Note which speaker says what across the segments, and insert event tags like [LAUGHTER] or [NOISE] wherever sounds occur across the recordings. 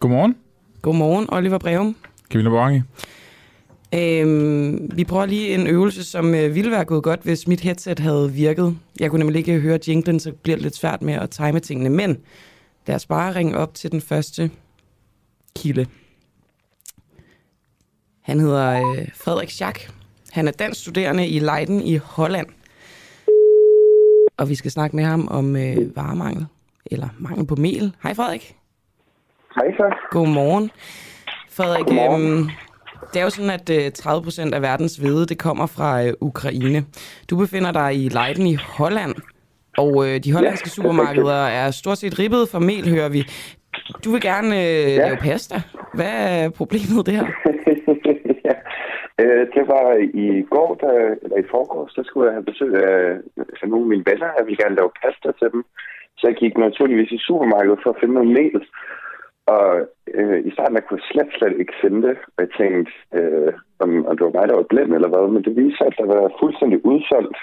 Speaker 1: Godmorgen.
Speaker 2: Godmorgen, Oliver Breum.
Speaker 1: Camilla Borgi.
Speaker 2: Øhm, vi prøver lige en øvelse, som øh, ville være gået godt, hvis mit headset havde virket. Jeg kunne nemlig ikke høre jinglen, så bliver det lidt svært med at time tingene. Men lad os bare ringe op til den første kilde. Han hedder øh, Frederik Schack. Han er dansk studerende i Leiden i Holland. Og vi skal snakke med ham om øh, varemangel, eller mangel på mel. Hej Frederik.
Speaker 3: Hej så.
Speaker 2: Godmorgen. Frederik,
Speaker 3: Godmorgen.
Speaker 2: Øhm, det er jo sådan, at øh, 30 procent af verdens hvede, det kommer fra øh, Ukraine. Du befinder dig i Leiden i Holland, og øh, de hollandske
Speaker 3: Ja,
Speaker 2: supermarkeder er stort set ribbet for mel, hører vi. Du vil gerne øh,
Speaker 3: Ja.
Speaker 2: lave pasta. Hvad er problemet der? [LAUGHS]
Speaker 3: ja. Øh, Det var i går, der, eller i forgårs, der skulle jeg have besøg af, af nogle af mine venner. Jeg ville gerne lave pasta til dem. Så jeg gik naturligvis i supermarkedet for at finde noget mel. Og øh, i starten jeg kunne jeg slet, slet ikke finde det. Og jeg tænkte, øh, om, om det var mig, der var blind eller hvad. Men det viste sig, at der var fuldstændig udsolgt.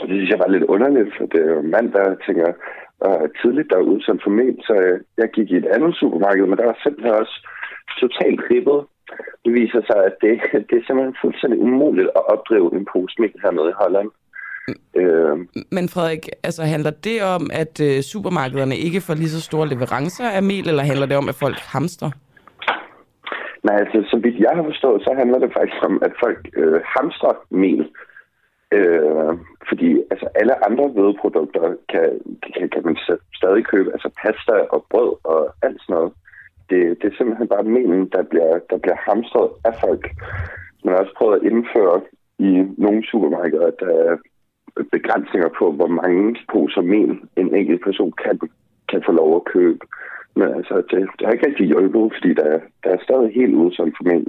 Speaker 3: Og det synes jeg var lidt underligt, for det er jo mand, der tænker, øh, tidligt der er udsolgt for mig. Så øh, jeg gik i et andet supermarked, men der var simpelthen også totalt ribbet. Det viser sig, at det, [LAUGHS] det er simpelthen fuldstændig umuligt at opdrive en pose mel hernede i Holland. Øh,
Speaker 2: Men Frederik, altså handler det om, at øh, supermarkederne ikke får lige så store leverancer af mel, eller handler det om, at folk hamstrer?
Speaker 3: nej, altså, så vidt jeg har forstået, så handler det faktisk om, at folk øh, hamstrer mel. Øh, fordi altså, alle andre hvedeprodukter kan, kan, kan man st- stadig købe, altså pasta og brød og alt sådan noget. Det, det er simpelthen bare melen, der bliver, der bliver hamstret af folk. Man har også prøvet at indføre i nogle supermarkeder, at der er begrænsninger på, hvor mange poser mel en enkelt person kan, kan få lov at købe. Men altså, det, det har ikke rigtig hjulpet, fordi der, der er stadig helt udsolgt for mel.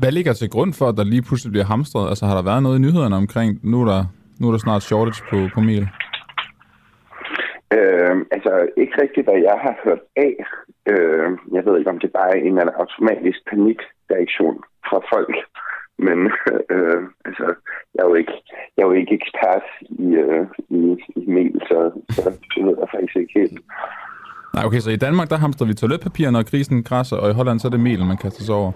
Speaker 1: Hvad ligger til grund for, at der lige pludselig bliver hamstret? Altså har der været noget i nyhederne omkring, nu er der, nu er der snart shortage på, på mel?
Speaker 3: Øh, altså, ikke rigtigt, hvad jeg har hørt af. Øh, jeg ved ikke, om det bare er en eller anden automatisk panikreaktion fra folk. Men [LAUGHS] øh, altså, jeg er jo ikke, jeg er jo ikke ekspert i, øh, i, i mel, så, så det ved jeg faktisk ikke helt.
Speaker 1: Nej, okay, så i Danmark, der hamstrer vi toiletpapir, når krisen krasser, og i Holland, så er det mel, man kaster sig over.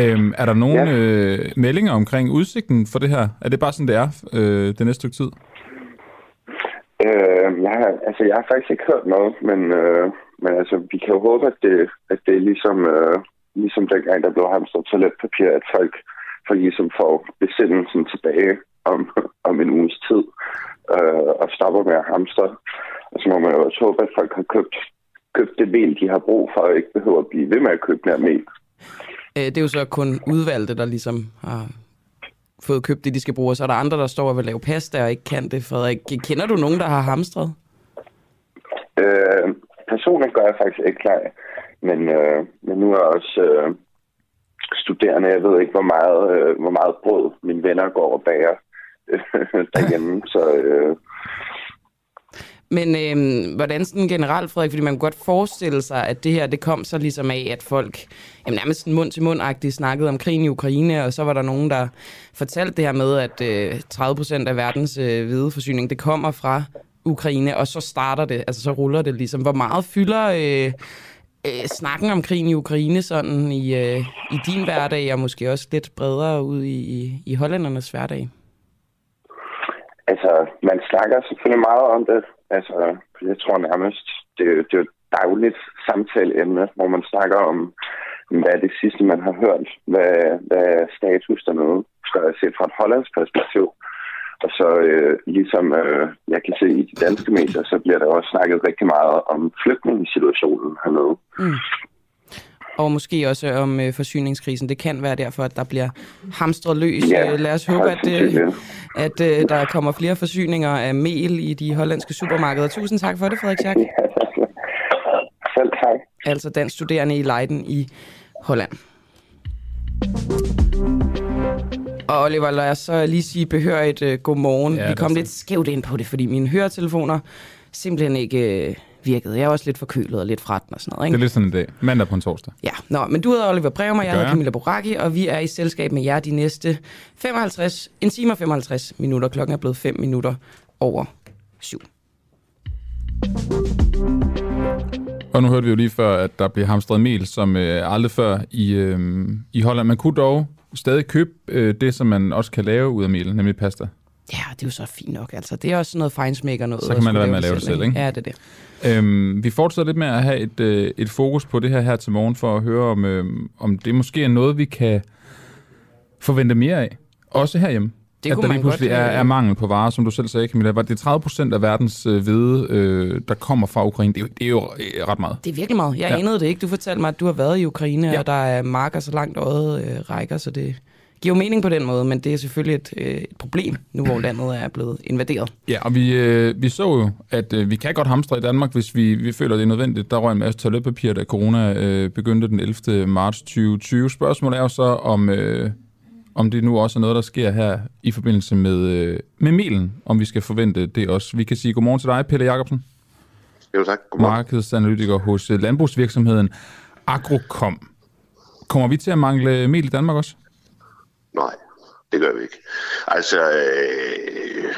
Speaker 1: Øhm, er der nogle
Speaker 3: Ja.
Speaker 1: øh, meldinger omkring udsigten for det her? Er det bare sådan, det er øh, det næste stykke tid?
Speaker 3: Øh, jeg, har, altså, jeg har faktisk ikke hørt noget, men, øh, men altså, vi kan jo håbe, at det, at det er ligesom, øh, ligesom dengang, der blev hamstret toiletpapir, at folk, folk ligesom får besindelsen tilbage om, om en uges tid øh, og stopper med at hamstre. Og så må man jo også håbe, at folk har købt, købt det mel, de har brug for, og ikke behøver at blive ved med at købe mere mel.
Speaker 2: Øh, det er jo så kun udvalgte, der ligesom har fået købt det, de skal bruge, og så er der andre, der står og vil lave pasta og ikke kan det. Frederik, kender du nogen, der har hamstret?
Speaker 3: Øh, personligt gør jeg faktisk ikke klar, men, øh, men nu er også øh, studerende. Jeg ved ikke, hvor meget, øh, hvor meget brød mine venner går og bager øh, [LAUGHS] derhjemme. [LAUGHS] så øh,
Speaker 2: Men øh, hvordan sådan generelt, Frederik, fordi man kunne godt forestille sig, at det her, det kom så ligesom af, at folk jamen, nærmest mund til mund snakkede om krigen i Ukraine, og så var der nogen, der fortalte det her med, at øh, 30 procent af verdens øh, hvideforsyning, det kommer fra Ukraine, og så starter det, altså så ruller det ligesom. Hvor meget fylder øh, øh, snakken om krigen i Ukraine sådan i, øh, i din hverdag, og måske også lidt bredere ud i, i, i hollændernes hverdag?
Speaker 3: Altså, man snakker selvfølgelig meget om det. Altså, jeg tror nærmest, det, det er jo et dagligt samtaleemne, hvor man snakker om, hvad er det sidste, man har hørt, hvad, hvad er status dernede, skal jeg se fra et hollandsk perspektiv. Og så øh, ligesom øh, jeg kan se i de danske medier, så bliver der også snakket rigtig meget om flygtningesituationen hernede. Mm.
Speaker 2: Og måske også om øh, forsyningskrisen. Det kan være derfor, at der bliver hamstret løs. Ja, øh, Lad os håbe, at, øh, at øh, der kommer flere forsyninger af mel i de hollandske supermarkeder. Tusind tak for det, Frederik Schack.
Speaker 3: Ja, selv tak.
Speaker 2: Altså dansk studerende i Leiden i Holland. Og Oliver, lad os så lige sige behørigt uh, godmorgen. Ja, Vi kom lidt skævt ind på det, fordi mine høretelefoner simpelthen ikke uh, virkede. Jeg er også lidt forkølet og lidt fra den og sådan noget. Ikke?
Speaker 1: Det er lidt sådan en dag. Mandag på en torsdag.
Speaker 2: Ja, Nå, men du hedder Oliver Bremer, jeg hedder Camilla Boraki, og vi er i selskab med jer de næste 55, en time og 55 minutter. Klokken er blevet 5 minutter over 7.
Speaker 1: Og nu hørte vi jo lige før, at der blev hamstret mel, som øh, aldrig før i, øh, i Holland. Man kunne dog stadig købe øh, det, som man også kan lave ud af mel, nemlig pasta.
Speaker 2: Ja, det er jo så fint nok. Altså, det er også noget fejnsmækker noget.
Speaker 1: Så kan man lade være med at lave det selv, ikke?
Speaker 2: Ja, det er
Speaker 1: det. Øhm, vi fortsætter lidt med at have et, øh, et fokus på det her her til morgen, for at høre, om, øh, om det måske er noget, vi kan forvente mere af. Også herhjemme. Det at der lige pludselig godt, er, er mangel på varer, som du selv sagde, Camilla. Var det 30 procent af verdens øh, hvede, øh, der kommer fra Ukraine? Det er, jo, det er jo øh, ret meget.
Speaker 2: Det er virkelig meget. Jeg ja. anede det ikke. Du fortalte mig, at du har været i Ukraine, ja. og der er marker så langt øjet øh, rækker, så det giver jo mening på den måde, men det er selvfølgelig et, øh, et problem, nu hvor landet er blevet invaderet.
Speaker 1: Ja, og vi, øh, vi så jo, at øh, vi kan godt hamstre i Danmark, hvis vi, vi føler, det er nødvendigt. Der røg en masse toiletpapir, da corona øh, begyndte den 11. marts 2020. Spørgsmålet er jo så, om, øh, om det nu også er noget, der sker her i forbindelse med, øh, med milen, om vi skal forvente det også. Vi kan sige godmorgen til dig, Pelle Jacobsen.
Speaker 4: Jo tak, godmorgen.
Speaker 1: Markedsanalytiker hos øh, landbrugsvirksomheden Agrocom. Kommer vi til at mangle mel i Danmark også?
Speaker 4: Nej, det gør vi ikke. Altså, øh,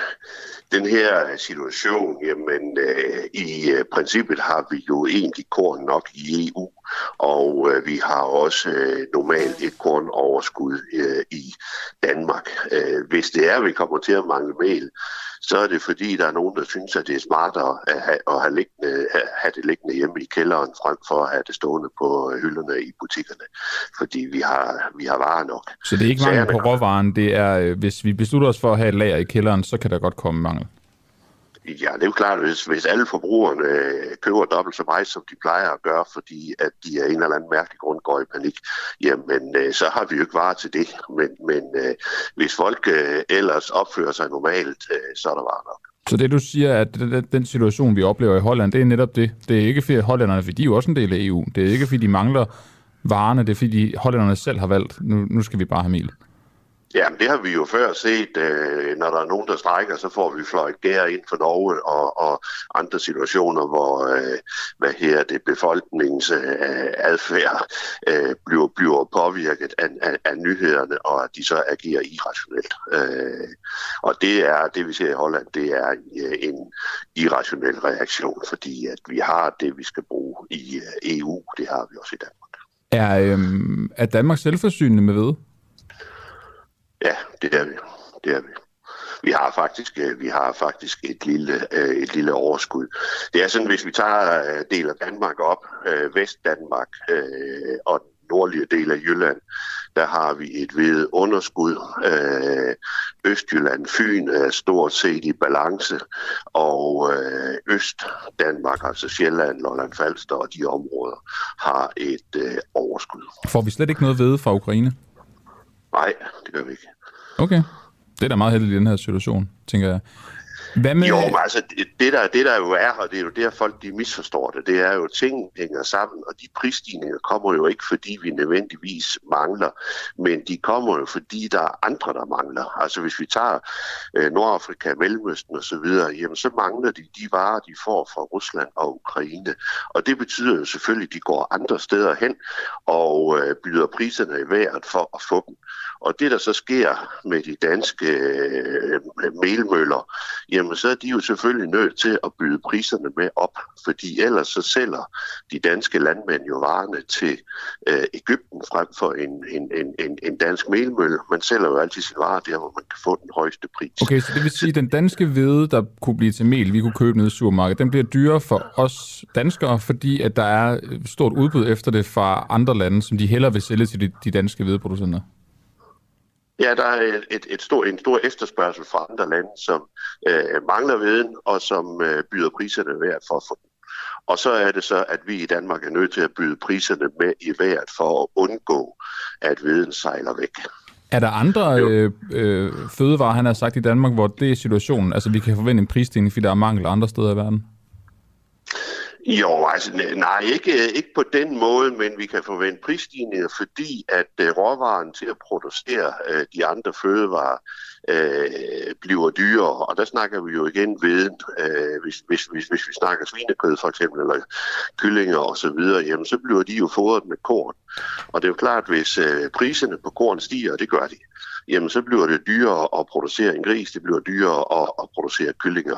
Speaker 4: den her situation, jamen øh, i øh, princippet har vi jo egentlig korn nok i EU, og øh, vi har også øh, normalt et kornoverskud øh, i Danmark. Øh, hvis det er, at vi kommer til at mangle mel, så er det fordi, der er nogen, der synes, at det er smartere at have, at have, liggende, have det liggende hjemme i kælderen, frem for at have det stående på hylderne i butikkerne. Fordi vi har, vi har varer nok.
Speaker 1: Så det er ikke mangel på råvaren, det er, øh, hvis vi beslutter os for at have et lager i kælderen, så kan der godt komme mangel?
Speaker 4: Ja, det er jo klart, hvis, hvis alle forbrugerne øh, køber dobbelt så meget, som de plejer at gøre, fordi at de af en eller anden mærkelig grund går i panik, jamen øh, så har vi jo ikke varer til det. Men, men øh, hvis folk ellers opfører sig normalt, så er der varer nok.
Speaker 1: Så det du siger, at den situation, vi oplever i Holland, det er netop det. Det er ikke fordi hollænderne, for de er jo også en del af EU. Det er ikke fordi de mangler varerne, det er fordi hollænderne selv har valgt, nu, nu skal vi bare have mel.
Speaker 4: Ja, det har vi jo før set, øh, når der er nogen, der strækker, så får vi fløjt gær ind for Norge og, og andre situationer, hvor øh, hvad her det befolkningens øh, adfærd øh, bliver, bliver påvirket af, af, af nyhederne, og at de så agerer irrationelt. Øh, og det er det, vi ser i Holland, det er en, en irrationel reaktion, fordi at vi har det, vi skal bruge i øh, EU, det har vi også i Danmark.
Speaker 1: Er, øhm, er Danmark selvforsynende med ved?
Speaker 4: Ja, det er vi. Det er vi. Vi har faktisk, øh, vi har faktisk et, lille, øh, et lille overskud. Det er sådan, hvis vi tager øh, del af Danmark op, Vestdanmark og den nordlige del af Jylland, der har vi et ved underskud. Østjylland, Fyn er stort set i balance, og Øst-Danmark, altså Sjælland, Lolland Falster og de områder, har et overskud.
Speaker 1: Får vi slet ikke noget ved fra Ukraine?
Speaker 4: Nej, det gør vi ikke.
Speaker 1: Okay. Det er da meget heldigt i den her situation, tænker jeg.
Speaker 4: Hvad med... Jo, altså, det der, det der jo er, og det er jo der folk de misforstår det, det er jo, at ting hænger sammen, og de prisstigninger kommer jo ikke, fordi vi nødvendigvis mangler, men de kommer jo, fordi der er andre, der mangler. Altså hvis vi tager øh, Nordafrika, Mellemøsten osv., jamen så mangler de de varer, de får fra Rusland og Ukraine. Og det betyder jo selvfølgelig, at de går andre steder hen og øh, byder priserne i vejret for at få dem. Og det, der så sker med de danske øh, melmøller, jamen så er de jo selvfølgelig nødt til at byde priserne med op, fordi ellers så sælger de danske landmænd jo varerne til øh, Ægypten frem for en, en, en, en, en dansk melmølle. Man sælger jo altid sin varer der, hvor man kan få den højeste pris.
Speaker 1: Okay, så det vil sige, at den danske hvede, der kunne blive til mel, vi kunne købe nede i supermarkedet, den bliver dyrere for os danskere, fordi at der er stort udbud efter det fra andre lande, som de hellere vil sælge til de, de danske hvedeproducenter.
Speaker 4: Ja, der er et, et stor, en stor efterspørgsel fra andre lande, som øh, mangler viden og som øh, byder priserne værd for at få den. Og så er det så, at vi i Danmark er nødt til at byde priserne med i værd for at undgå, at viden sejler væk.
Speaker 1: Er der andre øh, øh, fødevarer, han har sagt i Danmark, hvor det er situationen? Altså, vi kan forvente en prisstigning, fordi der er mangel andre steder i verden?
Speaker 4: Jo, altså nej, ikke, øh, ikke på den måde, men vi kan forvente prisstigninger, fordi at øh, råvaren til at producere øh, de andre fødevarer øh, bliver dyrere. Og der snakker vi jo igen ved, øh, hvis, hvis, hvis, hvis vi snakker svinekød for eksempel, eller kyllinger og så videre, jamen så bliver de jo fodret med korn. Og det er jo klart, hvis øh, priserne på korn stiger, og det gør de, jamen så bliver det dyrere at producere en gris, det bliver dyrere at, at producere kyllinger.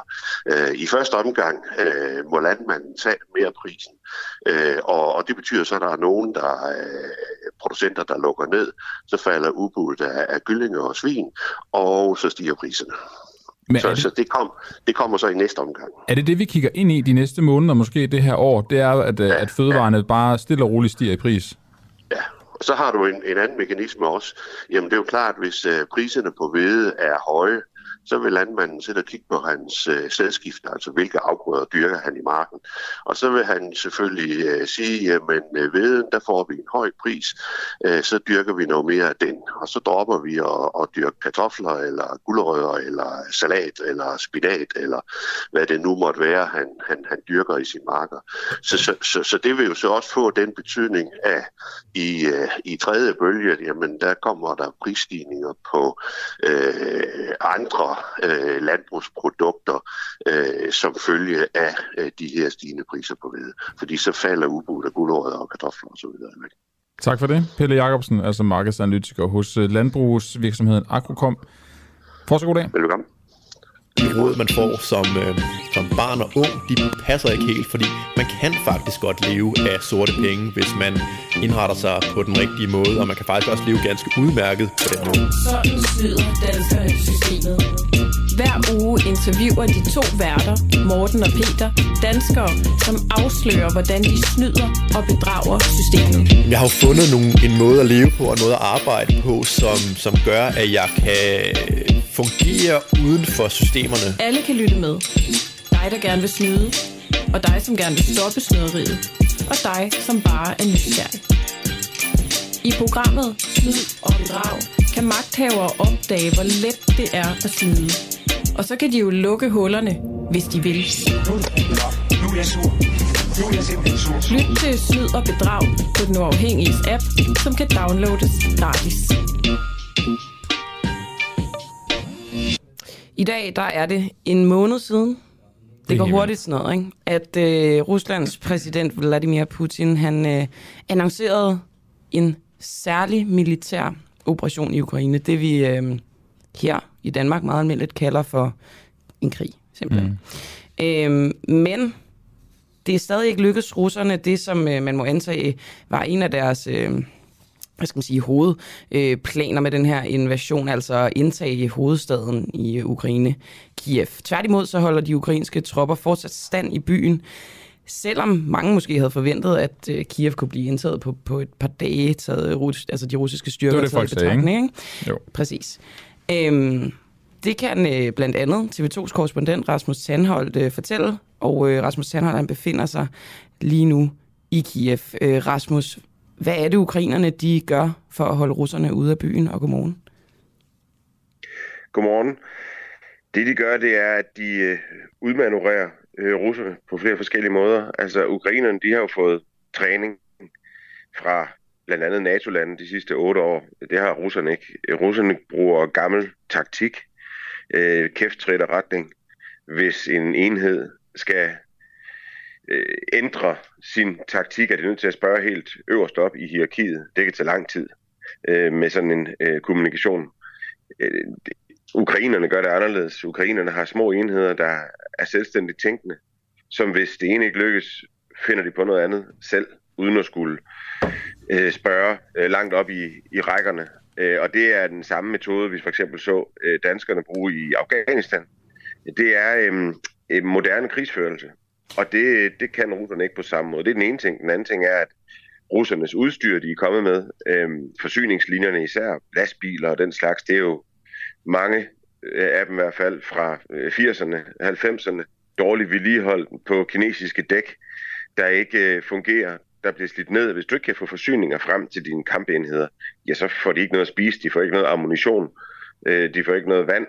Speaker 4: Øh, I første omgang øh, må landmanden tage mere prisen, øh, og, og det betyder så, at der er nogen, der øh, producenter, der lukker ned, så falder udbuddet af, af kyllinger og svin, og så stiger priserne. Men så, det, så det, kom, det kommer så i næste omgang.
Speaker 1: Er det det, vi kigger ind i de næste måneder, måske det her år? Det er, at, ja, at fødevarene ja. bare stille og roligt stiger i pris?
Speaker 4: Så har du en, en anden mekanisme også. Jamen det er jo klart, hvis øh, priserne på hvede er høje, så vil landmanden sætte og kigge på hans øh, sædskift, altså hvilke afgrøder dyrker han i marken. Og så vil han selvfølgelig øh, sige, jamen øh, veden, der får vi en høj pris, øh, så dyrker vi noget mere af den. Og så dropper vi at, at dyrke kartofler, eller gulerødder, eller salat, eller spinat, eller hvad det nu måtte være, han, han, han dyrker i sin marker. Så, så, så, så det vil jo så også få den betydning af, i, øh, i tredje bølge, jamen der kommer der prisstigninger på øh, andre øh, landbrugsprodukter øh, som følge af øh, de her stigende priser på hvede. Fordi så falder udbuddet af gulerødder og kartofler osv.
Speaker 1: Tak for det. Pelle Jacobsen, altså markedsanalytiker hos øh, landbrugsvirksomheden Agrocom. Fortsat god dag.
Speaker 4: Velkommen
Speaker 5: de råd, man får som, øh, som barn og ung, de passer ikke helt, fordi man kan faktisk godt leve af sorte penge, hvis man indretter sig på den rigtige måde, og man kan faktisk også leve ganske udmærket på den måde. Sådan snyder danskerne systemet. Hver uge interviewer de to værter, Morten og Peter, danskere, som afslører, hvordan de snyder og bedrager systemet. Jeg har jo fundet nogle, en måde at leve på og noget at arbejde på, som, som gør, at jeg kan fungere uden for systemerne.
Speaker 6: Alle kan lytte med. Dig, der gerne vil snyde, og dig, som gerne vil stoppe snyderiet, og dig, som bare er nysgerrig. I programmet Snyd og Bedrag kan magthavere opdage, hvor let det er at snyde. Og så kan de jo lukke hullerne, hvis de vil. Lyt til Snyd og Bedrag på den uafhængige app, som kan downloades gratis.
Speaker 2: I dag der er det en måned siden, det går hurtigt sådan noget, ikke? at øh, Ruslands præsident Vladimir Putin han øh, annoncerede en særlig militær operation i Ukraine. Det vi øh, her i Danmark meget almindeligt kalder for en krig, simpelthen. Mm. Øh, men det er stadig ikke lykkedes russerne, det som øh, man må antage var en af deres... Øh, hvad skal man sige, hovedplaner med den her invasion, altså indtage hovedstaden i Ukraine, Kiev. Tværtimod så holder de ukrainske tropper fortsat stand i byen, selvom mange måske havde forventet, at øh, Kiev kunne blive indtaget på, på et par dage, taget, altså de russiske styrker
Speaker 1: det var det,
Speaker 2: i betragtning. Ikke?
Speaker 1: Jo.
Speaker 2: Præcis. Øhm, det kan øh, blandt andet TV2's korrespondent Rasmus Sandholdt øh, fortælle, og øh, Rasmus Sandholdt han befinder sig lige nu i Kiev. Øh, Rasmus, hvad er det, ukrainerne de gør for at holde russerne ude af byen? Og godmorgen.
Speaker 7: Godmorgen. Det de gør, det er, at de øh, udmanøvrerer øh, russerne på flere forskellige måder. Altså ukrainerne, de har jo fået træning fra blandt andet NATO-landene de sidste otte år. Det har russerne ikke. Russerne bruger gammel taktik, øh, og retning. Hvis en enhed skal øh, ændre sin taktik, er det nødt til at spørge helt øverst op i hierarkiet. Det kan tage lang tid øh, med sådan en øh, kommunikation. Øh, ukrainerne gør det anderledes. Ukrainerne har små enheder, der er selvstændigt tænkende, som hvis det ene ikke lykkes, finder de på noget andet selv, uden at skulle øh, spørge øh, langt op i, i rækkerne. Øh, og det er den samme metode, vi for eksempel så øh, danskerne bruge i Afghanistan. Det er øh, en moderne krigsførelse, og det, det kan russerne ikke på samme måde. Det er den ene ting. Den anden ting er, at russernes udstyr, de er kommet med, øh, forsyningslinjerne især, lastbiler og den slags, det er jo mange øh, af dem i hvert fald fra øh, 80'erne, 90'erne, dårligt vedligeholdt på kinesiske dæk, der ikke øh, fungerer, der bliver slidt ned. Hvis du ikke kan få forsyninger frem til dine kampenheder, ja, så får de ikke noget at spise, de får ikke noget ammunition, øh, de får ikke noget vand,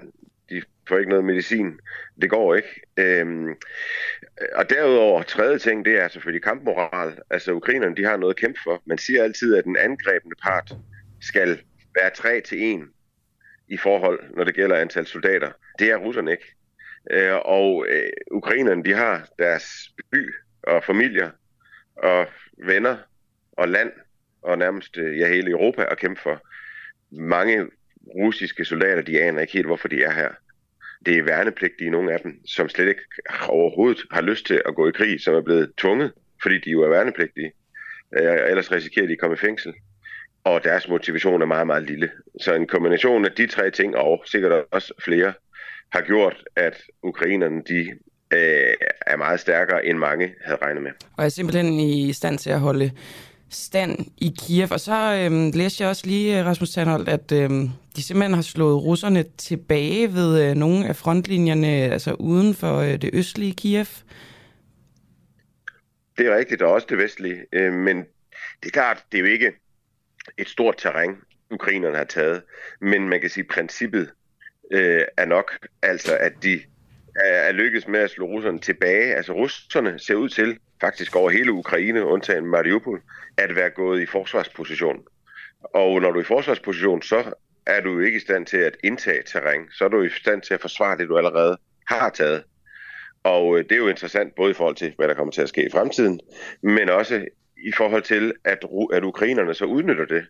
Speaker 7: får ikke noget medicin. Det går ikke. Øhm, og derudover, tredje ting, det er selvfølgelig kampmoral. Altså, ukrainerne, de har noget at kæmpe for. Man siger altid, at den angrebende part skal være 3 til 1 i forhold, når det gælder antal soldater. Det er russerne ikke. Øh, og øh, ukrainerne, de har deres by og familier og venner og land og nærmest øh, ja, hele Europa at kæmpe for. Mange russiske soldater, de aner ikke helt, hvorfor de er her. Det er værnepligtige, nogle af dem, som slet ikke overhovedet har lyst til at gå i krig, som er blevet tvunget, fordi de jo er værnepligtige. Øh, ellers risikerer de at komme i fængsel og deres motivation er meget, meget lille. Så en kombination af de tre ting, og sikkert også flere, har gjort, at ukrainerne de, øh, er meget stærkere, end mange havde regnet med.
Speaker 2: Og er simpelthen i stand til at holde stand i Kiev. Og så øhm, læste jeg også lige, øh, Rasmus Tandholt, at øhm, de simpelthen har slået russerne tilbage ved øh, nogle af frontlinjerne, altså uden for øh, det østlige Kiev.
Speaker 7: Det er rigtigt, og også det vestlige. Øh, men det er klart, det er jo ikke et stort terræn, ukrainerne har taget. Men man kan sige, at princippet øh, er nok, altså at de er lykkedes med at slå russerne tilbage. Altså russerne ser ud til, faktisk over hele Ukraine, undtagen Mariupol, at være gået i forsvarsposition. Og når du er i forsvarsposition, så er du ikke i stand til at indtage terræn. Så er du i stand til at forsvare det, du allerede har taget. Og øh, det er jo interessant, både i forhold til, hvad der kommer til at ske i fremtiden, men også i forhold til, at, at ukrainerne så udnytter det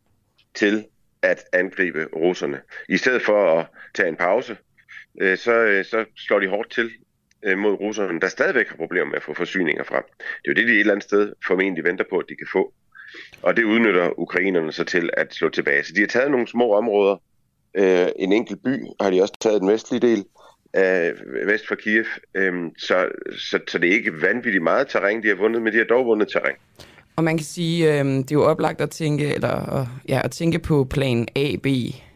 Speaker 7: til at angribe russerne. I stedet for at tage en pause, øh, så, øh, så slår de hårdt til øh, mod russerne, der stadigvæk har problemer med at få forsyninger frem. Det er jo det, de et eller andet sted formentlig venter på, at de kan få. Og det udnytter ukrainerne så til at slå tilbage. Så de har taget nogle små områder. Øh, en enkelt by har de også taget den vestlige del af vest for Kiev. Øhm, så, så, så det er ikke vanvittigt meget terræn, de har vundet, men de har dog vundet terræn.
Speaker 2: Og man kan sige, øh, det er jo oplagt at tænke, eller, ja, at tænke på plan A, B,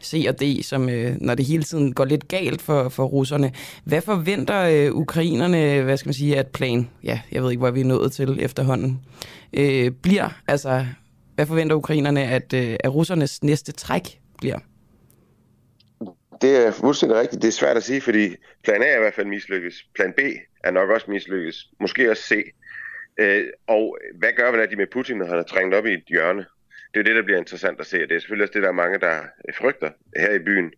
Speaker 2: C og D, som øh, når det hele tiden går lidt galt for, for russerne. Hvad forventer øh, ukrainerne, hvad skal man sige, at plan, ja, jeg ved ikke, hvor vi er nået til efterhånden, øh, bliver? Altså, hvad forventer ukrainerne, at, øh, at russernes næste træk bliver?
Speaker 7: Det er fuldstændig rigtigt. Det er svært at sige, fordi plan A er i hvert fald mislykkes. Plan B er nok også mislykkes. Måske også C. Øh, og hvad gør Vladimir Putin, når han er trængt op i et hjørne? Det er det, der bliver interessant at se, det er selvfølgelig også det, der er mange, der frygter her i byen.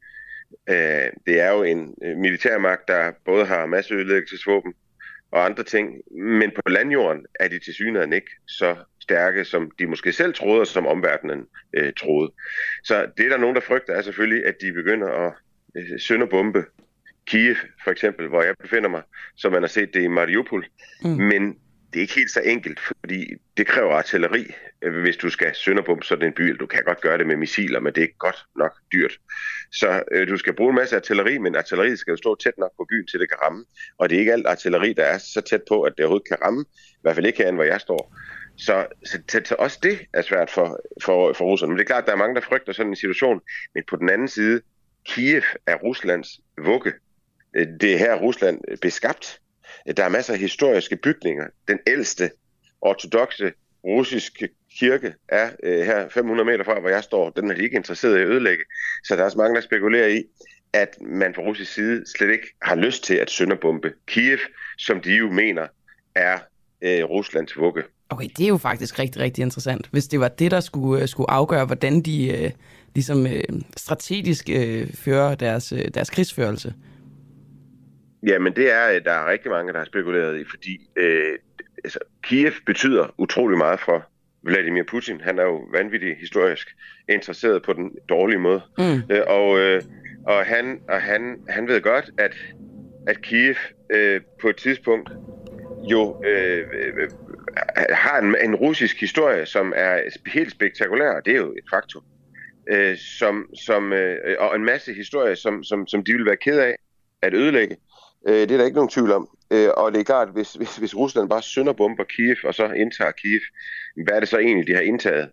Speaker 7: Øh, det er jo en øh, militærmagt, der både har masseødelæggelsesvåben og andre ting, men på landjorden er de til synligheden ikke så stærke, som de måske selv troede, og som omverdenen øh, troede. Så det, der er nogen, der frygter, er selvfølgelig, at de begynder at øh, sønderbombe Kiev, for eksempel, hvor jeg befinder mig, som man har set det i Mariupol. Mm. Men det er ikke helt så enkelt, fordi det kræver artilleri, øh, hvis du skal sønderbombe sådan en by. Du kan godt gøre det med missiler, men det er godt nok dyrt. Så øh, du skal bruge en masse artilleri, men artilleriet skal jo stå tæt nok på byen, til det kan ramme. Og det er ikke alt artilleri, der er så tæt på, at det overhovedet kan ramme. I hvert fald ikke herinde, hvor jeg står. Så, så, så, så også det er svært for, for, for russerne. Men det er klart, at der er mange, der frygter sådan en situation. Men på den anden side, Kiev er Ruslands vugge. Øh, det er her, Rusland beskabt der er masser af historiske bygninger. Den ældste ortodoxe russiske kirke er øh, her 500 meter fra, hvor jeg står. Den er de ikke interesseret i at ødelægge. Så der er også mange, der spekulerer i, at man fra russisk side slet ikke har lyst til at sønderbombe Kiev, som de jo mener er øh, Ruslands vugge.
Speaker 2: Okay, det er jo faktisk rigtig, rigtig interessant. Hvis det var det, der skulle, øh, skulle afgøre, hvordan de øh, ligesom øh, strategisk øh, fører deres, øh, deres krigsførelse.
Speaker 7: Jamen det er, der er rigtig mange, der har spekuleret i, fordi øh, altså, Kiev betyder utrolig meget for Vladimir Putin. Han er jo vanvittigt historisk interesseret på den dårlige måde. Mm. Øh, og, øh, og han, og han, han ved godt, at, at Kiev øh, på et tidspunkt jo øh, øh, har en, en russisk historie, som er helt spektakulær, det er jo et faktum, øh, som, som, øh, og en masse historier, som, som, som de vil være ked af at ødelægge. Øh, det er der ikke nogen tvivl om. Øh, og det er klart, hvis, hvis, hvis Rusland bare sønderbomber Kiev, og så indtager Kiev, hvad er det så egentlig, de har indtaget?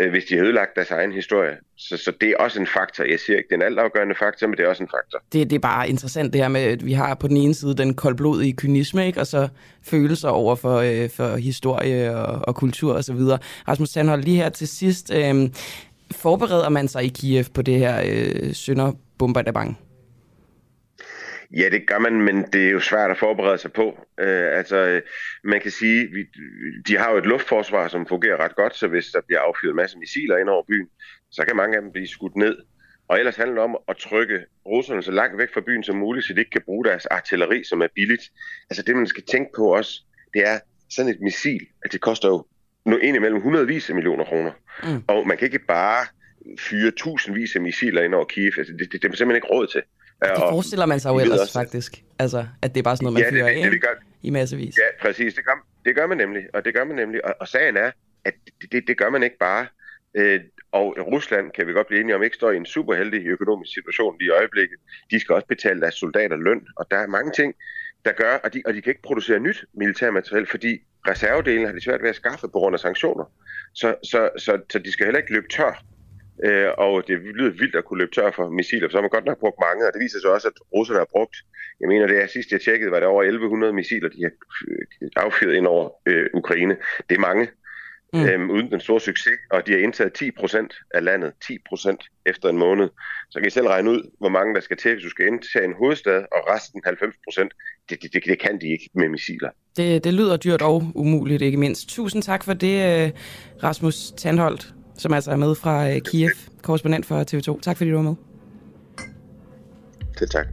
Speaker 7: øh, hvis de har ødelagt deres egen historie. Så, så det er også en faktor. Jeg siger ikke, det er en altafgørende faktor, men det er også en faktor.
Speaker 2: Det, det er bare interessant det her med, at vi har på den ene side den koldblodige kynisme, ikke? og så følelser over for, øh, for historie og, og kultur osv. Rasmus Sandhold, lige her til sidst. Øh, forbereder man sig i Kiev på det her øh, sønderbombardement?
Speaker 7: Ja, det gør man, men det er jo svært at forberede sig på. Øh, altså, man kan sige, vi, de har jo et luftforsvar, som fungerer ret godt, så hvis der bliver affyret en masse missiler ind over byen, så kan mange af dem blive skudt ned. Og ellers handler det om at trykke russerne så langt væk fra byen som muligt, så de ikke kan bruge deres artilleri, som er billigt. Altså det, man skal tænke på også, det er sådan et missil, at det koster jo nu imellem hundredvis af millioner kroner. Mm. Og man kan ikke bare fyre tusindvis af missiler ind over Kiev. Altså, det, det, det er simpelthen ikke råd til.
Speaker 2: Det forestiller man sig jo ellers også, faktisk. Altså, at det er bare sådan noget, man ja, fyrer det, det, det, gør, i massevis.
Speaker 7: Ja, præcis. Det gør, det gør man nemlig. Og det gør man nemlig. Og, og sagen er, at det, det, det gør man ikke bare. Øh, og Rusland, kan vi godt blive enige om, ikke står i en super heldig økonomisk situation lige i øjeblikket. De skal også betale deres soldater løn. Og der er mange ting, der gør, og de, og de kan ikke producere nyt militærmateriel, fordi reservedelen har de svært ved at skaffe på grund af sanktioner. Så, så, så, så de skal heller ikke løbe tør Øh, og det lyder vildt at kunne løbe tør for missiler, for så har man godt nok brugt mange, og det viser sig også, at russerne har brugt, jeg mener det er sidst jeg tjekkede, var det over 1100 missiler, de har affyret ind over øh, Ukraine. Det er mange, mm. øhm, uden den store succes, og de har indtaget 10% af landet, 10% efter en måned. Så kan I selv regne ud, hvor mange der skal til, hvis du skal indtage en hovedstad, og resten 90%, det, det, det, det kan de ikke med missiler.
Speaker 2: Det, det lyder dyrt og umuligt, ikke mindst. Tusind tak for det, øh, Rasmus Tandholt som altså er med fra øh, Kiev, korrespondent for TV2. Tak fordi du var med.
Speaker 7: Det tak.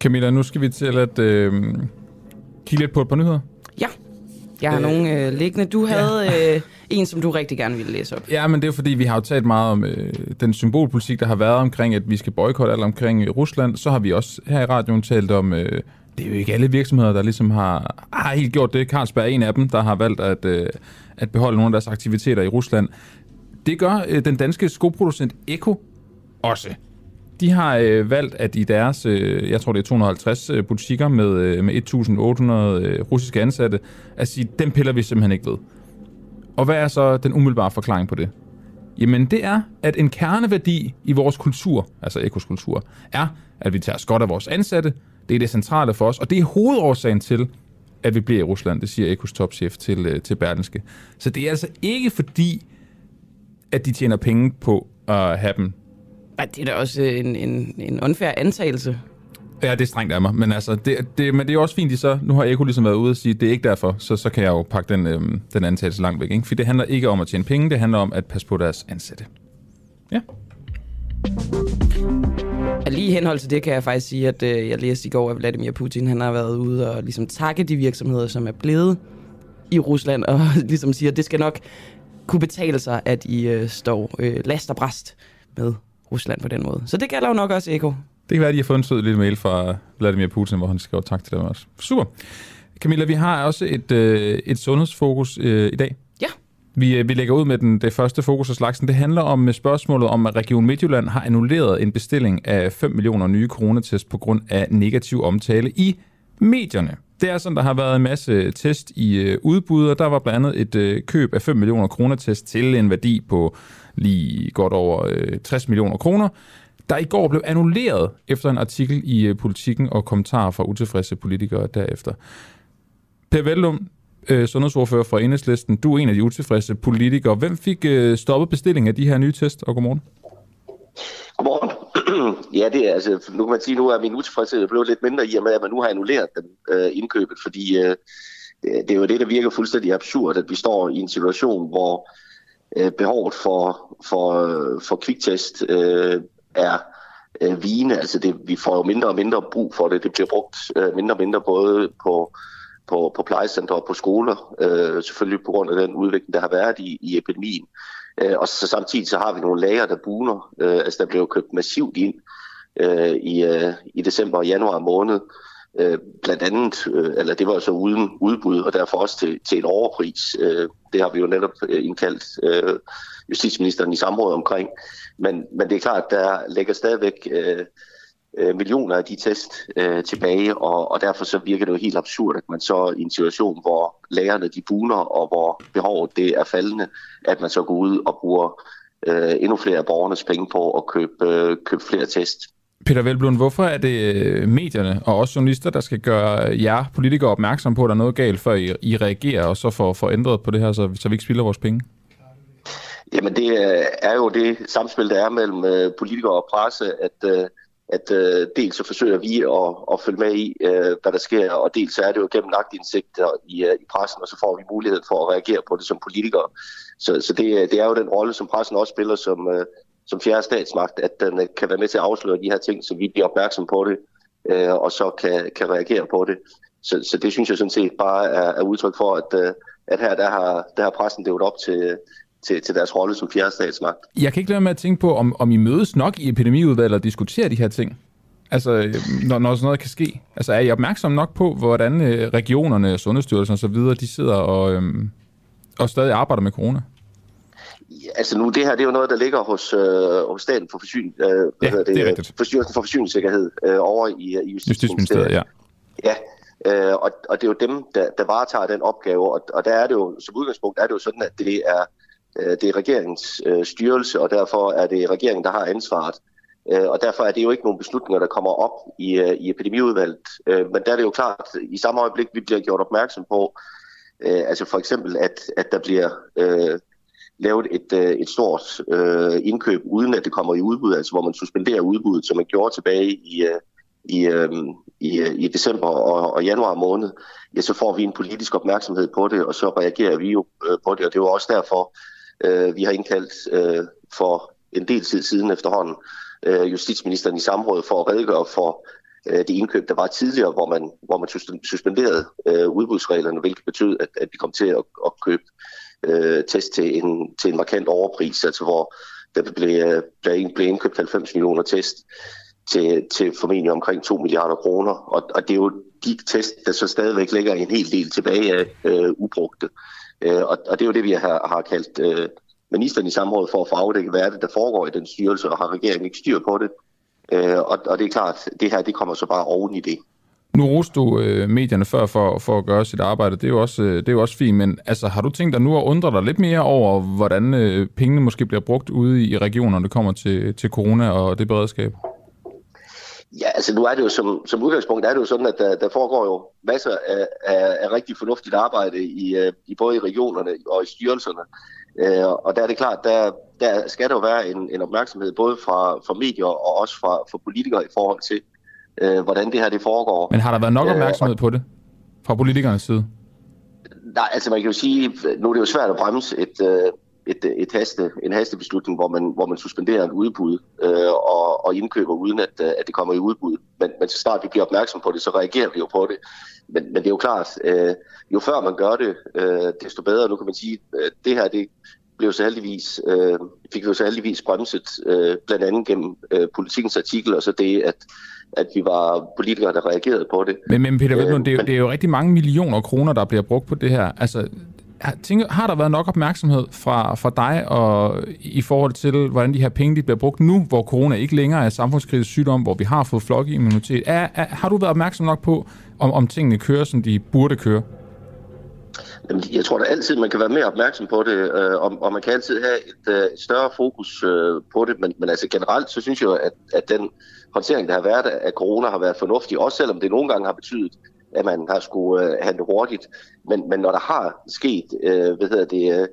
Speaker 1: Camilla, nu skal vi til at øh, kigge lidt på et par nyheder.
Speaker 2: Ja, jeg har øh, nogle øh, liggende. Du havde ja. øh, en, som du rigtig gerne ville læse op.
Speaker 1: Ja, men det er fordi, vi har jo talt meget om øh, den symbolpolitik, der har været omkring, at vi skal boykotte alt omkring øh, Rusland. Så har vi også her i radioen talt om... Øh, det er jo ikke alle virksomheder, der ligesom har, har helt gjort det. Carlsberg er en af dem, der har valgt at, øh, at beholde nogle af deres aktiviteter i Rusland. Det gør øh, den danske skoproducent Eko også. De har øh, valgt, at i deres, øh, jeg tror det er 250 øh, butikker med, øh, med 1.800 øh, russiske ansatte, at sige, dem piller vi simpelthen ikke ved. Og hvad er så den umiddelbare forklaring på det? Jamen det er, at en kerneværdi i vores kultur, altså Ekos kultur, er, at vi tager os godt af vores ansatte. Det er det centrale for os, og det er hovedårsagen til, at vi bliver i Rusland. Det siger Ekos topchef til, øh, til Berlinske. Så det er altså ikke fordi, at de tjener penge på at have dem.
Speaker 2: Ja, det er da også en, en, en unfair antagelse.
Speaker 1: Ja, det er strengt af mig, men, altså, det, det, men det er også fint, de så, nu har Eko ligesom været ude og sige, at det er ikke derfor, så, så kan jeg jo pakke den, øhm, den antagelse langt væk. Ikke? For det handler ikke om at tjene penge, det handler om at passe på deres ansatte. Ja.
Speaker 2: Og lige i henhold til det kan jeg faktisk sige, at øh, jeg læste i går, at Vladimir Putin han har været ude og ligesom takke de virksomheder, som er blevet i Rusland, og [LAUGHS] ligesom siger, at det skal nok kunne betale sig, at I øh, står øh, last og bræst med Rusland på den måde. Så det gælder jo nok også Eko.
Speaker 1: Det kan være, at I har fået en sød lille mail fra Vladimir Putin, hvor han skriver tak til dem også. Super. Camilla, vi har også et, øh, et sundhedsfokus øh, i dag. Vi, øh, vi lægger ud med den, det første fokus af slagsen. Det handler om øh, spørgsmålet om, at Region Midtjylland har annulleret en bestilling af 5 millioner nye coronatest på grund af negativ omtale i medierne. Det er sådan, der har været en masse øh, test i øh, udbud, og der var blandt andet et øh, køb af 5 millioner coronatest til en værdi på lige godt over øh, 60 millioner kroner, der i går blev annulleret efter en artikel i øh, Politiken og kommentarer fra utilfredse politikere derefter. Per Vellum, øh, sundhedsordfører for Enhedslisten. Du er en af de utilfredse politikere. Hvem fik øh, stoppet bestillingen af de her nye test, og godmorgen?
Speaker 8: Godmorgen. [CLEARS THROAT] ja, det er altså, nu kan man sige, nu er min utilfredshed blevet lidt mindre i og med, at man nu har annulleret den øh, indkøbet, fordi øh, det er jo det, der virker fuldstændig absurd, at vi står i en situation, hvor øh, behovet for, for, for kviktest øh, er øh, vigende. Altså det, vi får jo mindre og mindre brug for det. Det bliver brugt øh, mindre og mindre både på på, på plejecenter og på skoler, øh, selvfølgelig på grund af den udvikling, der har været i, i epidemien. Øh, og så samtidig så har vi nogle lager, der buner. Øh, altså der blev købt massivt ind øh, i, øh, i december og januar måned. Øh, blandt andet, øh, eller det var så uden udbud, og derfor også til, til en overpris. Øh, det har vi jo netop øh, indkaldt øh, justitsministeren i samråd omkring. Men, men det er klart, der ligger stadigvæk øh, øh, millioner af de test øh, tilbage, og, og derfor så virker det jo helt absurd, at man så i en situation, hvor lærerne de buner, og hvor behovet det er faldende, at man så går ud og bruger øh, endnu flere af borgernes penge på at købe, øh, købe flere test.
Speaker 1: Peter Velblund, hvorfor er det øh, medierne og også journalister, der skal gøre jer politikere opmærksom på, at der er noget galt, før I, I reagerer og så får, får ændret på det her, så, så vi ikke spilder vores penge?
Speaker 8: Jamen det er jo det samspil, der er mellem øh, politikere og presse, at, at øh, dels så forsøger vi at, at følge med i, øh, hvad der sker, og dels så er det jo gennem agtindsigter i, øh, i pressen, og så får vi mulighed for at reagere på det som politikere. Så, så det, det er jo den rolle, som pressen også spiller som, som fjerde statsmagt, at den øh, kan være med til at afsløre de her ting, så vi bliver opmærksom på det, øh, og så kan, kan reagere på det. Så, så det synes jeg sådan set bare er, er udtryk for, at, øh, at her der har, der har pressen levet op til, til, til deres rolle som fjerde statsmagt.
Speaker 1: Jeg kan ikke lade med at tænke på, om, om I mødes nok i epidemiudvalget og diskuterer de her ting? Altså, når, når sådan noget kan ske. Altså, er I opmærksom nok på, hvordan regionerne, Sundhedsstyrelsen osv., de sidder og, øhm, og stadig arbejder med corona?
Speaker 8: altså nu, det her det er jo noget, der ligger hos, øh, hos staten for, forsyn, øh,
Speaker 1: ja, det, det er rigtigt.
Speaker 8: for Forsyningssikkerhed øh, over i, i Justitsministeriet.
Speaker 1: ja.
Speaker 8: Ja, øh, og, og det er jo dem, der, der varetager den opgave, og, og der er det jo, som udgangspunkt er det jo sådan, at det er, øh, Øh, det er regeringens øh, styrelse, og derfor er det regeringen, der har ansvaret. Øh, og derfor er det jo ikke nogen beslutninger, der kommer op i, øh, i epidemiudvalget. Øh, men der er det jo klart, i samme øjeblik, vi bliver gjort opmærksom på, øh, altså for eksempel, at, at der bliver... Øh, lavet et, øh, et stort øh, indkøb, uden at det kommer i udbud, altså hvor man suspenderer udbuddet, som man gjorde tilbage i, øh, i, øh, i, øh, i december og, og januar måned, ja, så får vi en politisk opmærksomhed på det, og så reagerer vi jo øh, på det, og det er jo også derfor, øh, vi har indkaldt øh, for en del tid siden efterhånden øh, justitsministeren i samråd for at redegøre for øh, det indkøb, der var tidligere, hvor man, hvor man suspenderede øh, udbudsreglerne, hvilket betød, at, at vi kom til at, at købe øh, test til en, til en markant overpris, altså hvor der blev, øh, blev, blev indkøbt 90 millioner test til, til formentlig omkring 2 milliarder kroner. Og, og det er jo de test, der så stadigvæk ligger en hel del tilbage af øh, ubrugte. Øh, og, og det er jo det, vi har, har kaldt øh, ministeren i samråd for at få afdækket, hvad er det, der foregår i den styrelse, og har regeringen ikke styr på det. Øh, og, og det er klart, det her det kommer så bare oven i det.
Speaker 1: Nu roste du øh, medierne før for, for at gøre sit arbejde. Det er, jo også, øh, det er jo også fint, men altså, har du tænkt dig nu at undre dig lidt mere over, hvordan øh, pengene måske bliver brugt ude i regionerne, når det kommer til, til corona og det beredskab?
Speaker 8: Ja, altså nu er det jo som, som udgangspunkt, er det jo sådan, at der, der foregår jo masser af, af, af rigtig fornuftigt arbejde i, øh, i både i regionerne og i styrelserne. Øh, og der er det klart, der, der skal der jo være en, en opmærksomhed både fra, fra medier og også fra, fra politikere i forhold til, øh, hvordan det her det foregår.
Speaker 1: Men har der været nok opmærksomhed øh, på det fra politikernes side?
Speaker 8: Nej, altså man kan jo sige, nu er det jo svært at bremse et, øh, et, et haste, en hastebeslutning, hvor man, hvor man suspenderer en udbud øh, og, og indkøber uden at, øh, at det kommer i udbud. Men, men så snart vi bliver opmærksom på det, så reagerer vi jo på det. Men, men det er jo klart, øh, jo før man gør det, øh, desto bedre. Nu kan man sige, at øh, det her det blev så heldigvis, øh, fik vi jo så heldigvis bremset, øh, blandt andet gennem øh, politikens artikel, og så det, at at vi var politikere, der reagerede på det.
Speaker 1: Men, men Peter Velblom, det, er, det er jo rigtig mange millioner kroner, der bliver brugt på det her. Altså, tænker, har der været nok opmærksomhed fra, fra dig og i forhold til, hvordan de her penge de bliver brugt nu, hvor corona ikke længere er samfundskritisk sygdom, hvor vi har fået flokimmunitet? Er, er, har du været opmærksom nok på, om, om tingene kører, som de burde køre?
Speaker 8: Jamen, jeg tror da altid, man kan være mere opmærksom på det, øh, og, og man kan altid have et, øh, større fokus øh, på det, men, men altså generelt, så synes jeg jo, at, at den håndtering, der har været af corona, har været fornuftig, også selvom det nogle gange har betydet, at man har skulle øh, handle hurtigt. Men, men når der har sket, øh, hvad hedder det, øh,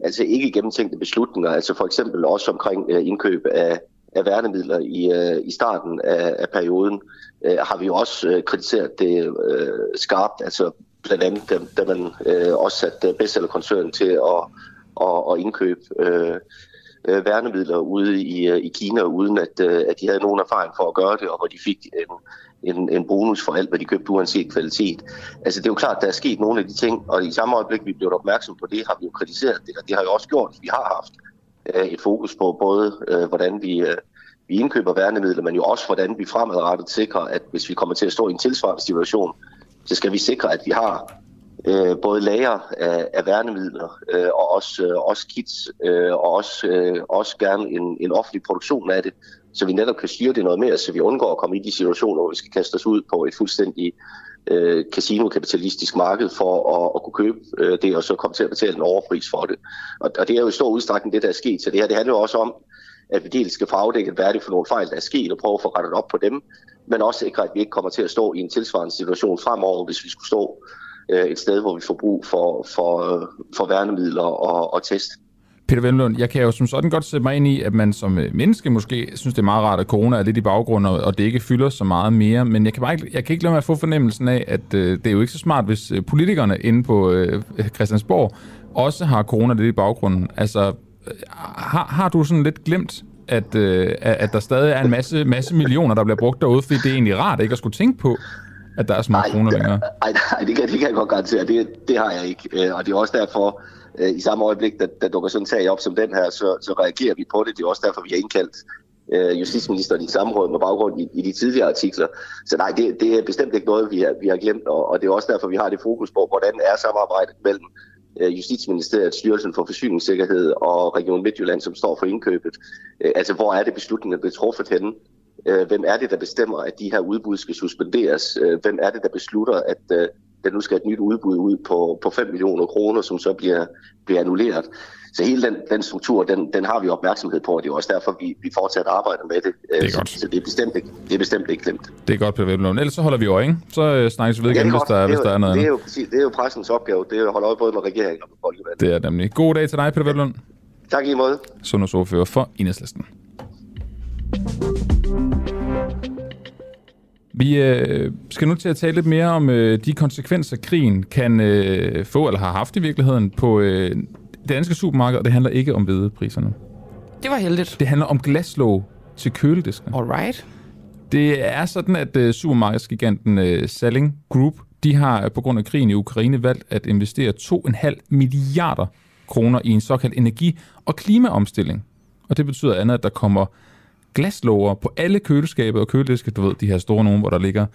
Speaker 8: altså ikke gennemtænkte beslutninger, altså for eksempel også omkring øh, indkøb af, af værnemidler i, øh, i starten af, af perioden, øh, har vi jo også øh, kritiseret det øh, skarpt, altså blandt andet, da, da man øh, også satte bestsellerkoncernen til at, at, at indkøbe øh, øh, værnemidler ude i, øh, i Kina, uden at, øh, at de havde nogen erfaring for at gøre det, og hvor de fik en, en, en bonus for alt, hvad de købte, uanset kvalitet. Altså det er jo klart, der er sket nogle af de ting, og i samme øjeblik, vi blev opmærksom på det, har vi jo kritiseret det, og det har jo også gjort, at vi har haft øh, et fokus på både, øh, hvordan vi, øh, vi indkøber værnemidler, men jo også, hvordan vi fremadrettet sikrer, at hvis vi kommer til at stå i en tilsvarende situation, så skal vi sikre, at vi har øh, både lager af, af værnemidler øh, og også, øh, også kits øh, og også, øh, også gerne en, en offentlig produktion af det, så vi netop kan styre det noget mere, så vi undgår at komme i de situationer, hvor vi skal kaste os ud på et fuldstændig øh, casino-kapitalistisk marked for at, at kunne købe øh, det, og så komme til at betale en overpris for det. Og, og det er jo i stor udstrækning det, der er sket. Så det her det handler jo også om, at vi dels skal få afdækket, hvad er det for nogle fejl, der er sket, og prøve at få rettet op på dem, men også sikre, at vi ikke kommer til at stå i en tilsvarende situation fremover, hvis vi skulle stå øh, et sted, hvor vi får brug for, for, for værnemidler og, og test.
Speaker 1: Peter Venlund, jeg kan jo som sådan godt sætte mig ind i, at man som øh, menneske måske synes, det er meget rart, at corona er lidt i baggrund, og det ikke fylder så meget mere. Men jeg kan, bare ikke, jeg kan ikke lade mig at få fornemmelsen af, at øh, det er jo ikke så smart, hvis øh, politikerne inde på øh, Christiansborg også har corona lidt i baggrunden. Altså, øh, har, har du sådan lidt glemt, at, øh, at der stadig er en masse, masse millioner, der bliver brugt derude, fordi det er egentlig rart ikke at skulle tænke på, at der er så meget kroner længere?
Speaker 8: Nej, nej det, kan, det kan jeg godt garantere. Det, det har jeg ikke. Og det er også derfor, øh, i samme øjeblik, der, der dukker sådan en sag op som den her, så, så reagerer vi på det. Det er også derfor, vi har indkaldt øh, justitsministeren i samråd med baggrund i, i de tidligere artikler. Så nej, det, det er bestemt ikke noget, vi har, vi har glemt, og, og det er også derfor, vi har det fokus på, hvordan er samarbejdet mellem øh, Justitsministeriet, Styrelsen for Forsyningssikkerhed og Region Midtjylland, som står for indkøbet. Øh, altså, hvor er det beslutningen blevet truffet henne? Øh, hvem er det, der bestemmer, at de her udbud skal suspenderes? Øh, hvem er det, der beslutter, at øh, der nu skal et nyt udbud ud på, på 5 millioner kroner, som så bliver, bliver annulleret. Så hele den, den struktur, den, den har vi opmærksomhed på, og det er også derfor, vi, vi fortsat arbejder med det.
Speaker 1: Det er
Speaker 8: så,
Speaker 1: godt.
Speaker 8: Så det er bestemt ikke, det er bestemt ikke glemt.
Speaker 1: Det er godt, Peter Velblom. Ellers så holder vi øje, ikke? Så øh, snakkes vi ved igen, hvis der, hvis der er noget
Speaker 8: det er,
Speaker 1: andet.
Speaker 8: jo, præcis, det er jo pressens opgave. Det er at holde øje både med regeringen og med folkevalget.
Speaker 1: Det er nemlig. God dag til dig, Peter Velblom.
Speaker 8: Tak i måde.
Speaker 1: Sundhedsordfører for Enhedslisten. Vi øh, skal nu til at tale lidt mere om øh, de konsekvenser, krigen kan øh, få, eller har haft i virkeligheden, på øh, danske supermarked, og det handler ikke om hvedepriserne.
Speaker 2: Det var heldigt.
Speaker 1: Det handler om glaslåg til køledisken.
Speaker 2: Alright.
Speaker 1: Det er sådan, at øh, supermarkedsgiganten øh, Salling Group, de har øh, på grund af krigen i Ukraine valgt at investere 2,5 milliarder kroner i en såkaldt energi- og klimaomstilling. Og det betyder andet, at der kommer glaslåger på alle køleskabe og kølediske, du ved, de her store nogen, hvor der ligger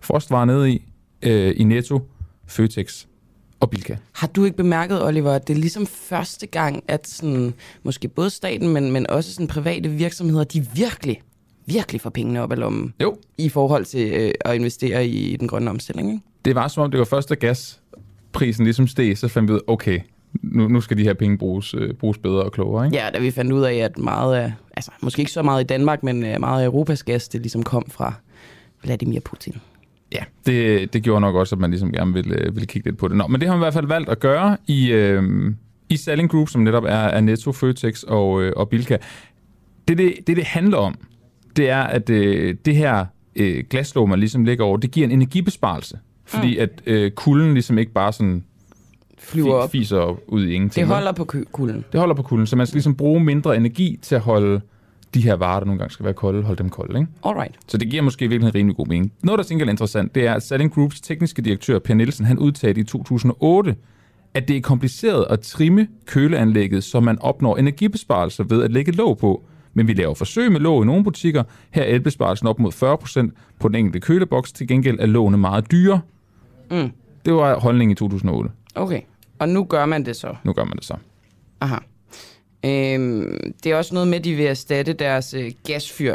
Speaker 1: frostvarer nede i, øh, i Netto, Føtex og Bilka.
Speaker 2: Har du ikke bemærket, Oliver, at det er ligesom første gang, at sådan, måske både staten, men, men også sådan private virksomheder, de virkelig, virkelig får pengene op af lommen
Speaker 1: Jo.
Speaker 2: i forhold til øh, at investere i den grønne omstilling, ikke?
Speaker 1: Det var som om, det var først, da gasprisen ligesom steg, så fandt vi ud, okay, nu, nu skal de her penge bruges, øh, bruges bedre og klogere, ikke?
Speaker 2: Ja, da vi fandt ud af, at meget af, altså måske ikke så meget i Danmark, men øh, meget af Europas gas, det ligesom kom fra Vladimir Putin.
Speaker 1: Ja, det, det gjorde nok også, at man ligesom gerne ville, øh, ville kigge lidt på det. Nå, men det har man i hvert fald valgt at gøre i, øh, i Selling Group, som netop er, er Netto, Føtex og, øh, og Bilka. Det, det, det, det handler om, det er, at øh, det her øh, glaslåg, man ligesom lægger over, det giver en energibesparelse. Fordi mm. at øh, kulden ligesom ikke bare sådan
Speaker 2: Flyver op.
Speaker 1: fiser ud i ingenting.
Speaker 2: Det holder på kulden.
Speaker 1: Det holder på kulden, så man skal ligesom bruge mindre energi til at holde de her varer, der nogle gange skal være kolde, holde dem kolde, ikke?
Speaker 2: Alright.
Speaker 1: Så det giver måske virkelig en rimelig god mening. Noget, der tænker er interessant, det er, at Salling Groups tekniske direktør, Per Nielsen, han udtalte i 2008, at det er kompliceret at trimme køleanlægget, så man opnår energibesparelser ved at lægge låg på. Men vi laver forsøg med låg i nogle butikker. Her er elbesparelsen op mod 40% på den enkelte køleboks. Til gengæld er lågene meget dyre.
Speaker 2: Mm.
Speaker 1: Det var holdningen i 2008.
Speaker 2: Okay. Og nu gør man det så.
Speaker 1: Nu gør man det så.
Speaker 2: Aha. Øhm, det er også noget med, at de vil erstatte deres øh, gasfyr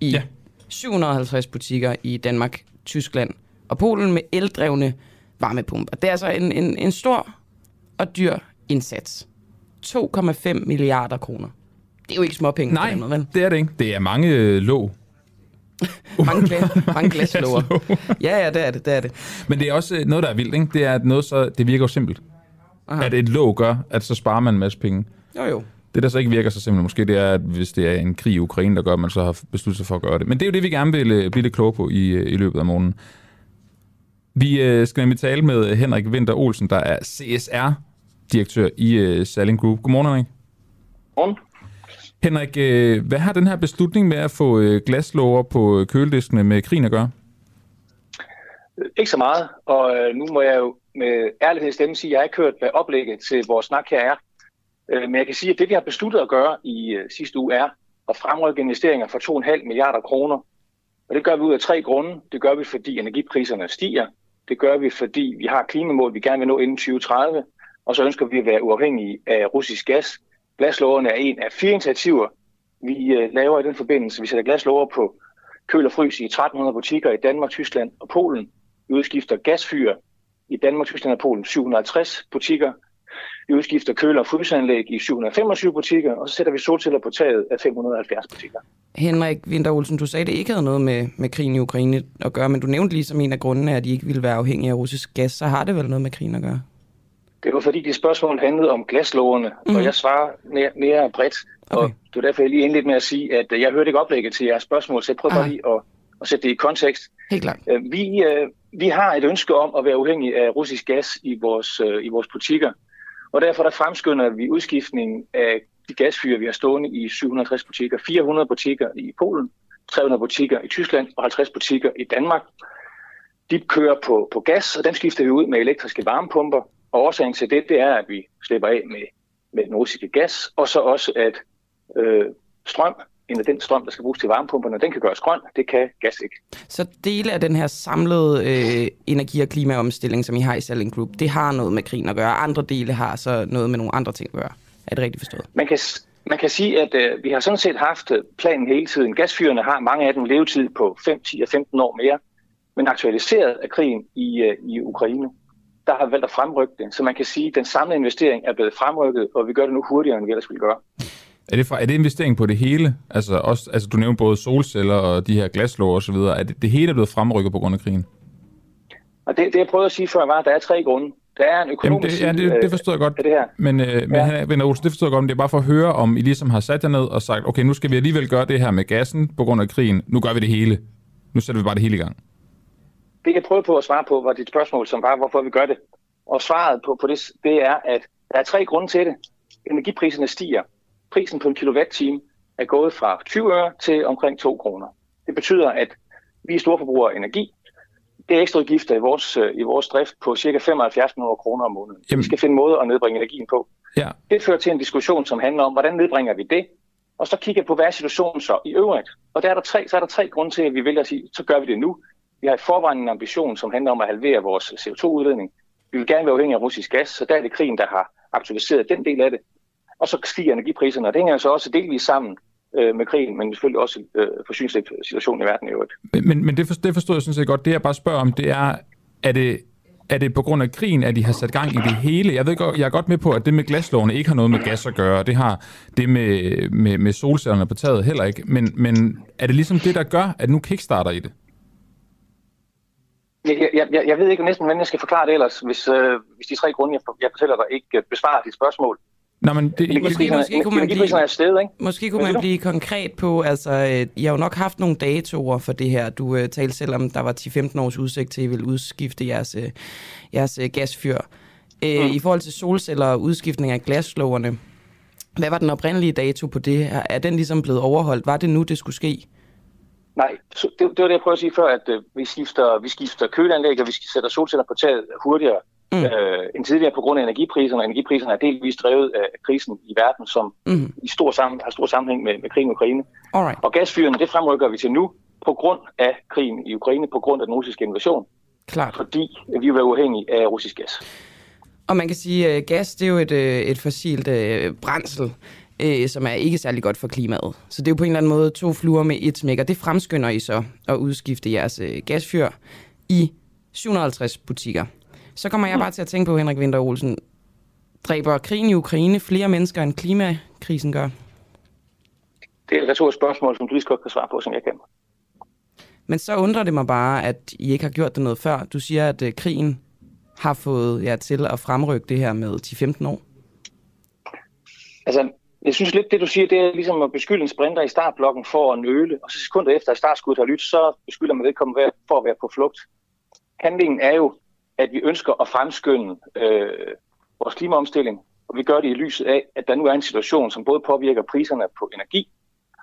Speaker 2: i
Speaker 1: Ja.
Speaker 2: 750 butikker i Danmark, Tyskland og Polen med eldrevne varmepumper. Det er altså en, en, en stor og dyr indsats. 2,5 milliarder kroner. Det er jo ikke småpenge.
Speaker 1: Nej,
Speaker 2: den måde, vel?
Speaker 1: det er det ikke. Det er mange øh, låg. [LAUGHS]
Speaker 2: Mange, glas, [LAUGHS] mange glaslåger. Ja, ja, det er det, det er det.
Speaker 1: Men det er også øh, noget, der er vildt, ikke? Det er noget så, det virker jo simpelt.
Speaker 2: Aha.
Speaker 1: At et låg gør, at så sparer man en masse penge.
Speaker 2: Jo, jo.
Speaker 1: Det, der så ikke virker så simpelt, måske det er, at hvis det er en krig i Ukraine, der gør, at man så har besluttet sig for at gøre det. Men det er jo det, vi gerne vil øh, blive lidt klogere på i, øh, i løbet af morgenen. Vi øh, skal nemlig tale med Henrik Winter Olsen, der er CSR-direktør i øh, Salling Group. Godmorgen, Henrik.
Speaker 9: Godmorgen.
Speaker 1: Henrik, øh, hvad har den her beslutning med at få øh, glaslåger på kølediskene med krigen at gøre?
Speaker 9: Ikke så meget, og øh, nu må jeg jo med ærlighed i stemmen sige, at jeg har ikke hørt, hvad oplægget til vores snak her er. Øh, men jeg kan sige, at det vi har besluttet at gøre i øh, sidste uge er at fremrykke investeringer for 2,5 milliarder kroner. Og det gør vi ud af tre grunde. Det gør vi, fordi energipriserne stiger. Det gør vi, fordi vi har klimamål, vi gerne vil nå inden 2030. Og så ønsker vi at være uafhængige af russisk gas. Glasloverne er en af fire initiativer, vi øh, laver i den forbindelse. Vi sætter glaslover på køl og frys i 1300 butikker i Danmark, Tyskland og Polen. Vi udskifter gasfyr i Danmark, Tyskland og Polen 750 butikker. Vi udskifter køler- og fryseanlæg i 725 butikker, og så sætter vi solceller på taget af 570 butikker.
Speaker 2: Henrik Winter Olsen, du sagde, at det ikke havde noget med, med krigen i Ukraine at gøre, men du nævnte ligesom en af grundene, at de ikke ville være afhængige af russisk gas, så har det vel noget med krigen at gøre?
Speaker 9: Det var fordi, det spørgsmål handlede om glasloverne, mm. og jeg svarer mere, mere bredt. Okay. Og det var derfor, jeg lige indledte med at sige, at jeg hørte ikke oplægget til jeres spørgsmål, så jeg prøver bare lige at, at sætte det i kontekst.
Speaker 2: Helt klart.
Speaker 9: Vi, vi har et ønske om at være uafhængige af russisk gas i vores, i vores butikker. Og derfor der fremskynder vi udskiftningen af de gasfyre, vi har stående i 750 butikker, 400 butikker i Polen, 300 butikker i Tyskland og 50 butikker i Danmark. De kører på, på gas, og dem skifter vi ud med elektriske varmepumper. Og årsagen til det, det er, at vi slipper af med, med den russiske gas, og så også, at øh, strøm, en af den strøm, der skal bruges til varmepumperne, den kan gøres grøn, det kan gas ikke.
Speaker 2: Så dele af den her samlede øh, energi- og klimaomstilling, som I har i Selling Group, det har noget med krigen at gøre. Andre dele har så noget med nogle andre ting at gøre. Er det rigtigt forstået?
Speaker 9: Man kan, man kan sige, at øh, vi har sådan set haft planen hele tiden. Gasfyrene har mange af dem levetid på 5, 10 og 15 år mere, men aktualiseret af krigen i, øh, i Ukraine, der har valgt at fremrykke det. Så man kan sige, at den samlede investering er blevet fremrykket, og vi gør det nu hurtigere, end vi ellers ville gøre.
Speaker 1: Er det, fra, er det investering på det hele? Altså, også, altså du nævnte både solceller og de her glaslåger osv. Er det, det hele er blevet fremrykket på grund af krigen?
Speaker 9: Og det, det jeg prøvede at sige før var, at der er tre grunde. Der er en økonomisk
Speaker 1: Jamen det, ja, det, det forstår jeg godt.
Speaker 9: Det her.
Speaker 1: Men, øh, men ja. Venner Olsen, det forstår jeg godt, men det er bare for at høre, om I ligesom har sat jer ned og sagt, okay, nu skal vi alligevel gøre det her med gassen på grund af krigen. Nu gør vi det hele. Nu sætter vi bare det hele i gang.
Speaker 9: Det jeg prøvede på at svare på, var dit spørgsmål, som var, hvorfor vi gør det. Og svaret på, på det, det er, at der er tre grunde til det. Energipriserne stiger. Prisen på en kilowatt-time er gået fra 20 øre til omkring 2 kroner. Det betyder, at vi er storforbrugere af energi. Det er ekstra udgifter i vores, i vores drift på ca. 75 millioner kroner om måneden. Jamen. Vi skal finde måder at nedbringe energien på.
Speaker 1: Ja.
Speaker 9: Det fører til en diskussion, som handler om, hvordan nedbringer vi det? Og så kigger på, hvad er situationen så i øvrigt? Og der er der tre, så er der tre grunde til, at vi vælger at sige, så gør vi det nu. Vi har i forvejen en ambition, som handler om at halvere vores CO2-udledning. Vi vil gerne være afhængige af russisk gas, så der er det krigen, der har aktualiseret den del af det. Og så stiger energipriserne, og det hænger så også delvis sammen øh, med krigen, men selvfølgelig også øh, forsyningssituationen i verden i øvrigt.
Speaker 1: Men, men, men det, for, det forstår jeg sådan set godt. Det jeg bare spørger om, det er, er det, er det på grund af krigen, at de har sat gang i det hele? Jeg ved godt, jeg er godt med på, at det med glaslovene ikke har noget med gas at gøre. Det har det med, med, med solcellerne på taget heller ikke. Men, men er det ligesom det, der gør, at nu kickstarter i det?
Speaker 9: Jeg, jeg, jeg, jeg ved ikke næsten, hvordan jeg skal forklare det ellers, hvis, øh, hvis de tre grunde, jeg, jeg fortæller dig, ikke besvarer dit spørgsmål.
Speaker 1: Nå, men det,
Speaker 2: måske, måske kunne man blive,
Speaker 9: er sted, ikke?
Speaker 2: Måske kunne man blive konkret på, altså, øh, I har jo nok haft nogle datoer for det her. Du uh, talte selv om, der var 10-15 års udsigt til, at I ville udskifte jeres, uh, jeres uh, gasfyr. Uh, mm. I forhold til solceller og udskiftning af glasslåerne, hvad var den oprindelige dato på det her? Er den ligesom blevet overholdt? Var det nu, det skulle ske?
Speaker 9: Nej, det, det var det, jeg prøvede at sige før, at uh, vi, skifter, vi skifter køleanlæg, og vi sætter solceller på taget hurtigere mm. øh, end tidligere på grund af energipriserne. Energipriserne er delvis drevet af krisen i verden, som mm. i stor sammen, har stor sammenhæng med, med krigen i Ukraine.
Speaker 2: Alright.
Speaker 9: Og gasfyrene, det fremrykker vi til nu på grund af krigen i Ukraine, på grund af den russiske invasion.
Speaker 2: Klart.
Speaker 9: Fordi vi var uafhængige af russisk gas.
Speaker 2: Og man kan sige, at gas det er jo et, et fossilt øh, brændsel, øh, som er ikke særlig godt for klimaet. Så det er jo på en eller anden måde to fluer med et smæk, og det fremskynder I så at udskifte jeres øh, gasfyr i 750 butikker. Så kommer jeg bare til at tænke på, Henrik Winter Olsen, dræber krigen i Ukraine flere mennesker, end klimakrisen gør?
Speaker 9: Det er et retorisk spørgsmål, som du lige godt kan svare på, som jeg kan.
Speaker 2: Men så undrer det mig bare, at I ikke har gjort det noget før. Du siger, at uh, krigen har fået jer til at fremrykke det her med 10-15 år.
Speaker 9: Altså, jeg synes lidt, det du siger, det er ligesom at beskylde en sprinter i startblokken for at nøle, og så sekunder efter, at startskuddet har lyttet, så beskylder man vedkommende for at være på flugt. Handlingen er jo, at vi ønsker at fremskynde øh, vores klimaomstilling, og vi gør det i lyset af, at der nu er en situation, som både påvirker priserne på energi,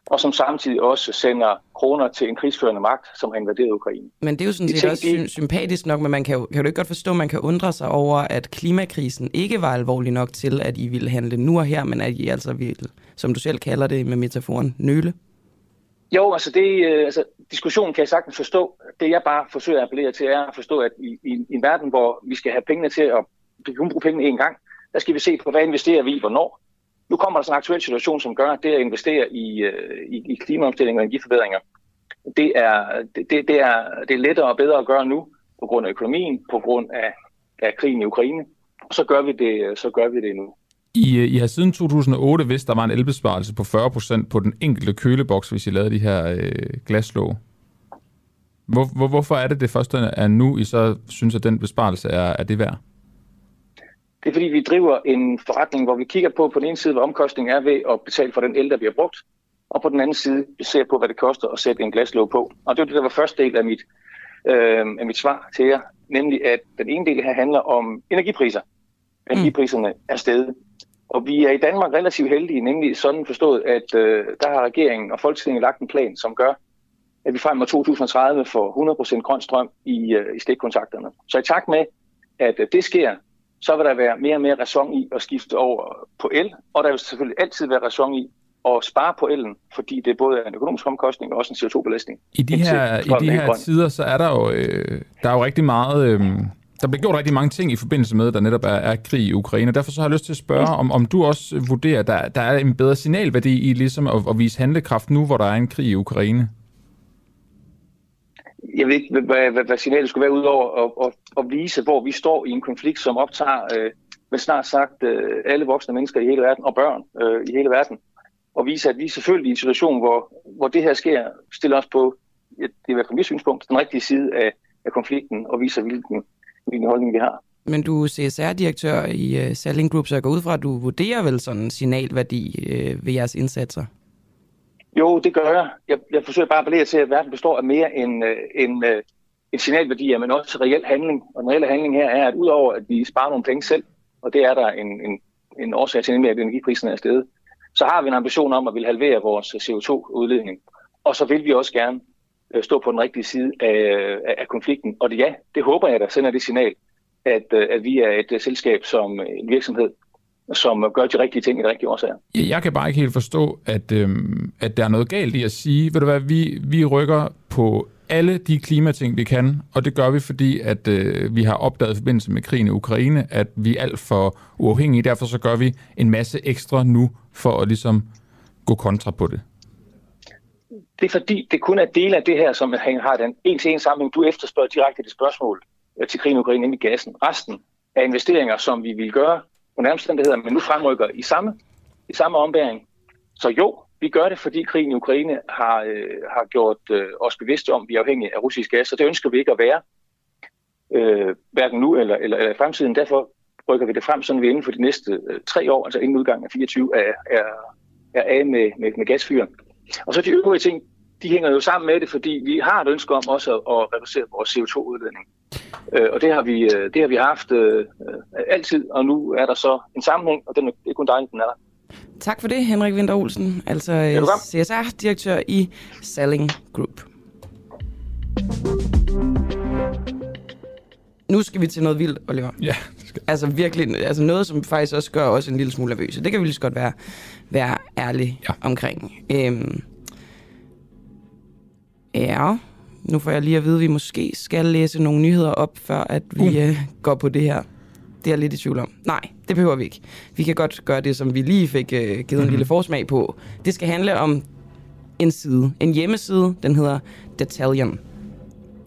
Speaker 9: og som samtidig også sender kroner til en krigsførende magt, som har invaderet Ukraine.
Speaker 2: Men det er jo sådan set
Speaker 9: ting,
Speaker 2: også
Speaker 9: de-
Speaker 2: sy- sympatisk nok, men man kan jo, kan du ikke godt forstå, at man kan undre sig over, at klimakrisen ikke var alvorlig nok til, at I ville handle nu og her, men at I altså ville, som du selv kalder det med metaforen, nøle?
Speaker 9: Jo, altså, det, øh, altså diskussionen kan jeg sagtens forstå. Det jeg bare forsøger at appellere til, er at forstå, at i, i, i en verden, hvor vi skal have pengene til at vi kan kun bruge pengene én gang, der skal vi se på, hvad investerer vi i, hvornår. Nu kommer der sådan en aktuel situation, som gør, at det at investere i, øh, i, i klimaomstilling og energiforbedringer, det er, det, det, det, er, det er lettere og bedre at gøre nu, på grund af økonomien, på grund af, af krigen i Ukraine. Og så gør vi det, så gør vi det nu.
Speaker 1: I, øh, I har siden 2008 vidst, der var en elbesparelse på 40% på den enkelte køleboks, hvis I lavede de her øh, glaslåg. Hvor, hvor, hvorfor er det det første er nu, I så synes, at den besparelse er, er det værd?
Speaker 9: Det er fordi, vi driver en forretning, hvor vi kigger på på den ene side, hvad omkostningen er ved at betale for den el, der bliver brugt, og på den anden side ser på, hvad det koster at sætte en glaslåg på. Og det var det, der var første del af mit, øh, af mit svar til jer, nemlig at den ene del her handler om energipriser. Energipriserne er steget. Og vi er i Danmark relativt heldige, nemlig sådan forstået, at øh, der har regeringen og Folketinget lagt en plan, som gør, at vi frem mod 2030 får 100% grøn strøm i, øh, i stikkontakterne. Så i takt med, at øh, det sker, så vil der være mere og mere ræson i at skifte over på el, og der vil selvfølgelig altid være ræson i at spare på elen, fordi det både er en økonomisk omkostning og også en CO2-belastning.
Speaker 1: I de her, i de
Speaker 9: er
Speaker 1: her tider, så er der jo, øh, der er jo rigtig meget... Øh, der bliver gjort rigtig mange ting i forbindelse med, at der netop er, er krig i Ukraine. Derfor så har jeg lyst til at spørge, om, om du også vurderer, at der, der er en bedre signalværdi i ligesom at, at vise handlekraft nu, hvor der er en krig i Ukraine.
Speaker 9: Jeg ved ikke, hvad, hvad, hvad, hvad signalet skulle være udover at, at, at vise, hvor vi står i en konflikt, som optager øh, med snart sagt øh, alle voksne mennesker i hele verden, og børn øh, i hele verden. Og vise, at vi selvfølgelig i en situation, hvor, hvor det her sker, stiller os på, det er i hvert fald mit synspunkt, den rigtige side af, af konflikten, og viser, hvilken, hvilken holdning vi har.
Speaker 2: Men du er CSR-direktør i uh, Selling Group, så jeg går ud fra, at du vurderer vel sådan en signalværdi uh, ved jeres indsatser?
Speaker 9: Jo, det gør jeg. Jeg, jeg forsøger bare at appellere til, at verden består af mere end, øh, end, øh, end signalværdier, men også reel handling. Og den reelle handling her er, at udover at vi sparer nogle penge selv, og det er der en, en, en årsag til, nemlig at energipriserne er steget, så har vi en ambition om at vil halvere vores CO2-udledning. Og så vil vi også gerne Øh, stå på den rigtige side af, af, af konflikten. Og det, ja, det håber jeg, der sender det signal, at, øh, at vi er et selskab som en virksomhed, som gør de rigtige ting i de rigtige årsager.
Speaker 1: Jeg jeg kan bare ikke helt forstå, at, øhm, at der er noget galt i at sige, ved du hvad, vi, vi rykker på alle de klimating, vi kan, og det gør vi, fordi at øh, vi har opdaget i forbindelse med krigen i Ukraine, at vi er alt for uafhængige, derfor så gør vi en masse ekstra nu, for at ligesom gå kontra på det.
Speaker 9: Det er fordi, det kun er dele af det her, som har den en til en sammenhæng. Du efterspørger direkte det spørgsmål øh, til krigen i Ukraine, nemlig gassen. Resten af investeringer, som vi vil gøre på nærmeste omstændigheder, men nu fremrykker i samme, i samme ombæring. Så jo, vi gør det, fordi krigen i Ukraine har, øh, har gjort øh, os bevidste om, at vi er afhængige af russisk gas, og det ønsker vi ikke at være, øh, hverken nu eller, eller, eller i fremtiden. Derfor rykker vi det frem, så vi inden for de næste øh, tre år, altså inden udgangen af 24, er, er, er af med, med, med gasfyren. Og så de øvrige ting, de hænger jo sammen med det, fordi vi har et ønske om også at, at reducere vores CO2-udledning. Øh, og det har vi, øh, det har vi haft øh, øh, altid, og nu er der så en sammenhæng, og den er, det er kun dejligt, den er der.
Speaker 2: Tak for det, Henrik Winter Olsen, altså øh. CSR-direktør i Selling Group. Nu skal vi til noget vildt, Oliver.
Speaker 1: Ja,
Speaker 2: Altså virkelig, altså noget, som faktisk også gør os en lille smule nervøse. Det kan vi lige så godt være, være ærlige ja. omkring. Øhm, ja, nu får jeg lige at vide, at vi måske skal læse nogle nyheder op, før at vi uh. øh, går på det her. Det er jeg lidt i tvivl om. Nej, det behøver vi ikke. Vi kan godt gøre det, som vi lige fik øh, givet mm-hmm. en lille forsmag på. Det skal handle om en side, en hjemmeside, den hedder Detallion.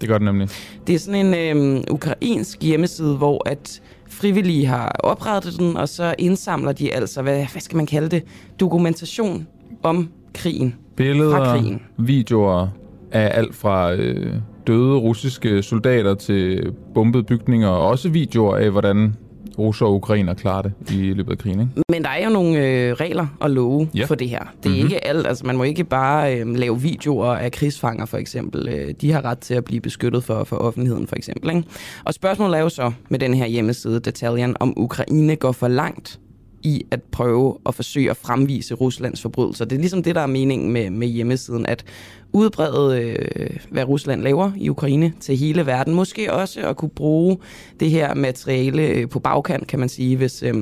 Speaker 1: Det gør det nemlig.
Speaker 2: Det er sådan en øhm, ukrainsk hjemmeside, hvor at frivillige har oprettet den, og så indsamler de altså, hvad, hvad skal man kalde det, dokumentation om krigen. Fra
Speaker 1: Billeder,
Speaker 2: krigen.
Speaker 1: videoer af alt fra øh, døde russiske soldater til bombede bygninger, og også videoer af, hvordan russer og ukrainer klarer det i løbet af krigen. Ikke?
Speaker 2: Men der er jo nogle øh, regler og love
Speaker 1: Ja.
Speaker 2: for det her. Det er
Speaker 1: Mhm.
Speaker 2: mm-hmm. ikke alt, altså man må ikke bare øh, lave videoer af krigsfanger for eksempel. Øh, de har ret til at blive beskyttet for, for offentligheden for eksempel. Ikke? Og spørgsmålet er jo så med den her hjemmeside, Detaljen, om Ukraine går for langt i at prøve at forsøge at fremvise Ruslands forbrydelser. Det er ligesom det, der er meningen med, med hjemmesiden, at udbrede, øh, hvad Rusland laver i Ukraine til hele verden. Måske også at kunne bruge det her materiale øh, på bagkant, kan man sige, hvis, øh,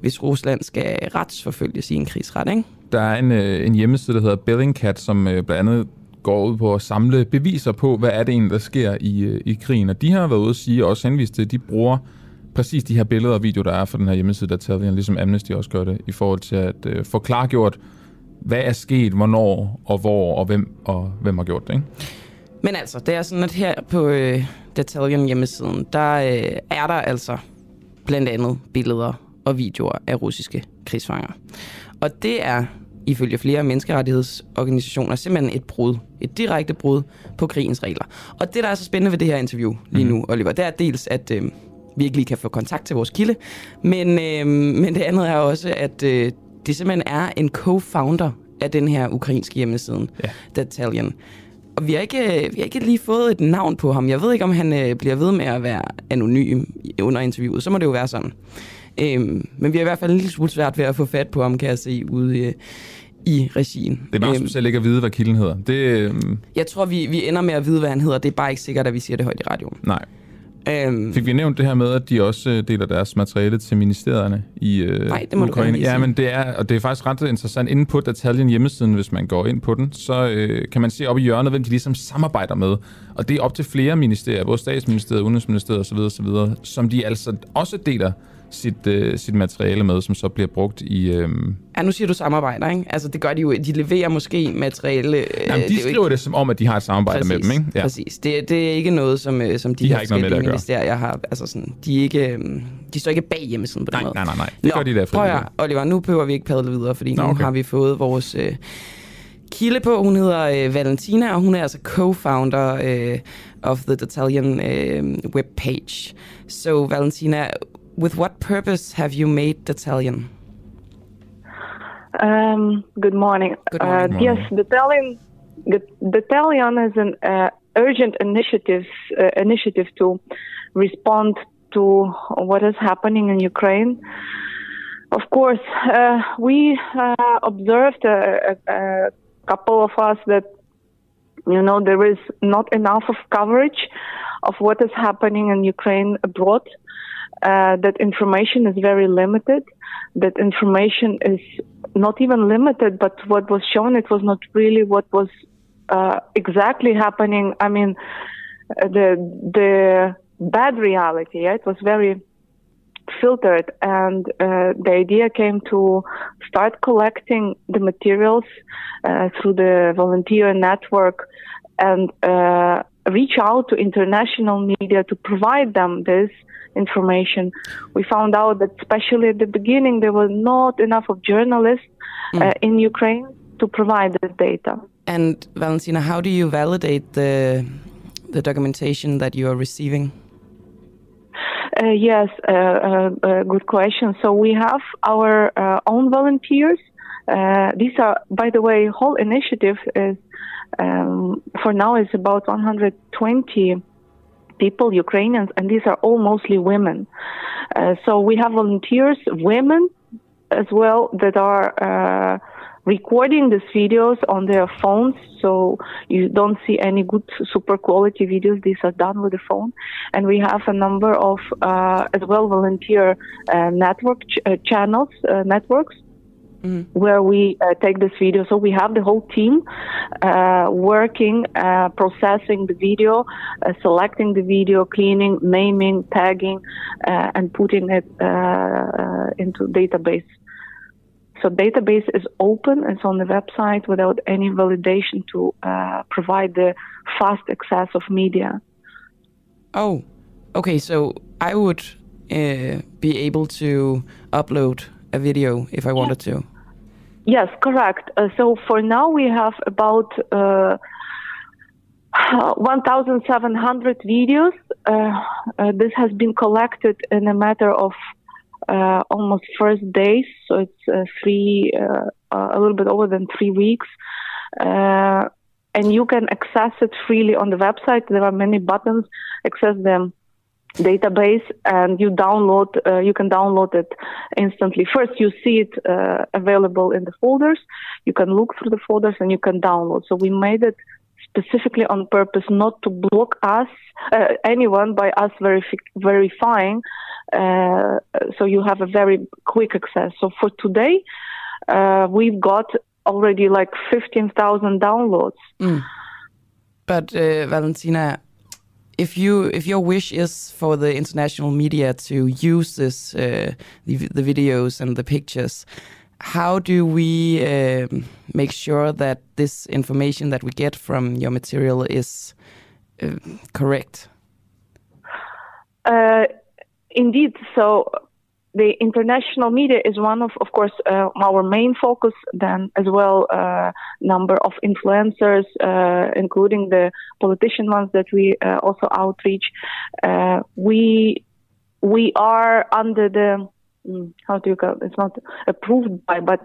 Speaker 2: hvis Rusland skal retsforfølges i en krigsret. Ikke?
Speaker 1: Der er en, øh, en hjemmeside, der hedder Bellingcat, som øh, blandt andet går ud på at samle beviser på, hvad er det egentlig, der sker i, øh, i krigen. Og de har været ude at sige, og også henvist til, at de bruger præcis de her billeder og videoer, der er for den her hjemmeside, der taler, ligesom Amnesty også gør det, i forhold til at øh, få klargjort, hvad er sket, hvornår og hvor og hvem og hvem har gjort det. Ikke?
Speaker 2: Men altså, det er sådan, at her på øh, Detaljen hjemmesiden, der øh, er der altså blandt andet billeder og videoer af russiske krigsfanger. Og det er ifølge flere menneskerettighedsorganisationer simpelthen et brud, et direkte brud på krigens regler. Og det, der er så spændende ved det her interview lige mhm. nu, Oliver, det er dels, at øh, vi ikke lige kan få kontakt til vores kilde, men, øh, men det andet er også, at øh, det simpelthen er en co-founder af den her ukrainske hjemmeside, ja. Detaljen. Og vi har, ikke, vi har ikke lige fået et navn på ham. Jeg ved ikke, om han øh, bliver ved med at være anonym under interviewet. Så må det jo være sådan. Øhm, men vi har i hvert fald en lille smule svært ved at få fat på ham, kan jeg se, ude i, i regien.
Speaker 1: Det er meget øhm, specielt ikke at vide, hvad kilden hedder. Det, øhm...
Speaker 2: Jeg tror, vi, vi ender med at vide, hvad han hedder. Det er bare ikke sikkert, at vi siger det højt i radioen.
Speaker 1: Nej. Øhm, Fik vi nævnt det her med, at de også øh, deler deres materiale til ministerierne i øh,
Speaker 2: Nej, det må Ukraine?
Speaker 1: Du ja, men det er, og det er faktisk ret interessant. Inde på Detaljen hjemmesiden, hvis man går ind på den, så øh, kan man se op i hjørnet, hvem de ligesom samarbejder med. Og det er op til flere ministerier, både statsministeriet, udenrigsministeriet osv., osv., som de altså også deler sit, øh, sit materiale med, som så bliver brugt i... Øh...
Speaker 2: Ja, nu siger du samarbejder, ikke? Altså, det gør de jo. De leverer måske materiale... Øh,
Speaker 1: Jamen, de det skriver ikke... det som om, at de har et samarbejde
Speaker 2: præcis,
Speaker 1: med dem, ikke?
Speaker 2: Ja. Præcis. Det, det er ikke noget, som, øh, som de, de
Speaker 1: har ikke noget med
Speaker 2: ministerier har... Altså sådan, de, er ikke, øh, de står ikke bag hjemmesiden på
Speaker 1: nej,
Speaker 2: den måde.
Speaker 1: Nej, nej, nej. Det Nå, gør de der
Speaker 2: Prøv at, Oliver, nu behøver vi ikke padle videre, fordi Nå, okay. nu har vi fået vores... Øh, kilde på. Hun hedder øh, Valentina, og hun er altså co-founder øh, of the Italian øh, webpage. So Valentina, with what purpose have you made Detaljen?
Speaker 10: Um, good morning.
Speaker 2: Good morning.
Speaker 10: Uh, yes, Detaljen, Detaljen is an uh, urgent initiative uh, initiative to respond to what is happening in Ukraine. Of course, uh, we uh, observed a, a, a couple of us that you know there is not enough of coverage of what is happening in Ukraine abroad uh, that information is very limited, that information is not even limited, but what was shown, it was not really what was uh, exactly happening. I mean, the the bad reality. Yeah? It was very filtered, and uh, the idea came to start collecting the materials uh, through the volunteer network and uh, reach out to international media to provide them this information. We found out that, especially at the beginning, there were not enough of journalists mm. uh, in Ukraine to provide this data.
Speaker 2: And Valentina, how do you validate the the documentation that you are receiving?
Speaker 10: Uh, yes, uh, uh, uh good question. So we have our uh, own volunteers. Uh, these are, by the way, whole initiative is um, for now is about 120 people, Ukrainians, and these are all mostly women. Uh, so we have volunteers, women as well, that are uh, recording these videos on their phones. So you don't see any good super quality videos. These are done with the phone. And we have a number of uh, as well volunteer uh, network ch- uh, channels, uh, networks Mm-hmm. where we uh, take this video. So we have the whole team uh, working, uh, processing the video, uh, selecting the video, cleaning, naming, tagging, uh, and putting it uh, into database. So database is open. It's on the website without any validation to provide the fast access of media.
Speaker 2: Oh, okay. So I would be able to upload a video if I wanted to.
Speaker 10: Yes, correct. Uh, so for now we have about uh, 1,700 videos. Uh, uh, this has been collected in a matter of uh, almost first days, so it's uh, three, a little bit over than three weeks. and you can access it freely on the website. There are many buttons. Access them database and you download uh, you can download it instantly. First you see it uh, available in the folders. You can look through the folders and you can download. So we made it specifically on purpose not to block us uh, anyone by us verifi- verifying uh, so you have a very quick access. So for today uh, we've got already like 15,000 downloads.
Speaker 2: Mm. But uh, Valentina, if you if your wish is for the international media to use this uh, the, the videos and the pictures, how do we um make sure that this information that we get from your material is uh, correct?
Speaker 10: Uh, indeed. So the international media is one of, of course, uh, our main focus. Then as well, uh, number of influencers, uh, including the politician ones that we uh, also outreach. Uh, we we are under the mm, how do you call it? It's not approved by, but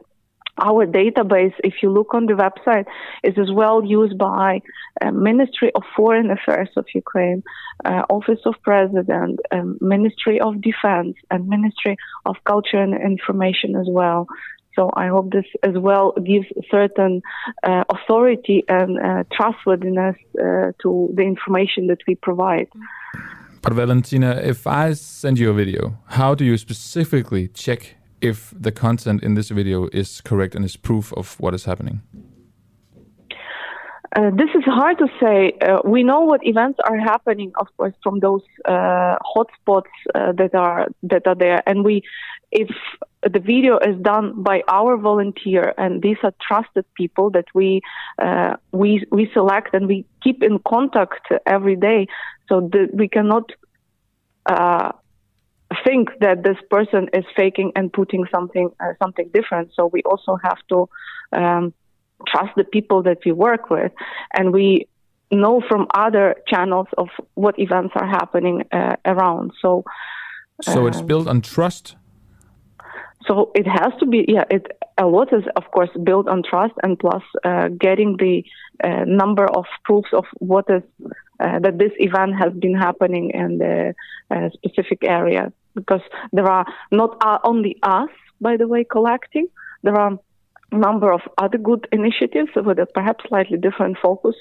Speaker 10: our database, if you look on the website, is as well used by uh, Ministry of Foreign Affairs of Ukraine, uh, Office of President, um, Ministry of Defense, and Ministry of Culture and Information as well. So I hope this as well gives certain uh, authority and uh, trustworthiness uh, to the information that we provide.
Speaker 1: But Valentina, if I send you a video, how do you specifically check if the content in this video is correct and is proof of what is happening?
Speaker 10: Uh, this is hard to say. Uh, we know what events are happening, of course, from those uh, hotspots uh, that are that are there, and we, if the video is done by our volunteer, and these are trusted people that we uh, we we select and we keep in contact every day, so that we cannot uh, think that this person is faking and putting something uh, something different. So we also have to um, trust the people that we work with, and we know from other channels of what events are happening uh, around. So,
Speaker 1: So it's
Speaker 10: um,
Speaker 1: built on trust.
Speaker 10: so it has to be yeah. It a lot is of course built on trust and plus uh, getting the uh, number of proofs of what is uh, that this event has been happening in the uh, specific area because there are not uh, only us by the way collecting there are a number of other good initiatives with a perhaps slightly different focus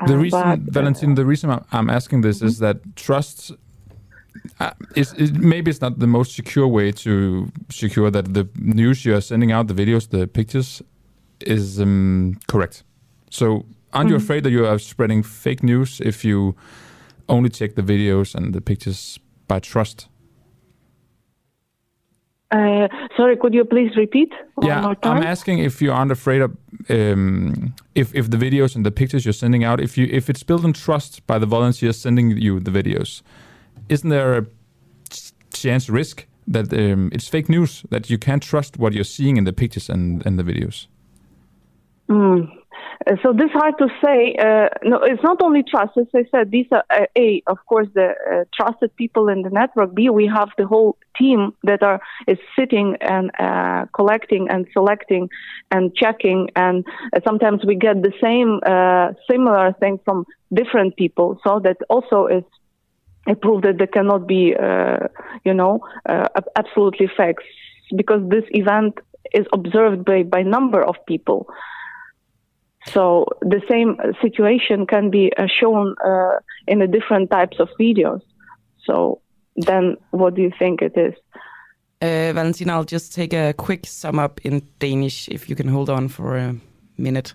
Speaker 10: uh,
Speaker 1: The reason,
Speaker 10: but, uh,
Speaker 1: Valentin, the reason I'm- I'm asking this is that trust uh, is, is maybe it's not the most secure way to secure that the news you are sending out, the videos, the pictures, is um, correct. So, aren't you
Speaker 10: Mhm.
Speaker 1: afraid that you are spreading fake news if you only check the videos and the pictures by trust?
Speaker 10: Uh, sorry could you please repeat one
Speaker 1: yeah,
Speaker 10: more time
Speaker 1: I'm asking if you aren't afraid of um, if if the videos and the pictures you're sending out, if you if it's built on trust by the volunteers sending you the videos, isn't there a chance risk that um, it's fake news that you can't trust what you're seeing in the pictures and, and the videos?
Speaker 10: Mm. Uh, So this is hard to say. Uh, no, it's not only trust. As I said, these are uh, a, of course, the uh, trusted people in the network. B, we have the whole team that are is sitting and uh, collecting and selecting and checking, and uh, sometimes we get the same similar thing from different people. So that also is a proof that there cannot be, you know, absolutely facts because this event is observed by by number of people. So the same situation can be uh, shown uh, in the different types of videos. So then, what do you think it is?
Speaker 2: Uh, Valentina, I'll just take a quick sum up in Danish, if you can hold on for a minute.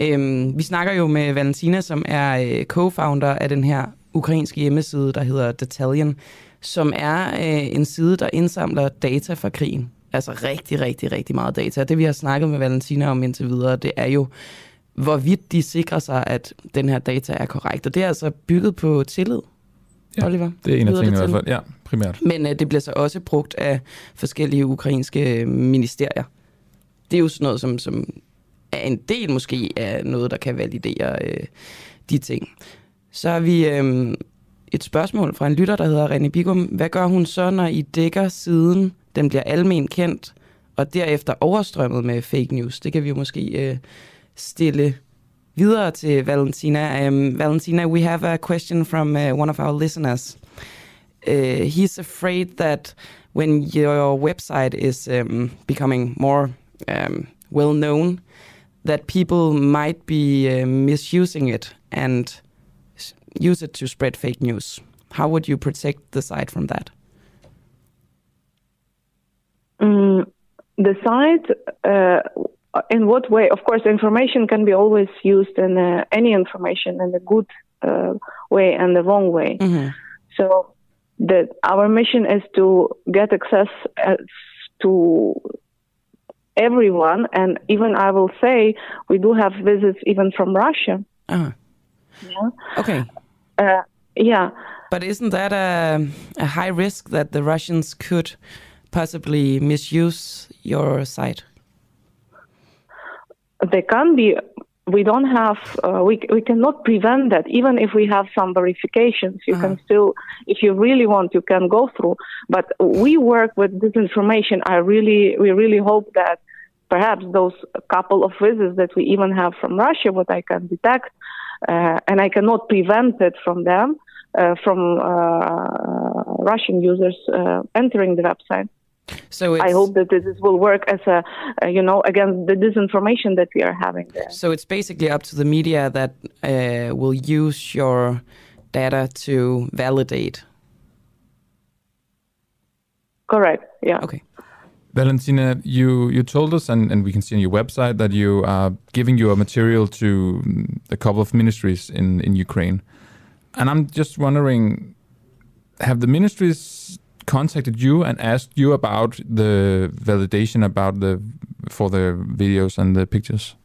Speaker 2: Um, vi snakker jo med Valentina, som er øh, co-founder af den her ukrainske hjemmeside, der hedder Detaljen, som er uh, en side, der indsamler data fra krigen. Altså rigtig, rigtig, rigtig meget data. Det vi har snakket med Valentina om indtil videre, det er jo, hvorvidt de sikrer sig, at den her data er korrekt. Og det er altså bygget på tillid,
Speaker 1: Ja,
Speaker 2: Oliver.
Speaker 1: Det er en af tingene i hvert fald. Ja, primært.
Speaker 2: Men øh, det bliver så også brugt af forskellige ukrainske øh, ministerier. Det er jo sådan noget, som, som er en del måske af noget, der kan validere øh, de ting. Så har vi øh, et spørgsmål fra en lytter, der hedder René Bigum. Hvad gør hun så, når I dækker siden, den bliver almen kendt, og derefter overstrømmet med fake news? Det kan vi jo måske øh, stille videre til Valentina. Um, Valentina, we have a question from uh, one of our listeners. uh, he's afraid that when your website is um, becoming more um, well known, that people might be uh, misusing it and use it to spread fake news. How would you protect the site from that?
Speaker 10: Mm, the site, uh, in what way? Of course, information can be always used in uh, any information in a good uh, way and the wrong way. So, the, our mission is to get access uh, to everyone, and even I will say we do have visits even from Russia.
Speaker 2: Uh-huh.
Speaker 10: Yeah.
Speaker 2: Okay.
Speaker 10: Uh, yeah.
Speaker 2: But isn't that a, a high risk that the Russians could possibly misuse your site?
Speaker 10: They can be we don't have uh, we we cannot prevent that. Even if we have some verifications you can still if you really want you can go through. But we work with this information i really we really hope that perhaps those couple of visits that we even have from russia what i can detect uh, and i cannot prevent it from them uh, from uh, russian users uh, entering the website
Speaker 2: So
Speaker 10: I hope that this will work as a, uh, you know, against the disinformation that we are having there.
Speaker 2: So it's basically up to the media that uh, will use your data to validate.
Speaker 10: Correct. Yeah.
Speaker 2: Okay.
Speaker 1: Valentina, you, you told us, and, and we can see on your website, that you are giving your material to mm, a couple of ministries in, in Ukraine. And I'm just wondering have the ministries contacted you and asked you about the validation about the for the videos and the pictures?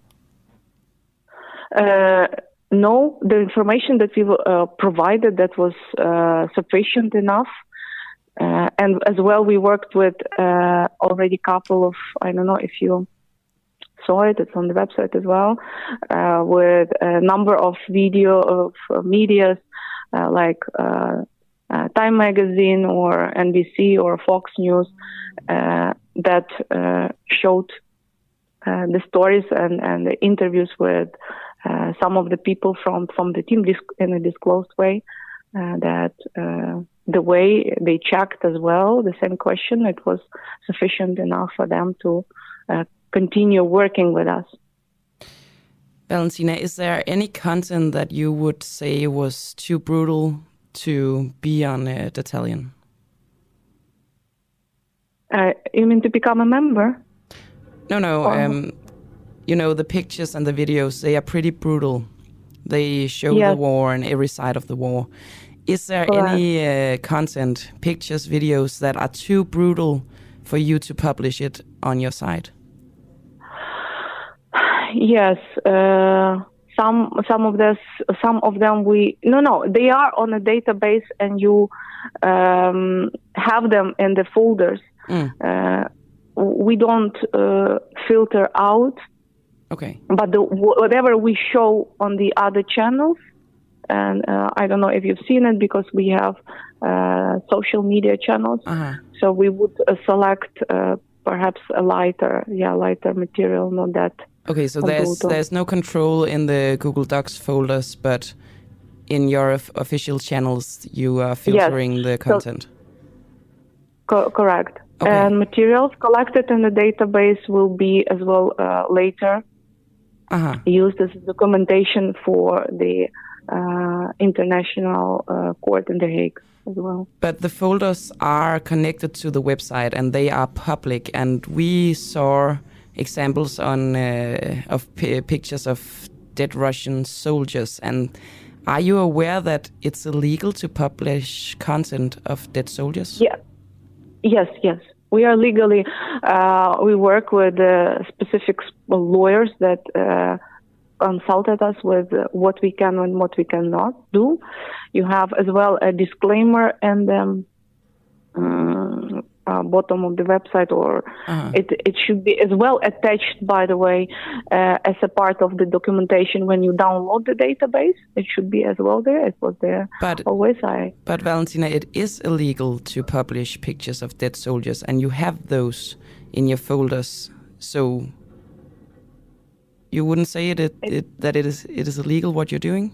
Speaker 10: Uh, no, the information that we uh, provided that was uh, sufficient enough. Uh, and as well, we worked with uh, already a couple of, I don't know if you saw it, it's on the website as well, uh, with a number of video of medias like uh, Time Magazine or NBC or Fox News uh, that uh, showed uh, the stories and, and the interviews with uh, some of the people from, from the team in a disclosed way. Uh, that the way they checked as well, the same question, it was sufficient enough for them to continue working with us.
Speaker 2: Valentina, is there any content that you would say was too brutal to be on uh, Detalion?
Speaker 10: Uh, you mean to become a member?
Speaker 2: No, no.
Speaker 10: Or-
Speaker 2: Um, you know, the pictures and the videos, they are pretty brutal. They show
Speaker 10: Yes.
Speaker 2: the war and every side of the war. Is there any uh, content, pictures, videos that are too brutal for you to publish it on your site? [SIGHS]
Speaker 10: Yes, uh, some some of this some of them we no no they are on a database and you um, have them in the folders. Uh, we don't uh, filter out,
Speaker 2: Okay.
Speaker 10: but the, whatever we show on the other channels, and uh, I don't know if you've seen it because we have uh, social media channels.
Speaker 2: Uh-huh.
Speaker 10: So we would uh, select uh, perhaps a lighter, yeah, lighter material, not that.
Speaker 2: Okay, so there's there's no control in the Google Docs folders, but in your of- official channels, you are filtering the
Speaker 10: So-
Speaker 2: content.
Speaker 10: Co- correct. And materials collected in the database will be as well uh, later
Speaker 2: Uh-huh.
Speaker 10: used as documentation for the uh, international uh, court in The Hague as well.
Speaker 2: But the folders are connected to the website and they are public. And we saw examples on uh, of pi pictures of dead Russian soldiers. And are you aware that it's illegal to publish content of dead soldiers?
Speaker 10: Yeah. Yes, yes. We are legally, uh, we work with uh, specific lawyers that uh, consulted us with uh, what we can and what we cannot do. You have as well a disclaimer and um, um, uh, bottom of the website, or it it should be as well attached. By the way, uh, as a part of the documentation when you download the database, it should be as well there. It was there
Speaker 2: But
Speaker 10: always. I
Speaker 2: But Valentina, it is illegal to publish pictures of dead soldiers, and you have those in your folders. So you wouldn't say it, it, it that it is it is illegal what you're doing?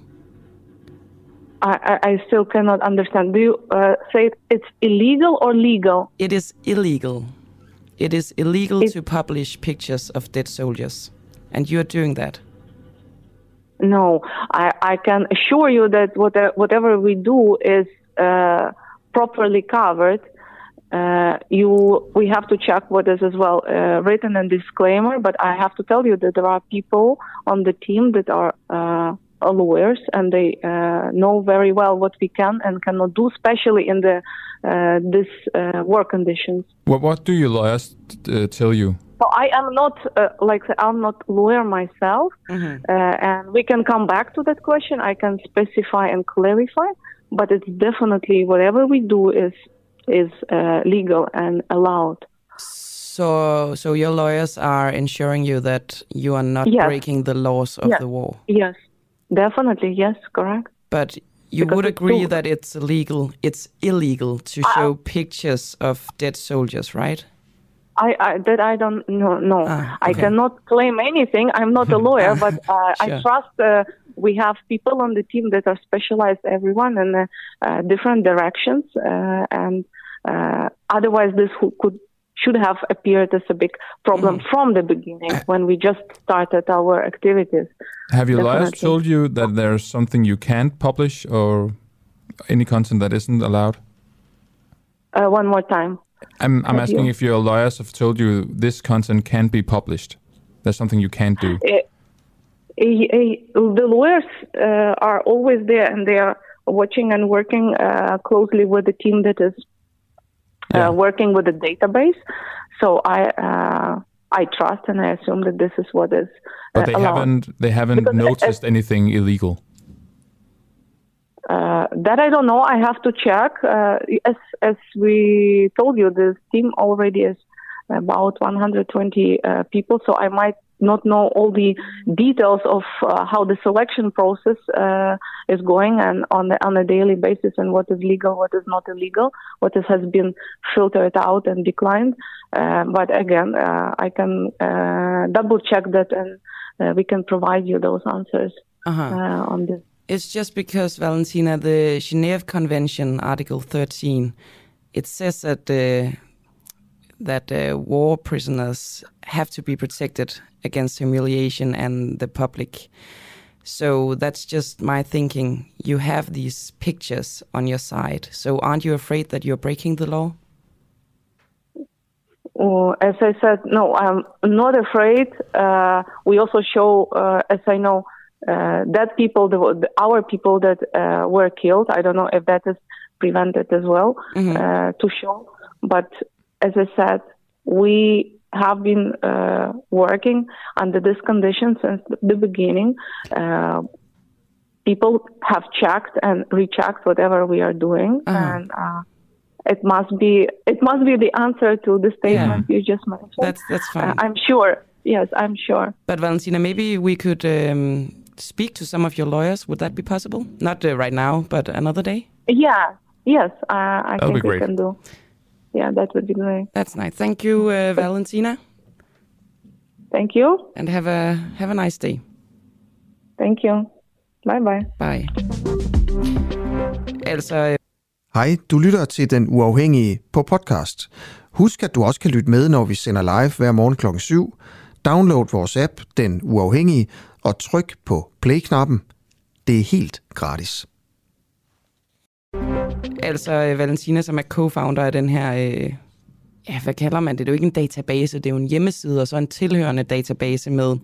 Speaker 10: I, I, still cannot understand. Do you uh, say it's illegal or legal?
Speaker 2: It is illegal. It is illegal to publish pictures of dead soldiers. And you're doing that.
Speaker 10: No, I, I can assure you that what, whatever we do is uh, properly covered. Uh, you, we have to check what is as well uh, written in disclaimer. But I have to tell you that there are people on the team that are uh, are lawyers and they uh, know very well what we can and cannot do, especially in the uh, this uh, work conditions.
Speaker 1: What, what do your lawyers uh, tell you?
Speaker 10: So I am not uh, like I'm not lawyer myself, uh, and we can come back to that question. I can specify and clarify, but it's definitely whatever we do is is uh, legal and allowed.
Speaker 2: So, so your lawyers are ensuring you that you are not
Speaker 10: Yes.
Speaker 2: breaking the laws of
Speaker 10: Yes.
Speaker 2: the war.
Speaker 10: Yes, definitely yes, correct.
Speaker 2: But you
Speaker 10: Because
Speaker 2: would agree
Speaker 10: true.
Speaker 2: that it's illegal. It's illegal to
Speaker 10: Uh,
Speaker 2: show pictures of dead soldiers, right?
Speaker 10: I, I that I don't know. No,
Speaker 2: Ah,
Speaker 10: I cannot claim anything. I'm not a [LAUGHS] lawyer, but uh, I trust uh, we have people on the team that are specialized, everyone in uh, uh, different directions, uh, and uh, otherwise this could should have appeared as a big problem
Speaker 2: Mm-hmm.
Speaker 10: from the beginning when we just started our activities.
Speaker 1: Have your lawyers told you that there's something you can't publish or any content that isn't allowed?
Speaker 10: Uh, one more time.
Speaker 1: I'm, I'm asking
Speaker 10: you-
Speaker 1: if your lawyers have told you this content can't be published. There's something you can't do.
Speaker 10: Eh, eh, eh, the lawyers uh, are always there and they are watching and working uh, closely with the team that is
Speaker 1: Yeah.
Speaker 10: uh, working with the database. So I uh, I trust and I assume that this is what is
Speaker 1: But
Speaker 10: uh,
Speaker 1: they
Speaker 10: allowed.
Speaker 1: haven't they haven't
Speaker 10: Because, uh,
Speaker 1: noticed anything illegal.
Speaker 10: Uh, that I don't know. I have to check. Uh, as as we told you, this team already is about 120 uh, people, so I might not know all the details of uh, how the selection process uh, is going and on the, on a daily basis and what is legal, what is not illegal, what is, has been filtered out and declined. Uh, but again, uh, I can uh, double check that and uh, we can provide you those answers
Speaker 2: Uh-huh.
Speaker 10: uh, on this.
Speaker 2: It's just because, Valentina, the Geneva Convention, Article 13, it says that uh, that uh, war prisoners have to be protected against humiliation and the public. So that's just my thinking. You have these pictures on your side. So aren't you afraid that you're breaking the law?
Speaker 10: Oh, as I said, no, I'm not afraid. Uh, we also show, uh, as I know, uh, that people, the, our people that uh, were killed. I don't know if that is prevented as well uh, to show. But as I said, we have been uh, working under this condition since the beginning. Uh, people have checked and rechecked whatever we are doing, and uh, it must be it must be the answer to the statement you just mentioned.
Speaker 2: That's that's fine.
Speaker 10: Uh, I'm sure. Yes, I'm sure.
Speaker 2: But Valentina, maybe we could um, speak to some of your lawyers. Would that be possible? Not uh, right now, but another day.
Speaker 10: Yeah. Yes, uh, I
Speaker 2: That'll
Speaker 10: think
Speaker 2: be
Speaker 10: we can do. Yeah, that would be great.
Speaker 2: That's nice. Thank you, uh, Valentina.
Speaker 10: Thank you.
Speaker 2: And have a have a nice day.
Speaker 10: Thank you. Bye bye.
Speaker 2: Bye. Altså, øh,
Speaker 11: Hej, du lytter til Den Uafhængige på podcast. Husk, at du også kan lytte med, når vi sender live hver morgen klokken 7. Download vores app, Den Uafhængige, og tryk på play-knappen. Det er helt gratis.
Speaker 2: Altså øh, Valentina, som er co-founder af den her, øh, ja, hvad kalder man det? Det er jo ikke en database, det er jo en hjemmeside, og så en tilhørende database med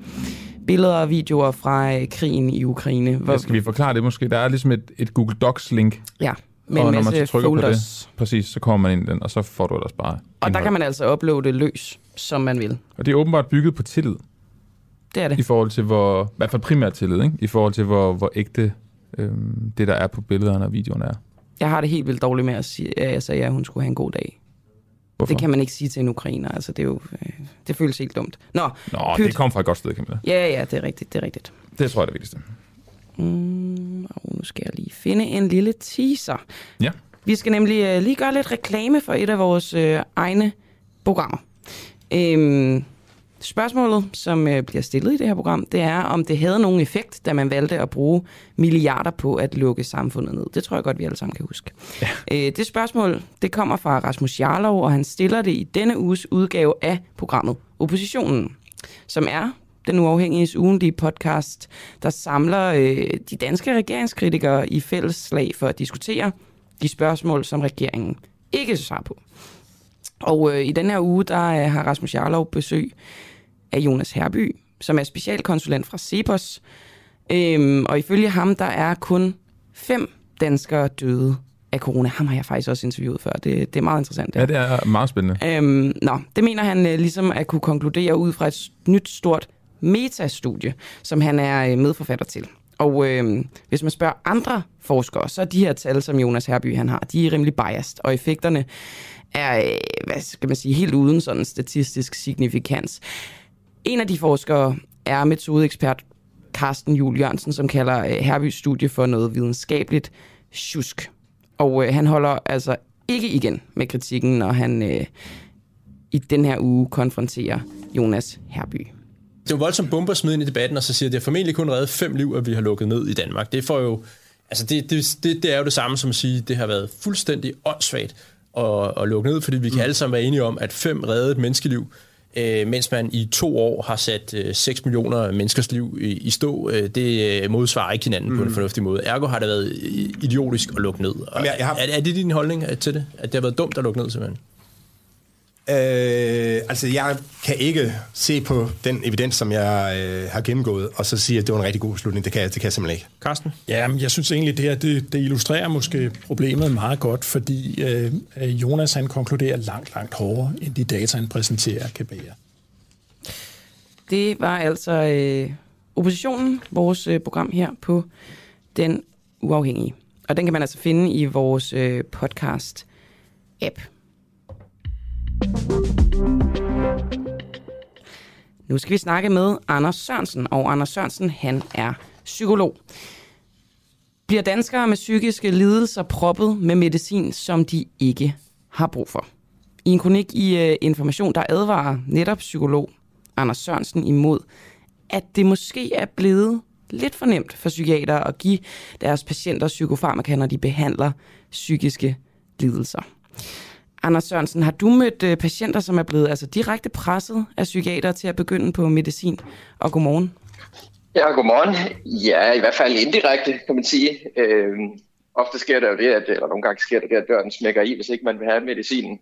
Speaker 2: billeder og videoer fra øh, krigen i Ukraine. Hvor,
Speaker 1: Ja, skal vi forklare det måske? Der er ligesom et, et Google Docs-link.
Speaker 2: Ja, med
Speaker 1: og
Speaker 2: en
Speaker 1: når man
Speaker 2: masse
Speaker 1: så trykker på
Speaker 2: folders.
Speaker 1: det, præcis, så kommer man ind i den, og så får du ellers bare
Speaker 2: Og der kan man altså uploade løs, som man vil.
Speaker 1: Og det er åbenbart bygget på tillid.
Speaker 2: Det er det.
Speaker 1: I forhold til hvor, i hvert fald primært tillid, ikke? I forhold til hvor, hvor ægte øhm, det, der er på billederne og videoerne er.
Speaker 2: Jeg har det helt vildt dårligt med at sige, at jeg sagde, at hun skulle have en god dag.
Speaker 1: Hvorfor?
Speaker 2: Det kan man ikke sige til en ukrainer. Altså, det, er jo, øh, det føles helt dumt. Nå,
Speaker 1: Nå,
Speaker 2: pyt.
Speaker 1: det kom fra et godt sted, Camilla.
Speaker 2: Ja, ja, det er rigtigt, det er rigtigt.
Speaker 1: Det tror jeg er det vigtigste.
Speaker 2: Mm, og nu skal jeg lige finde en lille teaser.
Speaker 1: Ja.
Speaker 2: Vi skal nemlig øh, lige gøre lidt reklame for et af vores øh, egne programmer. Øhm, Spørgsmålet, som øh, bliver stillet i det her program, det er, om det havde nogen effekt, da man valgte at bruge milliarder på at lukke samfundet ned. Det tror jeg godt, vi alle sammen kan huske. Ja. Øh, det spørgsmål, det kommer fra Rasmus Jarlov, og han stiller det i denne uges udgave af programmet Oppositionen, som er den uafhængige ugentlige podcast, der samler øh, de danske regeringskritikere i fælles slag for at diskutere de spørgsmål, som regeringen ikke svarer på. Og øh, i den her uge, der øh, har Rasmus Jarlov besøg af Jonas Herby, som er specialkonsulent fra Cepos. Øhm, og ifølge ham, der er kun fem danskere døde af corona. Ham har jeg faktisk også interviewet før. Det, det er meget interessant.
Speaker 1: Ja, ja det er meget spændende.
Speaker 2: Øhm, nå, det mener han øh, ligesom at kunne konkludere ud fra et nyt stort metastudie, som han er øh, medforfatter til. Og øh, hvis man spørger andre forskere, så er de her tal, som Jonas Herby han har, de er rimelig biased, og effekterne er, øh, hvad skal man sige, helt uden sådan statistisk signifikans. En af de forskere er metodeekspert Carsten Jul Jørgensen, som kalder øh, Herbys studie for noget videnskabeligt tjusk. Og øh, han holder altså ikke igen med kritikken, når han øh, i den her uge konfronterer Jonas Herby.
Speaker 12: Det er jo voldsomt bomber smid ind i debatten, og så siger, at det formentlig kun reddet fem liv, at vi har lukket ned i Danmark. Det får jo... Altså, det, det, det, det er jo det samme som at sige, at det har været fuldstændig åndssvagt at, at lukke ned, fordi vi kan mm. alle sammen være enige om, at fem reddede menneskeliv, øh, mens man i to år har sat øh, 6 millioner menneskers liv i, i stå. Øh, det øh, modsvarer ikke hinanden mm. på en mm. fornuftig måde. Ergo har det været idiotisk at lukke ned. Og jeg, jeg har... er, er det din holdning øh, til det? At det har været dumt at lukke ned, simpelthen?
Speaker 13: Øh, altså, jeg kan ikke se på den evidens, som jeg øh, har gennemgået, og så sige, at det var en rigtig god slutning. Det kan, det kan jeg simpelthen ikke.
Speaker 12: Carsten?
Speaker 14: Ja, men jeg synes egentlig, det her det, det illustrerer måske problemet meget godt, fordi øh, Jonas han konkluderer langt, langt hårdere, end de data, han præsenterer, kan bære.
Speaker 2: Det var altså øh, oppositionen, vores øh, program her på Den Uafhængige. Og den kan man altså finde i vores øh, podcast-app. Nu skal vi snakke med Anders Sørensen, og Anders Sørensen, han er psykolog. Bliver danskere med psykiske lidelser proppet med medicin, som de ikke har brug for? I en kronik i øh, Information, der advarer netop psykolog Anders Sørensen imod, at det måske er blevet lidt for nemt for psykiater at give deres patienter psykofarmaka, når de behandler psykiske lidelser. Anders Sørensen, har du mødt øh, patienter, som er blevet altså, direkte presset af psykiater til at begynde på medicin? Og godmorgen.
Speaker 15: Ja, godmorgen. Ja, i hvert fald indirekte, kan man sige. Øh, ofte sker der jo det, at, eller nogle gange sker der det, at døren smækker i, hvis ikke man vil have medicinen.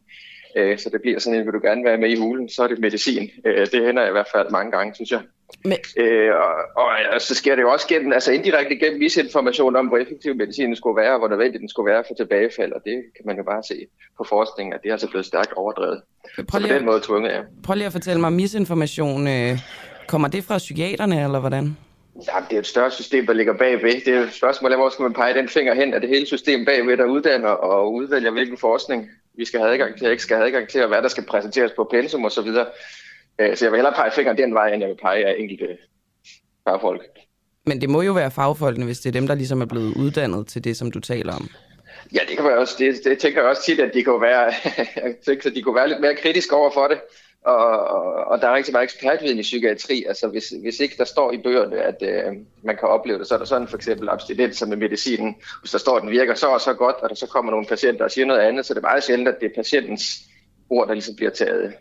Speaker 15: Øh, så det bliver sådan en, vil du gerne være med i hulen, så er det medicin. Øh, det hænder i hvert fald mange gange, synes jeg. Men... Øh, og, og, og så sker det jo også gennem, altså indirekte gennem misinformation om, hvor effektiv medicinen skulle være, og hvor nødvendig den skulle være for tilbagefald, og det kan man jo bare se på forskningen, at det er altså blevet stærkt overdrevet. Prøv lige, på den måde tvunget, ja.
Speaker 2: Prøv lige at fortælle mig, misinformation, øh, kommer det fra psykiaterne, eller hvordan?
Speaker 15: Ja, det er et større system, der ligger bagved. Det er et spørgsmål, hvor skal man pege den finger hen? Er det hele system bagved, der uddanner og udvælger, hvilken forskning vi skal have adgang til, ikke skal have adgang til, og hvad der skal præsenteres på pensum osv. Så, øh, så jeg vil hellere pege fingeren den vej, end jeg vil pege af enkelte fagfolk.
Speaker 2: Men det må jo være fagfolkene, hvis det er dem, der ligesom er blevet uddannet til det, som du taler om.
Speaker 15: Ja, det kan være også. Det, det tænker jeg også tit, at de kunne være, jeg tænker, at de kunne være lidt mere kritiske over for det. Og, og, og der er rigtig meget ekspertviden i psykiatri. Altså hvis, hvis ikke der står i bøgerne, at øh, man kan opleve det, så er der sådan for eksempel abstinenser med medicinen. Hvis der står, at den virker så og så godt, og der så kommer nogle patienter og siger noget andet, så det er meget sjældent, at det er patientens ord, der ligesom bliver taget,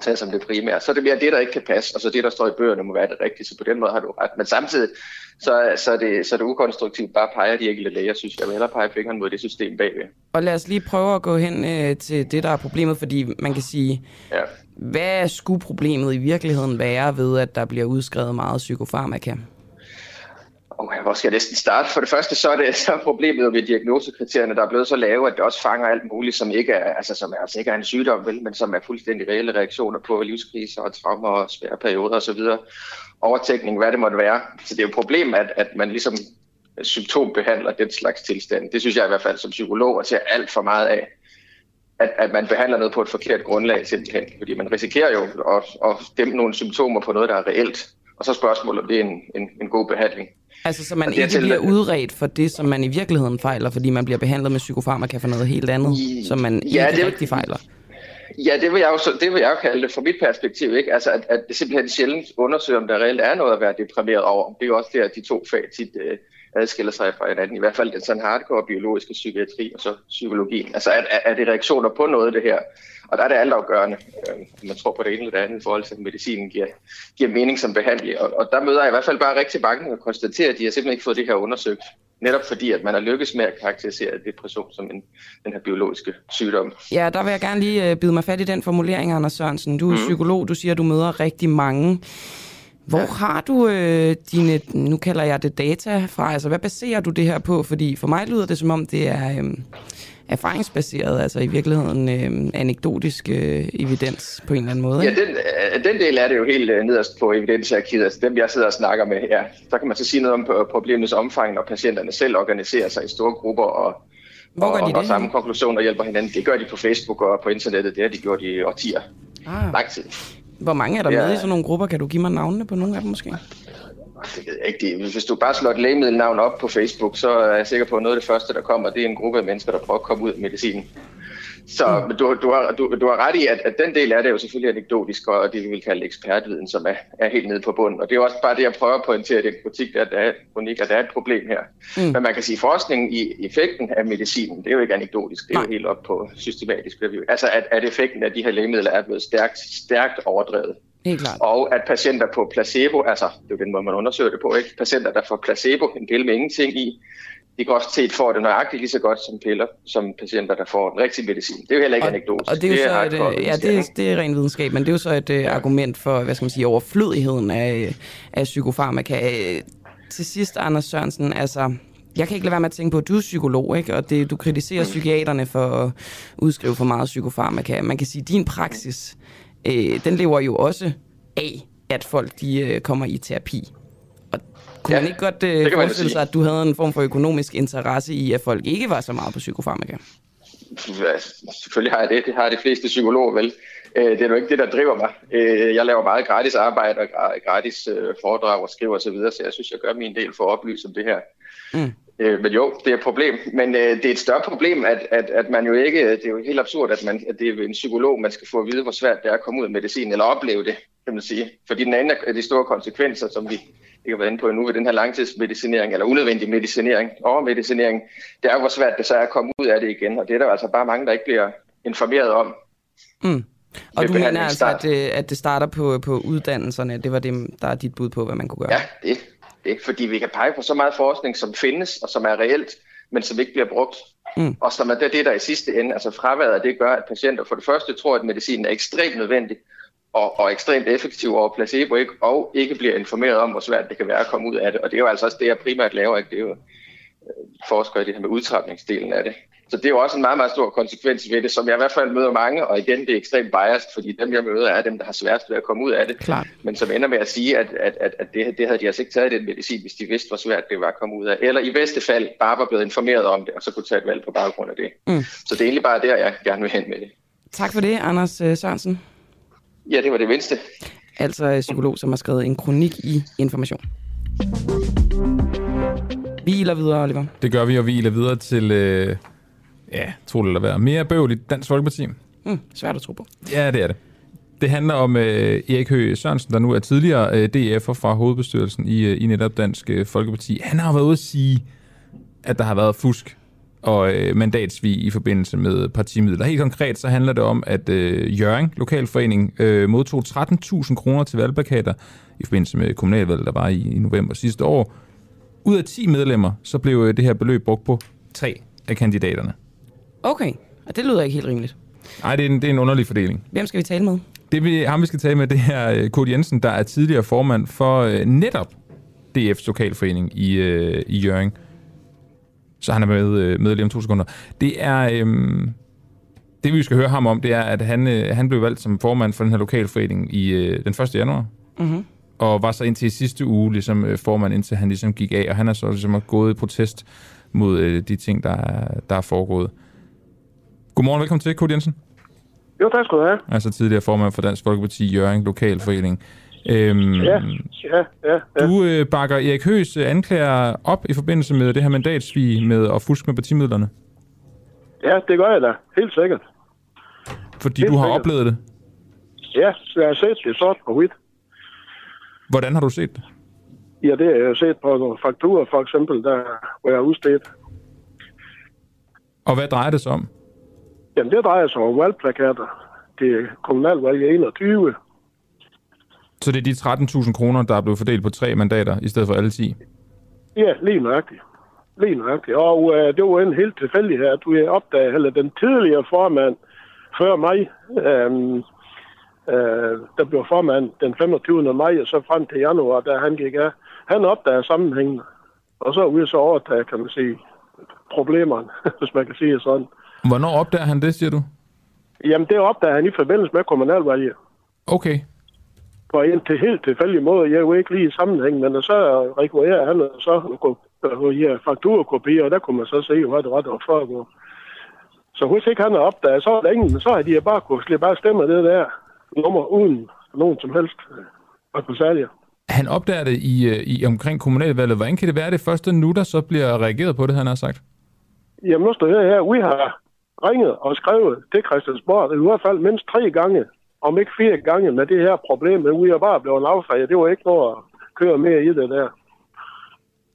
Speaker 15: taget som det primære. Så er det mere det, der ikke kan passe, og så det, der står i bøgerne, må være det rigtige. Så på den måde har du ret. Men samtidig, så, så, er, det, så er det ukonstruktivt bare at pege de enkelte læger, synes jeg. Vil hellere pege fingeren mod det system bagved.
Speaker 2: Og lad os lige prøve at gå hen øh, til det, der er problemet, fordi man kan sige, ja. hvad skulle problemet i virkeligheden være ved, at der bliver udskrevet meget psykofarmaka?
Speaker 15: Oh, hvor skal jeg næsten starte? For det første, så er det [LAUGHS] så problemet med diagnosekriterierne, der er blevet så lave, at det også fanger alt muligt, som ikke er, altså, som er, altså ikke er en sygdom, vel, men som er fuldstændig reelle reaktioner på livskriser og traumer og svære perioder osv. Overtækning, hvad det måtte være. Så det er jo et problem, at, at man ligesom symptombehandler den slags tilstand. Det synes jeg i hvert fald som psykolog at ser alt for meget af. At, at man behandler noget på et forkert grundlag simpelthen. Fordi man risikerer jo at, at dæmpe nogle symptomer på noget, der er reelt. Og så spørgsmålet, om det er en, en, en god behandling.
Speaker 2: Altså, så man ikke til, bliver udredt for det, som man i virkeligheden fejler, fordi man bliver behandlet med psykofarmaka for noget helt andet, i, som man ja, ikke det, rigtig fejler?
Speaker 15: Ja, det vil jeg jo, det vil jeg jo kalde det fra mit perspektiv, ikke? Altså, at, at det simpelthen sjældent undersøger, om der reelt er noget at være deprimeret over. Det er jo også det, at de to fag tit øh, adskiller sig fra hinanden. I hvert fald den sådan hardcore biologiske psykiatri og så psykologien. Altså, er, er, det reaktioner på noget, det her? Og der er det altafgørende, øh, man tror på det ene eller det andet, i forhold til, at medicinen giver, giver mening som behandling. Og, og der møder jeg i hvert fald bare rigtig mange og konstaterer, at de har simpelthen ikke fået det her undersøgt. Netop fordi, at man har lykkes med at karakterisere depression som en, den her biologiske sygdom.
Speaker 2: Ja, der vil jeg gerne lige øh, bide mig fat i den formulering, Anders Sørensen. Du er mm. psykolog, du siger, at du møder rigtig mange. Hvor ja. har du øh, dine, nu kalder jeg det data fra, altså hvad baserer du det her på? Fordi for mig lyder det som om, det er øh, erfaringsbaseret, altså i virkeligheden øh, anekdotisk øh, evidens på en eller anden måde.
Speaker 15: Ja, den, øh, den del er det jo helt øh, nederst på evidensarkivet, altså dem jeg sidder og snakker med her. Der kan man så sige noget om øh, problemets omfang, når patienterne selv organiserer sig i store grupper og,
Speaker 2: Hvor gør de
Speaker 15: og,
Speaker 2: det
Speaker 15: og samme konklusioner hjælper hinanden. Det gør de på Facebook og på internettet, det har de gjort i årtier.
Speaker 2: Ah.
Speaker 15: Lang tid.
Speaker 2: Hvor mange er der
Speaker 15: Ja.
Speaker 2: med i sådan nogle grupper? Kan du give mig navnene på nogle af dem måske?
Speaker 15: Det ved jeg ikke. Det, hvis du bare slår et lægemiddelnavn op på Facebook, så er jeg sikker på, at noget af det første, der kommer, det er en gruppe af mennesker, der prøver at komme ud af medicinen. Så mm. du, du, har, du, du har ret i, at, at den del af det er jo selvfølgelig anekdotisk, og det vi vil kalde ekspertviden, som er, er helt nede på bunden. Og det er også bare det, jeg prøver at pointere i den kritik, at der er, at der er et problem her.
Speaker 2: Mm.
Speaker 15: Men man kan sige, at forskningen i effekten af medicinen, det er jo ikke anekdotisk, det er jo helt op på systematisk review. Altså at, at effekten af de her lægemidler er blevet stærkt, stærkt overdrevet.
Speaker 2: Helt klart.
Speaker 15: Og at patienter på placebo, altså det er jo den måde, man undersøger det på, ikke? Patienter, der får placebo, en pille med ingenting i, de kan også set får det nøjagtigt lige så godt som piller, som patienter, der får en rigtig medicin. Det er jo heller ikke anekdotisk.
Speaker 2: Og det er jo så et, øh, ja, det, det er ren videnskab, men det er jo så et ja. argument for, hvad skal man sige, overflødigheden af, af psykofarmaka. Øh, Til sidst, Anders Sørensen, altså, jeg kan ikke lade være med at tænke på, at du er psykolog, ikke? og det, du kritiserer psykiaterne for at udskrive for meget psykofarmaka. Man kan sige, at din praksis, øh, den lever jo også af, at folk de, øh, kommer i terapi. Kunne
Speaker 15: Ja,
Speaker 2: man ikke godt øh,
Speaker 15: da
Speaker 2: forestille sig, at du havde en form for økonomisk interesse i, at folk ikke var så meget på psykofarmaka?
Speaker 15: Ja, selvfølgelig har jeg det. Det har de fleste psykologer vel. Øh, Det er jo ikke det, der driver mig. Øh, Jeg laver meget gratis arbejde og gra- gratis øh, foredrag og skriver osv., så, videre, så jeg synes, jeg gør min del for at oplyse om det her.
Speaker 2: Mm.
Speaker 15: Men jo, det er et problem. Men det er et større problem, at, at, at man jo ikke... Det er jo helt absurd, at, man, at det er en psykolog, man skal få at vide, hvor svært det er at komme ud af medicin, eller opleve det, kan man sige. Fordi den anden af de store konsekvenser, som vi ikke har været inde på endnu ved den her langtidsmedicinering, eller unødvendig medicinering, overmedicinering, det er jo, hvor svært det så er at komme ud af det igen. Og det er der altså bare mange, der ikke bliver informeret om.
Speaker 2: Mm. Og du mener altså, at, øh, at det starter på, på uddannelserne. Det var det, der er dit bud på, hvad man kunne gøre.
Speaker 15: Ja, det, det fordi vi kan pege på så meget forskning, som findes, og som er reelt, men som ikke bliver brugt.
Speaker 2: Mm.
Speaker 15: Og som er det, det, der i sidste ende, altså fraværet af det gør, at patienter for det første tror, at medicinen er ekstremt nødvendig, og, og ekstremt effektiv over placebo, ikke? og ikke bliver informeret om, hvor svært det kan være at komme ud af det. Og det er jo altså også det, jeg primært laver, ikke? det er jo øh, forsker i det her med udtrapningsdelen af det. Så det er jo også en meget, meget stor konsekvens ved det, som jeg i hvert fald møder mange, og igen, det er ekstremt biased, fordi dem, jeg møder, er dem, der har sværest ved at komme ud af det.
Speaker 2: Klart.
Speaker 15: Men som ender med at sige, at, at, at, at det, det havde de altså ikke taget i den medicin, hvis de vidste, hvor svært det var at komme ud af. Eller i bedste fald bare var blevet informeret om det, og så kunne tage et valg på baggrund af det.
Speaker 2: Mm.
Speaker 15: Så det er egentlig bare der, jeg gerne vil hen med det.
Speaker 2: Tak for det, Anders øh, Sørensen.
Speaker 15: Ja, det var det mindste.
Speaker 2: Altså øh, psykolog, som har skrevet en kronik i Information. Vi iler videre, Oliver.
Speaker 1: Det gør vi, og vi iler videre til, øh, ja, tro det eller være, mere bøvl i Dansk Folkeparti.
Speaker 2: Mm, svært at tro på.
Speaker 1: Ja, det er det. Det handler om øh, Erik Høgh Sørensen, der nu er tidligere øh, DF'er fra hovedbestyrelsen i, øh, i netop Dansk øh, Folkeparti. Han har været ude at sige, at der har været fusk og øh, mandatsvig i forbindelse med partimidler. Helt konkret så handler det om, at øh, Jørgen Lokalforening øh, modtog 13.000 kroner til valgplakater i forbindelse med kommunalvalget, der var i, i november sidste år. Ud af 10 medlemmer, så blev øh, det her beløb brugt på tre af kandidaterne.
Speaker 2: Okay, og det lyder ikke helt rimeligt.
Speaker 1: Nej, det er en, det er en underlig fordeling.
Speaker 2: Hvem skal vi tale med?
Speaker 1: Det vi, ham, vi skal tale med, det er øh, Kurt Jensen, der er tidligere formand for øh, netop DF's lokalforening i, øh, i Jørgen. Så han er med, øh, med lige om to sekunder. Det er... Øh, det vi skal høre ham om, det er, at han, øh, han blev valgt som formand for den her lokalforening i øh, den 1. januar.
Speaker 2: Mm-hmm.
Speaker 1: Og var så indtil sidste uge ligesom øh, formand, indtil han ligesom gik af. Og han er så ligesom gået i protest mod øh, de ting, der er, der er foregået. Godmorgen, velkommen til, Kurt Jensen.
Speaker 16: Jo, tak skal du have.
Speaker 1: Altså tidligere formand for Dansk Folkeparti Jørgen Lokalforening. Øhm,
Speaker 16: Ja, ja, ja. ja.
Speaker 1: Du øh, bakker Erik Høs øh, anklager op i forbindelse med det her mandatsvig med at fuske med partimidlerne.
Speaker 16: Ja, det gør jeg da. Helt sikkert.
Speaker 1: Fordi
Speaker 16: Helt
Speaker 1: du har
Speaker 16: sikkert.
Speaker 1: oplevet det.
Speaker 16: Ja, jeg har set det sort på hvidt.
Speaker 1: Hvordan har du set det?
Speaker 16: Ja, det har jeg set på nogle fakturer, for eksempel, der, hvor jeg har udstedt.
Speaker 1: Og hvad drejer det sig om?
Speaker 16: Jamen, det drejer sig om valgplakater. Det er kommunalvalg i 21.
Speaker 1: Så det er de 13.000 kroner, der er blevet fordelt på tre mandater, i stedet for alle 10?
Speaker 16: Ja, lige nøjagtigt. Lige nøjagtigt. Og øh, det var en helt tilfældighed, at vi opdagede, eller den tidligere formand før mig, øh, øh, der blev formand den 25. maj, og så frem til januar, da han gik af, han opdagede sammenhængen. Og så er vi så overtaget, kan man sige, problemerne, [LAUGHS] hvis man kan sige sådan.
Speaker 1: Hvornår opdager han det, siger du?
Speaker 16: Jamen, det opdagede han i forbindelse med kommunalvalget.
Speaker 1: Okay.
Speaker 16: På en til helt tilfældig måde. Jeg er jo ikke lige i sammenhæng, men så rekvirerer han og så øh, ja, fakturakopier, og der kunne man så se, hvad det var, der var foregået. Så hvis ikke han har opdaget, så er der ingen, så har de bare kunne slippe bare stemme det der nummer uden nogen som helst øh, repressalier.
Speaker 1: Han opdager det i, øh, i omkring kommunalvalget. Hvordan kan det være det første nu, der så bliver reageret på det, han har sagt?
Speaker 16: Jamen, nu står jeg her. Vi har ringet og skrevet til Christiansborg, i hvert fald mindst tre gange, om ikke fire gange med det her problem, men vi er bare blevet affredet. Det var ikke noget at køre mere i det der.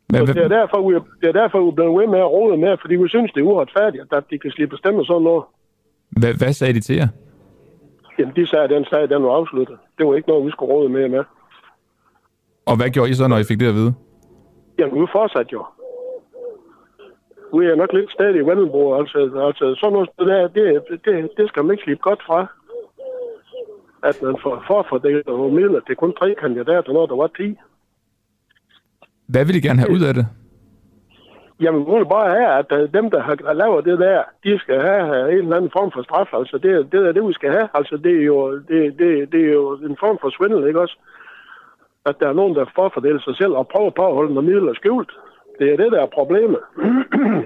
Speaker 1: Men,
Speaker 16: det er derfor, vi, det er derfor, vi er blevet ved med at rode med, fordi vi synes, det er uretfærdigt, at de kan slippe at stemme sådan noget.
Speaker 1: Hvad, hvad sagde de til jer?
Speaker 16: Jamen, de sagde, at den sag, den var afsluttet. Det var ikke noget, vi skulle råde med med.
Speaker 1: Og hvad gjorde I så, når I fik det at vide?
Speaker 16: Jamen, vi fortsatte jo. Vi er nok lidt stadig i Vendelbo, altså, altså sådan noget der, det, det, det skal man ikke slippe godt fra. At man får forfordelt nogle midler til kun tre kandidater, når der var 10.
Speaker 1: Hvad vil I gerne have ud af det?
Speaker 16: Jamen, bare have, at øh, dem, der har lavet det der, de skal have en eller anden form for straf. Altså, det, det er det, vi skal have. Altså, det er jo, det, det, det er jo en form for svindel, ikke også? At der er nogen, der forfordeler sig selv og prøver på at holde nogle midler skjult. Det er det, der er problemet. [CLEARS THROAT]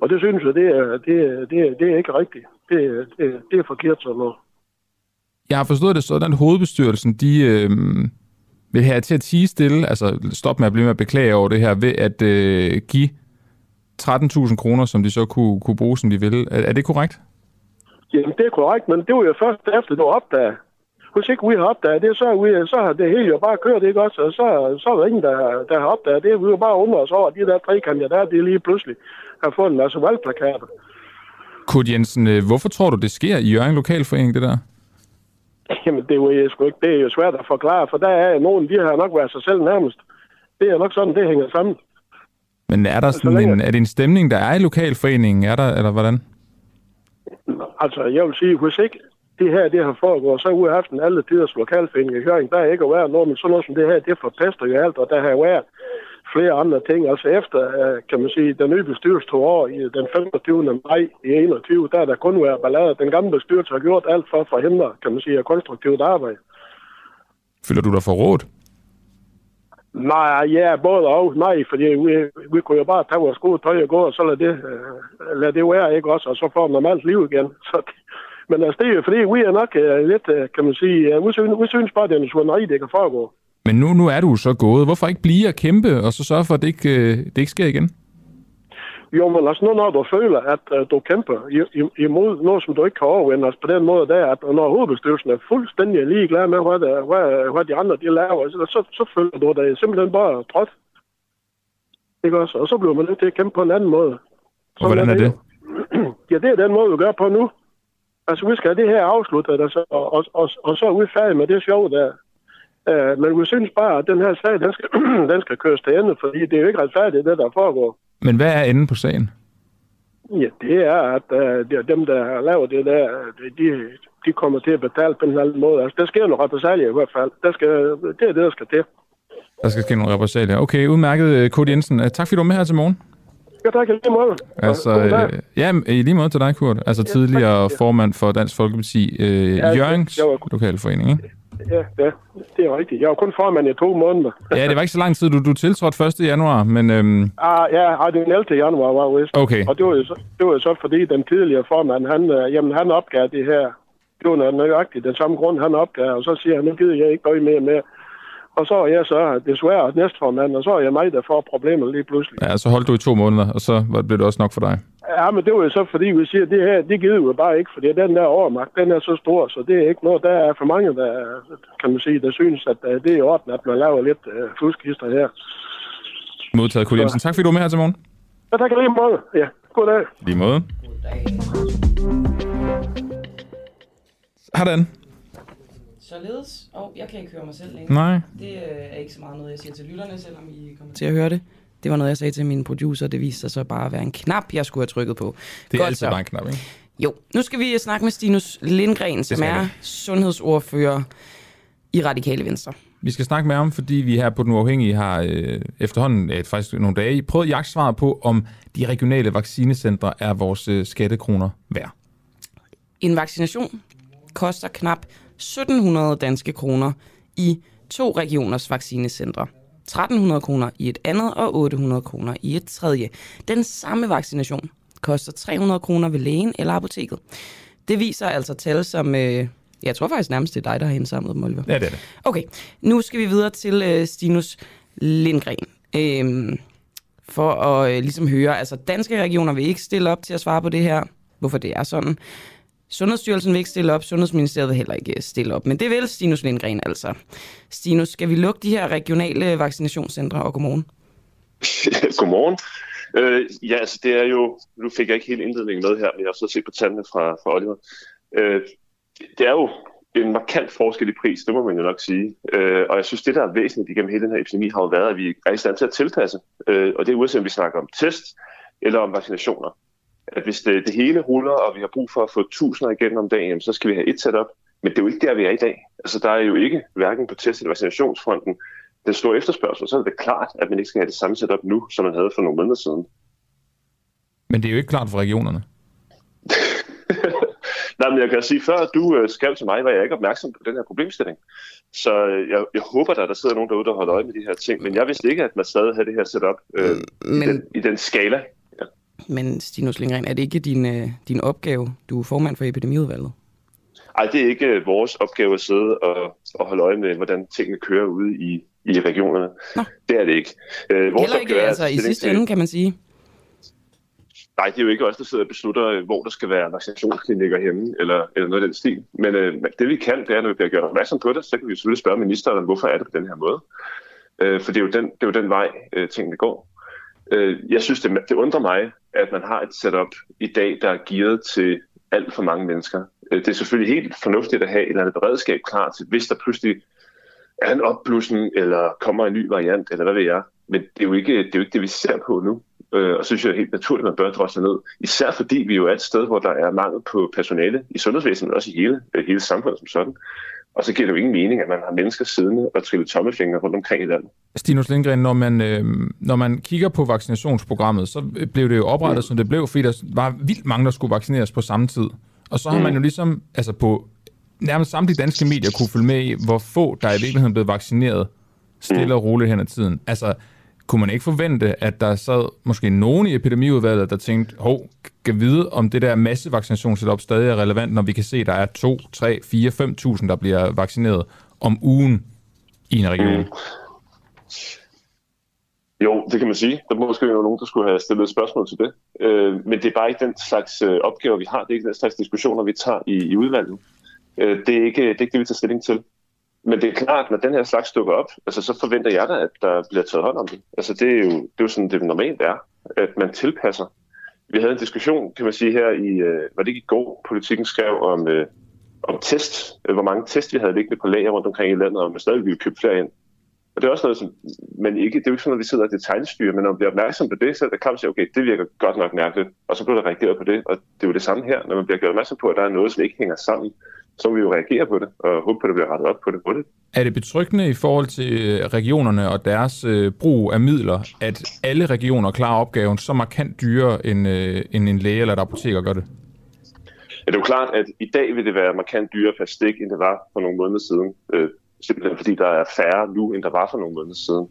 Speaker 16: og det synes jeg, det er, det, er- det, er- det er ikke rigtigt. Det, er- det, er- det er forkert sådan noget.
Speaker 1: Jeg har forstået det sådan, at hovedbestyrelsen, de øh, vil have til at tige stille, altså stop med at blive med at beklage over det her, ved at øh, give 13.000 kroner, som de så kunne, kunne bruge, som de ville. Er, er det korrekt?
Speaker 16: Jamen, det er korrekt, men det var jo først efter, du opdager. Hvis ikke vi har opdaget det, så, vi, så har det hele jo bare kørt, ikke også? Og så, så er der ingen, der, der har opdaget det. Vi er jo bare undre os over, at de der tre kandidater, de lige pludselig har fået en masse valgplakater.
Speaker 1: Kurt Jensen, øh, hvorfor tror du, det sker i Jørgen Lokalforening, det der? [LAUGHS]
Speaker 16: Jamen, det er, jo, sgu ikke, det er jo svært at forklare, for der er nogen, de har nok været sig selv nærmest. Det er nok sådan, det hænger sammen.
Speaker 1: Men er der sådan en, er det en stemning, der er i lokalforeningen? Er der, eller hvordan?
Speaker 16: Altså, jeg vil sige, hvis ikke det her, det har foregået, så har vi haft en alle tiders lokalforening i høring. Der er ikke været noget, men sådan noget som det her, det forpester jo alt, og der har været flere andre ting. Altså efter, øh, kan man sige, den nye bestyrelse tog over i den 25. maj i 21, der er der kun været ballade. Den gamle bestyrelse har gjort alt for at forhindre, kan man sige, konstruktivt arbejde.
Speaker 1: Føler du dig forrådt?
Speaker 16: Nej, ja, både og. Nej, fordi vi, vi kunne jo bare tage vores gode tøj og gå, og så lade det, øh, lade det være, ikke også? Og så få normalt liv igen. [LAUGHS] Så, men altså, det er jo fordi, vi er nok øh, lidt, øh, kan man sige, øh, vi, synes, vi synes bare, det er en svinderi, det kan foregå.
Speaker 1: Men nu, nu er du så gået. Hvorfor ikke blive og kæmpe, og så sørge for, at det ikke, øh, det ikke sker igen?
Speaker 16: Jo, men altså nu, når du føler, at øh, du kæmper imod noget, som du ikke kan overvinde, altså på den måde der, at når hovedbestyrelsen er fuldstændig ligeglad med, hvad, der, hvad, hvad de andre de laver, så, så, så føler du dig simpelthen bare trådt. Ikke også? Og så bliver man nødt til at kæmpe på en anden måde.
Speaker 1: Og hvordan er det? [CLEARS THROAT]
Speaker 16: ja, det er den måde, vi gør på nu. Altså, vi skal have det her afsluttet, altså, og, og, og, og så er vi færdige med det sjov der. Uh, men vi synes bare, at den her sag, den skal, [CLEARS THROAT] den skal køres til ende, fordi det er jo ikke retfærdigt, det der foregår.
Speaker 1: Men hvad er enden på sagen?
Speaker 16: Ja, det er, at det er dem, der har lavet det der, de, de kommer til at betale på en eller anden måde. Altså, der sker noget repressalie i hvert fald. Der skal, det er det, der skal til.
Speaker 1: Der skal ske nogle repressalier. Okay, udmærket, øh, Kurt Jensen. Øh, Tak fordi du var med her til morgen.
Speaker 16: Ja, tak i lige måde.
Speaker 1: Altså, øh, ja, i lige måde til dig, Kurt. Altså tidligere formand for Dansk Folkeparti, øh,
Speaker 16: Ja,
Speaker 1: Jørgens lokalforening, ikke?
Speaker 16: Ja, ja, det er rigtigt. Jeg var kun formand i to måneder.
Speaker 1: Ja, det var ikke så lang tid. Du, du tiltrådte 1. januar, men øhm,
Speaker 16: Ah, ja, ah, den 11. januar, var vist.
Speaker 1: Okay.
Speaker 16: Og det var, jo så, det var jo så fordi den tidligere formand, han, øh, jamen, han opgav det her. Det var nøjagtigt den samme grund, han opgav. Og så siger han, nu gider jeg ikke gøre mere med. Og så er jeg så desværre næstformand, og så er jeg mig, der får problemer lige pludselig.
Speaker 1: ja, så holdt du i to måneder, og så var- blev det også nok for dig.
Speaker 16: Ja, men det var jo så, fordi vi siger, at det her, det gider jo bare ikke, fordi den der overmagt, den er så stor, så det er ikke noget, der er for mange, der, kan man sige, der synes, at øh, det er i orden, at man laver lidt uh, fuskhister her.
Speaker 1: Modtaget, Kurt Jensen. Tak fordi du er med her til morgen.
Speaker 16: Ja, tak lige måde. Ja, goddag.
Speaker 1: Lige måde. Hvordan?
Speaker 2: Således. Og jeg kan ikke høre mig selv længere.
Speaker 1: Nej.
Speaker 2: Det øh, er ikke så meget noget, jeg siger til lytterne, selvom I kommer til at høre det. Det var noget, jeg sagde til min producer. Det viste sig så bare at være en knap, jeg skulle have trykket på.
Speaker 1: Det er Godt altid så. bare en knap, ikke?
Speaker 2: Jo. Nu skal vi snakke med Stinus Lindgren, som er det. sundhedsordfører i Radikale Venstre.
Speaker 1: Vi skal snakke med ham, fordi vi her på Den Uafhængige har øh, efterhånden, ja, faktisk nogle dage, prøvet jagtsvaret på, om de regionale vaccinecentre er vores øh, skattekroner værd.
Speaker 2: En vaccination koster knap 1700 danske kroner i to regioners vaccinecentre. 1300 kroner i et andet og 800 kroner i et tredje. Den samme vaccination koster 300 kroner ved lægen eller apoteket. Det viser altså tal, som... Øh, jeg tror faktisk nærmest, det er dig, der har indsamlet dem, Oliver.
Speaker 1: Ja, det er det.
Speaker 2: Okay, nu skal vi videre til øh, Stinus Lindgren. Øhm, for at øh, ligesom høre, altså danske regioner vil ikke stille op til at svare på det her, hvorfor det er sådan. Sundhedsstyrelsen vil ikke stille op, Sundhedsministeriet vil heller ikke øh, stille op, men det vil Stinus Lindgren altså. Stinus, skal vi lukke de her regionale vaccinationscentre, og godmorgen? [LAUGHS]
Speaker 17: godmorgen. Øh, ja, altså det er jo, nu fik jeg ikke helt indledningen med her, men jeg har så set på tallene fra, fra Oliver. Øh, det er jo en markant forskel i pris, det må man jo nok sige. Øh, og jeg synes, det der er væsentligt igennem hele den her epidemi har jo været, at vi er i stand til at tilpasse. Øh, og det er uanset om vi snakker om test eller om vaccinationer at hvis det, det hele ruller, og vi har brug for at få tusinder igen om dagen, så skal vi have et setup. Men det er jo ikke der, vi er i dag. Altså, der er jo ikke, hverken på test- eller vaccinationsfronten, den store efterspørgsel, så er det klart, at man ikke skal have det samme setup nu, som man havde for nogle måneder siden.
Speaker 1: Men det er jo ikke klart for regionerne. [LAUGHS]
Speaker 17: Nej, men jeg kan sige, før du øh, skrev til mig, var jeg ikke opmærksom på den her problemstilling. Så øh, jeg, jeg håber, at der sidder nogen derude, der holder øje med de her ting. Men jeg vidste ikke, at man stadig havde det her setup øh, men... i, den, i den skala.
Speaker 2: Men Stinus Lindgren, er det ikke din, øh, din opgave? Du er formand for epidemiudvalget.
Speaker 17: Nej, det er ikke øh, vores opgave at sidde og, og holde øje med, hvordan tingene kører ude i, i regionerne. Nå. Det er det ikke.
Speaker 2: Øh, vores Heller ikke, altså i sidste ende, kan man sige.
Speaker 17: Nej, det er jo ikke os, der sidder og beslutter, hvor der skal være vaccinationsklinikker hjemme, eller, eller noget af den stil. Men øh, det vi kan, det er, når vi bliver gjort opmærksom på det, så kan vi selvfølgelig spørge ministeren, hvorfor er det på den her måde. Øh, for det er jo den, det er jo den vej, øh, tingene går. Øh, jeg synes, det, det undrer mig, at man har et setup i dag, der er gearet til alt for mange mennesker. Øh, det er selvfølgelig helt fornuftigt at have et eller andet beredskab klar til, hvis der pludselig er en opblussen, eller kommer en ny variant, eller hvad ved jeg. Men det er jo ikke det, er jo ikke det vi ser på nu. Øh, og så synes jeg er helt naturligt, at man bør drosle ned. Især fordi vi jo er et sted, hvor der er mangel på personale i sundhedsvæsenet, men også i hele, øh, hele samfundet som sådan. Og så giver det jo ingen mening, at man har mennesker siddende og trille tommelfingre rundt omkring i landet.
Speaker 1: Stinus Lindgren, når man, øh, når man kigger på vaccinationsprogrammet, så blev det jo oprettet, mm. som det blev, fordi der var vildt mange, der skulle vaccineres på samme tid. Og så har mm. man jo ligesom, altså på nærmest samtlige danske medier kunne følge med i, hvor få der i virkeligheden blev vaccineret stille og roligt hen ad tiden. Altså, kunne man ikke forvente, at der sad måske nogen i epidemiudvalget, der tænkte, hov, kan vide, om det der massevaccinationssetup stadig er relevant, når vi kan se, at der er 2, 3, 4, 5.000, der bliver vaccineret om ugen i en region? Mm.
Speaker 17: Jo, det kan man sige. Der må måske være nogen, der skulle have stillet et spørgsmål til det. Øh, men det er bare ikke den slags øh, opgaver, vi har. Det er ikke den slags diskussioner, vi tager i, i udvalget. Øh, det, er ikke, det er ikke det, vi tager stilling til. Men det er klart, når den her slags dukker op, altså, så forventer jeg da, at der bliver taget hånd om det. Altså, det er jo, det er jo sådan, det normalt er, at man tilpasser. Vi havde en diskussion, kan man sige, her i, øh, var det ikke i går, politikken skrev om, øh, om test, øh, hvor mange test vi havde liggende på lager rundt omkring i landet, og man stadig ville købe flere ind. Og det er også noget, som man ikke, det er jo ikke sådan, at vi sidder og detaljstyrer, men når man bliver opmærksom på det, så er det klart at okay, det virker godt nok mærkeligt, og så bliver der reageret på det, og det er jo det samme her, når man bliver gjort opmærksom på, at der er noget, som ikke hænger sammen, så må vi jo reagere på det, og håbe på, at det bliver rettet op på det hurtigt.
Speaker 1: Er det betryggende i forhold til øh, regionerne og deres øh, brug af midler, at alle regioner klarer opgaven så markant dyrere, end, øh, end en læge eller et apoteker gør det?
Speaker 17: Ja, det er jo klart, at i dag vil det være markant dyrere per stik, end det var for nogle måneder siden. Øh, simpelthen fordi der er færre nu, end der var for nogle måneder siden.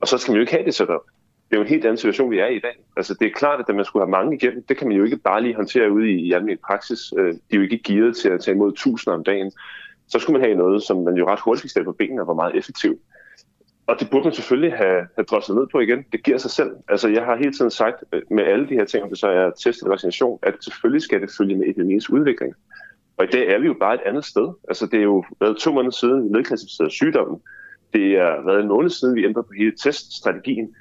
Speaker 17: Og så skal man jo ikke have det setup det er jo en helt anden situation, vi er i i dag. Altså, det er klart, at man skulle have mange igennem, det kan man jo ikke bare lige håndtere ude i, i almindelig praksis. Øh, de er jo ikke gearet til at tage imod tusinder om dagen. Så skulle man have noget, som man jo ret hurtigt skal stille på benene og var meget effektivt. Og det burde man selvfølgelig have, have drosset ned på igen. Det giver sig selv. Altså, jeg har hele tiden sagt øh, med alle de her ting, om det så er test eller vaccination, at selvfølgelig skal det følge med epidemiens udvikling. Og i dag er vi jo bare et andet sted. Altså, det er jo været to måneder siden, vi nedklassificerede sygdommen. Det er været en måned siden, vi ændrede på hele teststrategien.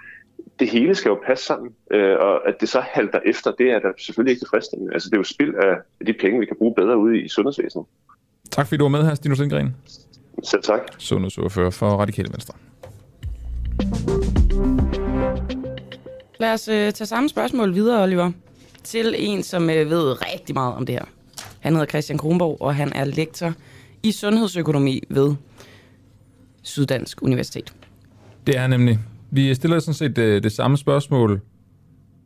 Speaker 17: Det hele skal jo passe sammen, øh, og at det så halter efter, det er da selvfølgelig ikke tilfredsstillende. Altså, det er jo spild af de penge, vi kan bruge bedre ude i sundhedsvæsenet.
Speaker 1: Tak fordi du var med her, Stinus Lindgren.
Speaker 17: Selv tak.
Speaker 1: Sundhedsordfører for Radikale Venstre.
Speaker 2: Lad os øh, tage samme spørgsmål videre, Oliver, til en, som øh, ved rigtig meget om det her. Han hedder Christian Kronborg, og han er lektor i sundhedsøkonomi ved Syddansk Universitet.
Speaker 1: Det er nemlig. Vi stiller sådan set det, øh, det samme spørgsmål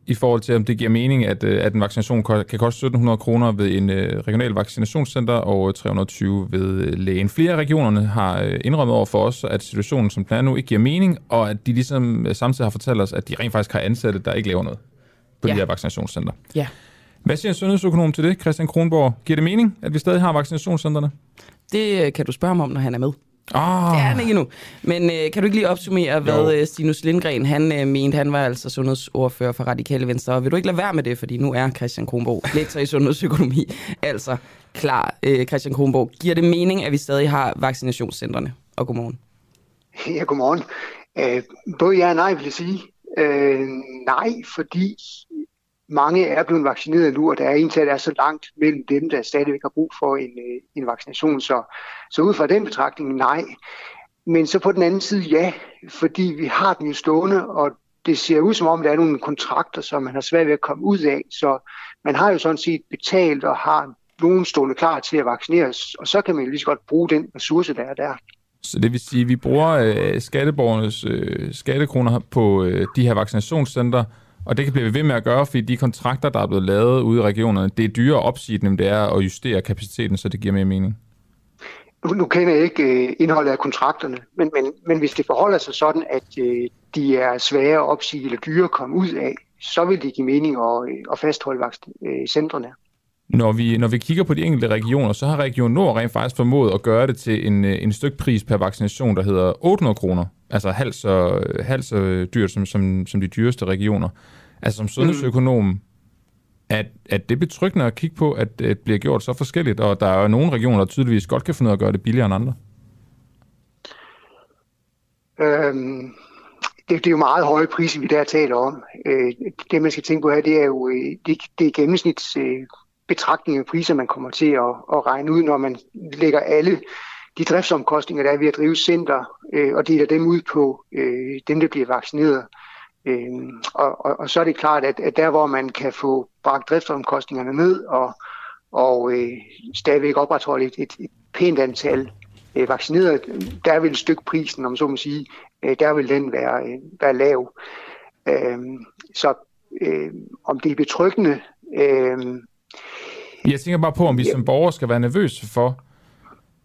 Speaker 1: i forhold til, om det giver mening, at, øh, at en vaccination kan koste 1700 kroner ved en øh, regional vaccinationscenter og 320 ved lægen. Flere af regionerne har indrømmet over for os, at situationen som den er nu ikke giver mening, og at de ligesom samtidig har fortalt os, at de rent faktisk har ansatte, der ikke laver noget på ja. de her vaccinationscenter.
Speaker 2: Ja.
Speaker 1: Hvad siger sundhedsøkonom til det, Christian Kronborg? Giver det mening, at vi stadig har vaccinationscentrene?
Speaker 2: Det kan du spørge ham om, når han er med.
Speaker 1: Oh.
Speaker 2: Det er han ikke endnu. Men øh, kan du ikke lige opsummere, hvad jo. Øh, Stinus Lindgren han øh, mente? Han var altså sundhedsordfører for Radikale Venstre. Og vil du ikke lade være med det, fordi nu er Christian Kronborg [LAUGHS] lektor i sundhedsøkonomi. Altså klar, øh, Christian Kronborg. Giver det mening, at vi stadig har vaccinationscentrene? Og godmorgen.
Speaker 18: Ja, godmorgen. Øh, både ja og nej, vil jeg sige. Øh, nej, fordi mange er blevet vaccineret nu, og der er egentlig er så langt mellem dem, der stadigvæk har brug for en, øh, en vaccination. Så, så ud fra den betragtning, nej. Men så på den anden side, ja, fordi vi har den jo stående, og det ser ud som om, der er nogle kontrakter, som man har svært ved at komme ud af. Så man har jo sådan set betalt og har nogen stående klar til at vaccineres, og så kan man jo lige så godt bruge den ressource, der er der.
Speaker 1: Så det vil sige, at vi bruger øh, skatteborgernes øh, skattekroner på øh, de her vaccinationscenter, og det kan blive ved med at gøre, fordi de kontrakter, der er blevet lavet ude i regionerne, det er dyrere at opsige dem, det er at justere kapaciteten, så det giver mere mening.
Speaker 18: Nu, nu kender jeg ikke øh, indholdet af kontrakterne, men, men, men hvis det forholder sig sådan, at øh, de er svære at opsige eller dyre at komme ud af, så vil det give mening at, øh, at fastholde øh, centrene.
Speaker 1: Når vi, når vi kigger på de enkelte regioner, så har Region Nord rent faktisk formået at gøre det til en, øh, en stykpris per vaccination, der hedder 800 kroner. Altså halvt så, halvt så dyrt som, som, som de dyreste regioner. Altså som sundhedsøkonom, mm at, at det betryggende at kigge på, at det bliver gjort så forskelligt, og der er jo nogle regioner, der tydeligvis godt kan finde ud af at gøre det billigere end andre.
Speaker 18: Øhm, det, det er jo meget høje priser, vi der taler om. Øh, det, man skal tænke på her, det er jo øh, det, det er gennemsnits øh, betragtning af priser, man kommer til at, at regne ud, når man lægger alle de driftsomkostninger, der er ved at drive center, øh, og deler dem ud på øh, dem, der bliver vaccineret. Øh, og, og, og så er det klart, at, at der, hvor man kan få bragt driftsomkostningerne ned og, og øh, stadigvæk opretholde et, et, et pænt antal øh, vaccinerede, der vil stykprisen, om så må sige, øh, der vil den være, øh, være lav. Øh, så øh, om det er betryggende, øh,
Speaker 1: jeg tænker bare på, om vi som borgere skal være nervøse for,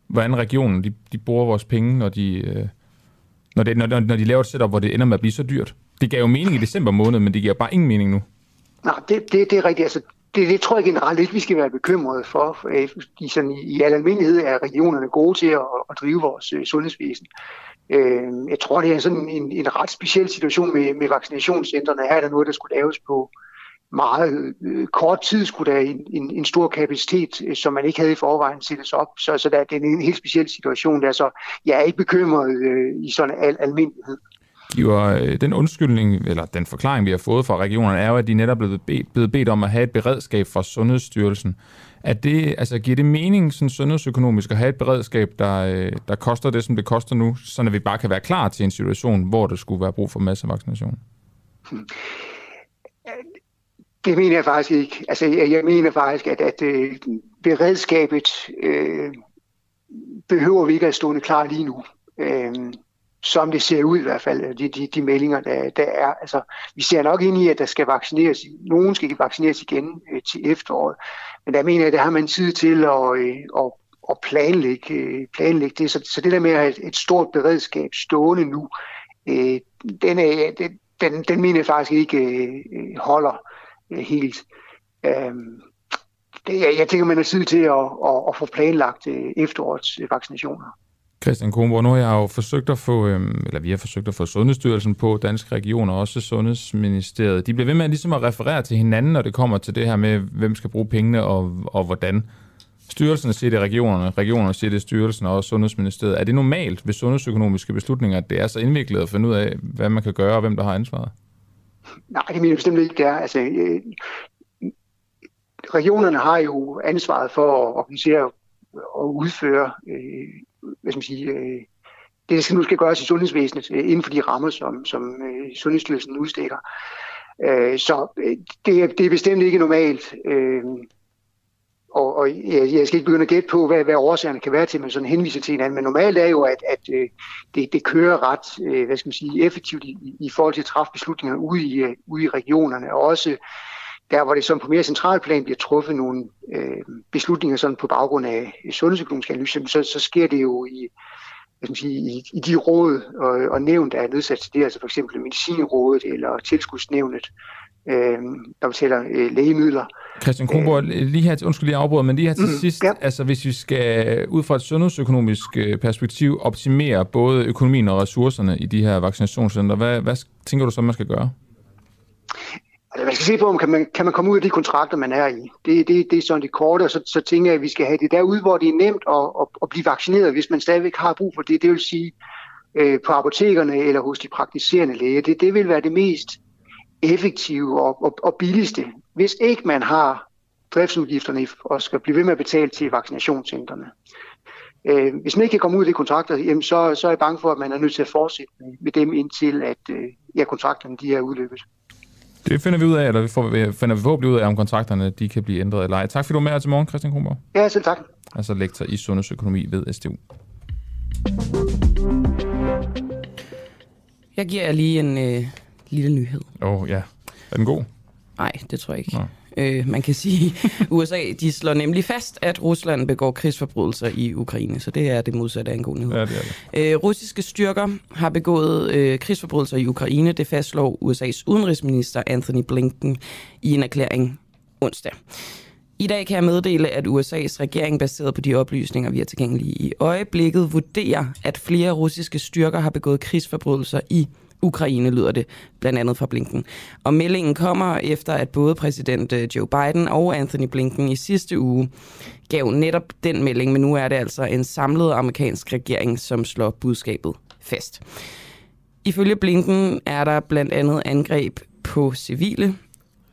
Speaker 1: hvordan regionen de, de bruger vores penge, når de, øh, når, det, når, når de laver et setup, hvor det ender med at blive så dyrt. Det gav jo mening i december måned, men det giver bare ingen mening nu.
Speaker 18: Nej, det, det, det er rigtigt. Altså, det, det tror jeg generelt ikke, vi skal være bekymrede for. Øh, I, sådan, i, i al almindelighed er regionerne gode til at, at drive vores øh, sundhedsvæsen. Øh, jeg tror, det er sådan en, en ret speciel situation med, med vaccinationscentrene. Her er der noget, der skulle laves på, meget øh, kort tid skulle der en, en, en stor kapacitet, øh, som man ikke havde i forvejen, sættes op. Så, så der, det er en helt speciel situation der, så jeg er ikke bekymret øh, i sådan al almindelighed.
Speaker 1: Giver øh, den undskyldning, eller den forklaring, vi har fået fra regionerne, er jo, at de netop er blevet bedt, blevet bedt om at have et beredskab fra Sundhedsstyrelsen. Er det, altså, giver det mening sådan sundhedsøkonomisk at have et beredskab, der, øh, der koster det, som det koster nu, så vi bare kan være klar til en situation, hvor der skulle være brug for massevaccination?
Speaker 18: Det mener jeg faktisk ikke. Altså, jeg, mener faktisk, at, at øh, beredskabet øh, behøver vi ikke at stå klar lige nu. Øh, som det ser ud i hvert fald, øh, de, de, de meldinger, der, der er. Altså, vi ser nok ind i, at der skal vaccineres. Nogen skal vaccineres igen øh, til efteråret. Men der mener jeg, at der har man tid til at, øh, at, at planlægge, øh, planlægge det. Så, så det der med at have et stort beredskab stående nu, øh, den, er, den, den mener jeg faktisk ikke øh, holder øh, helt. Øh, det, jeg, jeg tænker, man har tid til at, at, at få planlagt øh, efterårets vaccinationer.
Speaker 1: Christian Kronborg, nu har jeg jo forsøgt at få, øhm, eller vi har forsøgt at få Sundhedsstyrelsen på, Danske Regioner og også Sundhedsministeriet. De bliver ved med ligesom at referere til hinanden, når det kommer til det her med, hvem skal bruge pengene og, og hvordan. Styrelsen siger det regionerne, regionerne siger det styrelsen og Sundhedsministeriet. Er det normalt ved sundhedsøkonomiske beslutninger, at det er så indviklet at finde ud af, hvad man kan gøre og hvem der har ansvaret?
Speaker 18: Nej, det mener jeg bestemt ikke, det er. Altså, øh, regionerne har jo ansvaret for at organisere og udføre øh, hvad skal man sige, øh, det, der skal nu skal gøres i sundhedsvæsenet, øh, inden for de rammer, som, som øh, Sundhedsstyrelsen udstikker. Øh, så øh, det, er, det er bestemt ikke normalt. Øh, og, og jeg, jeg skal ikke begynde at gætte på, hvad, hvad årsagerne kan være til, at man sådan henviser til hinanden, men normalt er jo, at, at øh, det, det kører ret øh, hvad skal man sige, effektivt i, i forhold til at træffe beslutninger ude i, øh, ude i regionerne, og også der, hvor det som på mere central plan bliver truffet nogle øh, beslutninger sådan på baggrund af sundhedsøkonomiske analyser, så, så sker det jo i, hvad skal sige, i, i de råd og, og nævn, der er nedsat til det, altså for eksempel Medicinrådet eller Tilskudsnævnet, øh, der betaler øh, lægemidler.
Speaker 1: Christian Kronborg, øh, lige her, undskyld lige afbryde, men lige her til mm, sidst, ja. altså hvis vi skal ud fra et sundhedsøkonomisk øh, perspektiv optimere både økonomien og ressourcerne i de her vaccinationscenter, hvad, hvad tænker du så, man skal gøre?
Speaker 18: Altså, man skal se på, om kan man, kan man komme ud af de kontrakter, man er i. Det, det, det er sådan det korte, og så, så tænker jeg, at vi skal have det derude, hvor det er nemt at, at, at blive vaccineret, hvis man stadigvæk har brug for det. Det vil sige øh, på apotekerne eller hos de praktiserende læger. Det, det vil være det mest effektive og, og, og billigste, hvis ikke man har driftsudgifterne og skal blive ved med at betale til vaccinationscentrene. Øh, hvis man ikke kan komme ud af de kontrakter, jamen så, så er jeg bange for, at man er nødt til at fortsætte med dem indtil, at øh, ja, kontrakterne de er udløbet.
Speaker 1: Det finder vi ud af, eller vi får, finder vi forhåbentlig ud af, om kontrakterne de kan blive ændret eller ej. Tak fordi du var med her til morgen, Christian Kronborg.
Speaker 18: Ja, selv tak.
Speaker 1: Altså lektor i sundhedsøkonomi ved SDU.
Speaker 2: Jeg giver jer lige en øh, lille nyhed.
Speaker 1: Åh oh, ja. Er den god?
Speaker 2: Nej, det tror jeg ikke. Nå. Øh, man kan sige, [LAUGHS] USA de slår nemlig fast, at Rusland begår krigsforbrydelser i Ukraine, så det er det modsatte af en god nyhed.
Speaker 1: Ja, det er det.
Speaker 2: Øh, russiske styrker har begået øh, krigsforbrydelser i Ukraine, det fastslår USA's udenrigsminister Anthony Blinken i en erklæring onsdag. I dag kan jeg meddele, at USA's regering, baseret på de oplysninger, vi har tilgængelige i øjeblikket, vurderer, at flere russiske styrker har begået krigsforbrydelser i Ukraine, lyder det blandt andet fra Blinken. Og meldingen kommer efter, at både præsident øh, Joe Biden og Anthony Blinken i sidste uge gav netop den melding, men nu er det altså en samlet amerikansk regering, som slår budskabet fast. Ifølge Blinken er der blandt andet angreb på civile,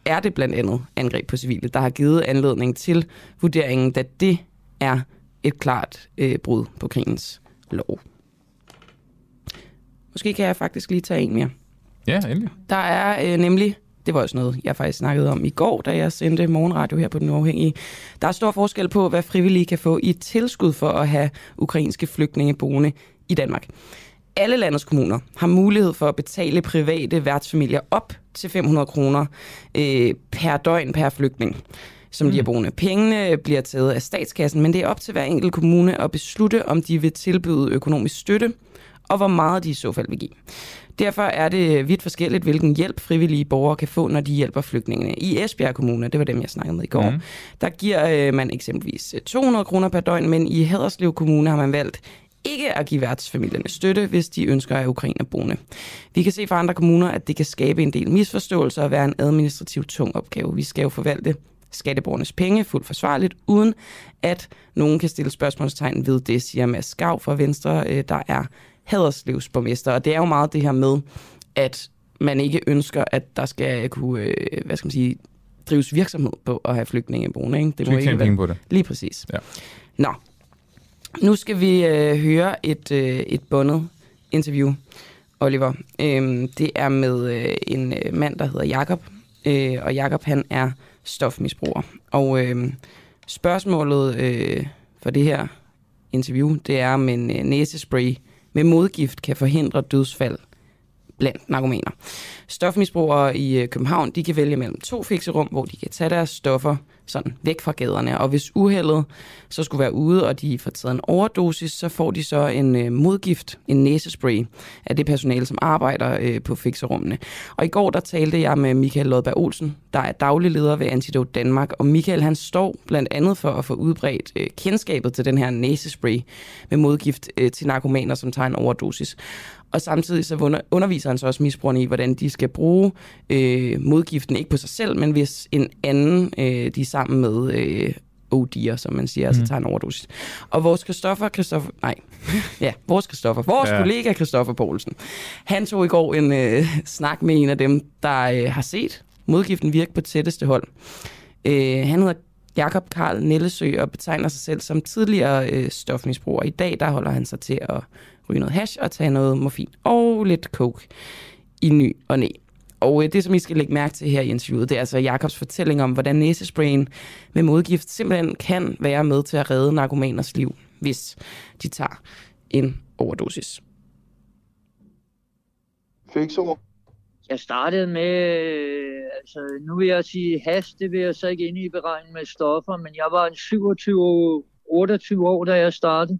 Speaker 2: er det blandt andet angreb på civile, der har givet anledning til vurderingen, da det er et klart øh, brud på krigens lov. Måske kan jeg faktisk lige tage en mere.
Speaker 1: Ja, endelig.
Speaker 2: Der er øh, nemlig, det var også noget, jeg faktisk snakkede om i går, da jeg sendte morgenradio her på Den Uafhængige. Der er stor forskel på, hvad frivillige kan få i tilskud for at have ukrainske flygtninge boende i Danmark. Alle landets kommuner har mulighed for at betale private værtsfamilier op til 500 kroner øh, per døgn per flygtning som mm. de er boende. Pengene bliver taget af statskassen, men det er op til hver enkelt kommune at beslutte, om de vil tilbyde økonomisk støtte og hvor meget de i så fald vil give. Derfor er det vidt forskelligt, hvilken hjælp frivillige borgere kan få, når de hjælper flygtningene. I Esbjerg Kommune, det var dem, jeg snakkede med i går, mm. der giver øh, man eksempelvis 200 øh, kroner per døgn, men i Haderslev Kommune har man valgt ikke at give værtsfamilierne støtte, hvis de ønsker at Ukraine boende. Vi kan se fra andre kommuner, at det kan skabe en del misforståelser og være en administrativt tung opgave. Vi skal jo forvalte skatteborgernes penge fuldt forsvarligt, uden at nogen kan stille spørgsmålstegn ved det, siger Mads Skav fra Venstre, øh, der er Haderslev borgmester. Og det er jo meget det her med, at man ikke ønsker, at der skal kunne, øh, hvad skal man sige, drives virksomhed på at have flygtninge boende. Ikke?
Speaker 1: Det må ikke være... på det.
Speaker 2: Lige præcis. Ja. Nå, nu skal vi øh, høre et, øh, et bundet interview, Oliver. Øhm, det er med øh, en øh, mand, der hedder Jakob, øh, og Jakob han er stofmisbruger. Og øh, spørgsmålet øh, for det her interview, det er om en øh, næsespray med modgift kan forhindre dødsfald blandt narkomaner. Stofmisbrugere i øh, København de kan vælge mellem to fikserum, hvor de kan tage deres stoffer sådan væk fra gaderne. Og hvis uheldet så skulle være ude, og de får taget en overdosis, så får de så en øh, modgift, en næsespray, af det personale, som arbejder øh, på fikserummene. Og i går der talte jeg med Michael Lodberg Olsen, der er daglig leder ved Antidote Danmark, og Michael han står blandt andet for at få udbredt øh, kendskabet til den her næsespray med modgift øh, til narkomaner, som tager en overdosis. Og samtidig så underviser han så også misbrugerne i, hvordan de skal bruge øh, modgiften, ikke på sig selv, men hvis en anden, øh, de er sammen med, øh, OD'er, som man siger, mm. altså tager en overdosis. Og vores Christoffer, Christoffer, nej, [LAUGHS] ja, vores Christoffer, vores ja. kollega Christoffer Poulsen, han tog i går en øh, snak med en af dem, der øh, har set modgiften virke på tætteste hold. Øh, han hedder Jakob Karl Nellesø og betegner sig selv som tidligere øh, stofmisbruger. I dag der holder han sig til at ryge noget hash og tage noget morfin og lidt coke i ny og næ. Og øh, det, som I skal lægge mærke til her i interviewet, det er altså Jakobs fortælling om, hvordan næsesprayen med modgift simpelthen kan være med til at redde narkomaners liv, hvis de tager en overdosis.
Speaker 19: Fiksord. Jeg startede med, altså nu vil jeg sige has, det vil jeg så ikke ind i beregning med stoffer, men jeg var en 27 28 år, da jeg startede.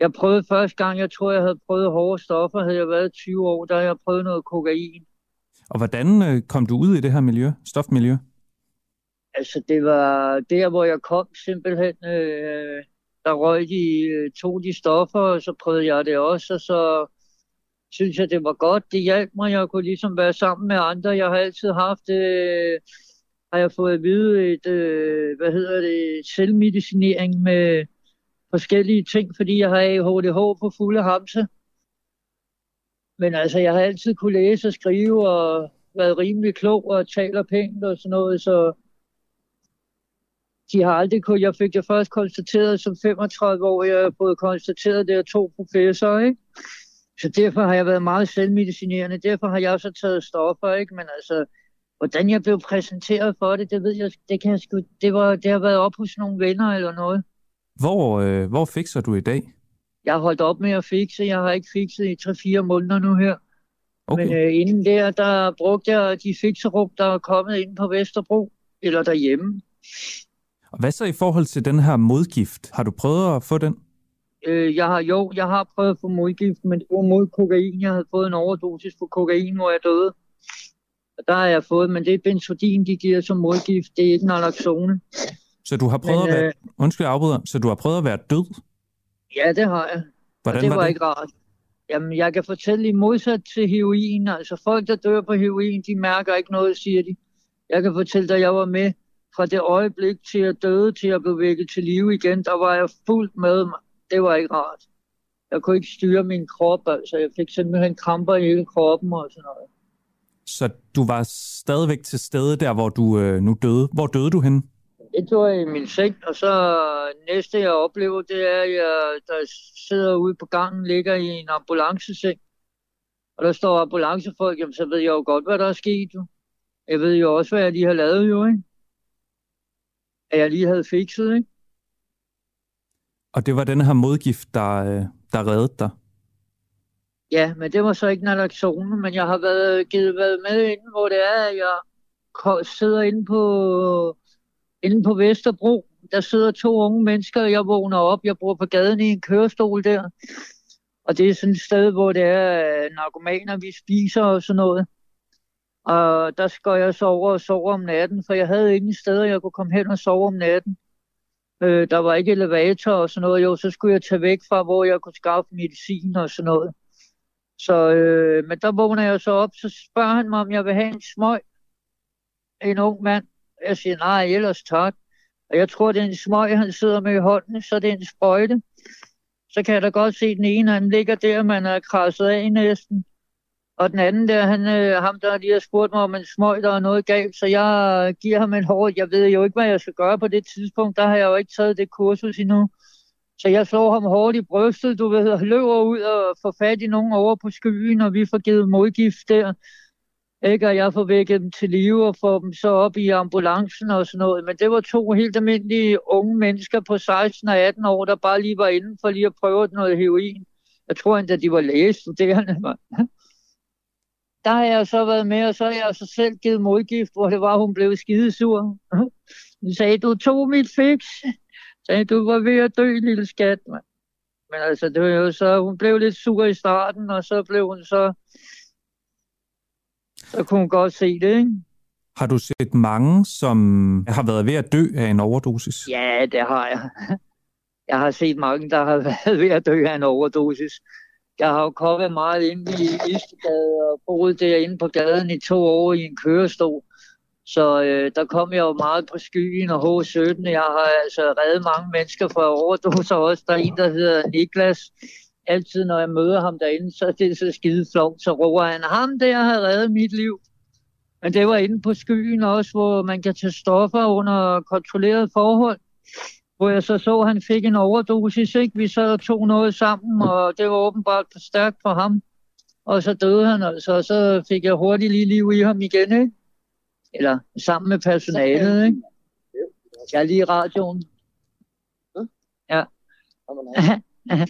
Speaker 19: Jeg prøvede første gang, jeg tror, jeg havde prøvet hårde stoffer, havde jeg været 20 år, der jeg prøvet noget kokain.
Speaker 20: Og hvordan øh, kom du ud i det her miljø, stofmiljø?
Speaker 19: Altså, det var der, hvor jeg kom simpelthen. Øh, der røg de, øh, tog de stoffer, og så prøvede jeg det også, og så synes jeg, det var godt. Det hjalp mig, jeg kunne ligesom være sammen med andre. Jeg har altid haft, øh, har jeg fået at vide, et, øh, hvad hedder det, selvmedicinering med forskellige ting, fordi jeg har ADHD på fulde hamse. Men altså, jeg har altid kunne læse og skrive og været rimelig klog og taler pænt og sådan noget, så de har aldrig kunnet. Jeg fik det først konstateret som 35 år, jeg har fået konstateret, det af to professorer, ikke? Så derfor har jeg været meget selvmedicinerende. Derfor har jeg også taget stoffer, ikke? Men altså, hvordan jeg blev præsenteret for det, det ved jeg, det kan jeg sgu, det, var, det har været op hos nogle venner eller noget.
Speaker 20: Hvor, øh, hvor fikser du i dag?
Speaker 19: Jeg har holdt op med at fikse. Jeg har ikke fikset i 3-4 måneder nu her. Okay. Men øh, inden der, der brugte jeg de fikserum, der er kommet ind på Vesterbro, eller derhjemme.
Speaker 20: Og hvad så i forhold til den her modgift? Har du prøvet at få den?
Speaker 19: Øh, jeg har jo, jeg har prøvet at få modgift, men det var mod kokain. Jeg havde fået en overdosis på kokain, hvor jeg døde. Og der har jeg fået, men det er benzodin, de giver som modgift. Det er ikke naloxone.
Speaker 20: Så du har prøvet Men, at være... Øh, undskyld, jeg afbryder. Så du har prøvet at være død?
Speaker 19: Ja, det har jeg. Hvordan og det var, var det? ikke rart. Jamen, jeg kan fortælle i modsat til heroin. Altså, folk, der dør på heroin, de mærker ikke noget, siger de. Jeg kan fortælle dig, at jeg var med fra det øjeblik til at døde, til at blive vækket til live igen. Der var jeg fuldt med mig. Det var ikke rart. Jeg kunne ikke styre min krop, altså jeg fik simpelthen kramper i hele kroppen og sådan noget.
Speaker 20: Så du var stadigvæk til stede der, hvor du øh, nu døde. Hvor døde du henne?
Speaker 19: Det tog jeg i min seng, og så næste jeg oplever, det er, at jeg der sidder ude på gangen, ligger i en ambulanceseng. Og der står ambulancefolk, jamen så ved jeg jo godt, hvad der er sket. Jo. Jeg ved jo også, hvad jeg lige har lavet, jo, ikke? At jeg lige havde fikset, ikke?
Speaker 20: Og det var den her modgift, der, øh, der reddede dig?
Speaker 19: Ja, men det var så ikke naloxone, men jeg har været, givet været med inden, hvor det er, at jeg sidder inde på inde på Vesterbro. Der sidder to unge mennesker, og jeg vågner op. Jeg bor på gaden i en kørestol der. Og det er sådan et sted, hvor det er øh, narkomaner, vi spiser og sådan noget. Og der skal jeg så over og sove om natten, for jeg havde ingen steder, jeg kunne komme hen og sove om natten. Øh, der var ikke elevator og sådan noget. Jo, så skulle jeg tage væk fra, hvor jeg kunne skaffe medicin og sådan noget. Så, øh, men der vågner jeg så op, så spørger han mig, om jeg vil have en smøg. En ung mand. Jeg siger, nej, ellers tak. Og jeg tror, det er en smøg, han sidder med i hånden, så det er en sprøjte. Så kan jeg da godt se, at den ene, han ligger der, man er krasset af næsten. Og den anden der, han, øh, ham der lige har spurgt mig om en smøg, der er noget galt, så jeg giver ham en hård. Jeg ved jo ikke, hvad jeg skal gøre på det tidspunkt. Der har jeg jo ikke taget det kursus endnu. Så jeg slår ham hårdt i brystet, du ved, og løber ud og får fat i nogen over på skyen, og vi får givet modgift der. Ikke? Og jeg får vækket dem til live og får dem så op i ambulancen og sådan noget. Men det var to helt almindelige unge mennesker på 16 og 18 år, der bare lige var inde for lige at prøve noget heroin. Jeg tror endda, de var lægestuderende. [LAUGHS] der har jeg så været med, og så har jeg så selv givet modgift, hvor det var, hun blev skidesur. [LAUGHS] Hun sagde, du tog mit fix. [LAUGHS] Sagde, du var ved at dø, lille skat, Man. Men altså, det var jo så, hun blev lidt sur i starten, og så blev hun så, så kunne hun godt se det, ikke?
Speaker 20: Har du set mange, som har været ved at dø af en overdosis?
Speaker 19: Ja, det har jeg. Jeg har set mange, der har [LAUGHS] været ved at dø af en overdosis. Jeg har jo kommet meget ind i Istegade og boet derinde på gaden i to år i en kørestol. Så øh, der kom jeg jo meget på skyen og H17. Jeg har altså reddet mange mennesker fra overdoser også. Der er en, der hedder Niklas. Altid når jeg møder ham derinde, så er det så skide flot. Så råber han, ham der har reddet mit liv. Men det var inde på skyen også, hvor man kan tage stoffer under kontrolleret forhold. Hvor jeg så så, at han fik en overdosis. Ikke? Vi så tog noget sammen, og det var åbenbart for stærkt for ham. Og så døde han altså, og så fik jeg hurtigt lige liv i ham igen. Ikke? Eller sammen med personalet. Ikke? Jeg er lige i radioen. Ja. [LAUGHS]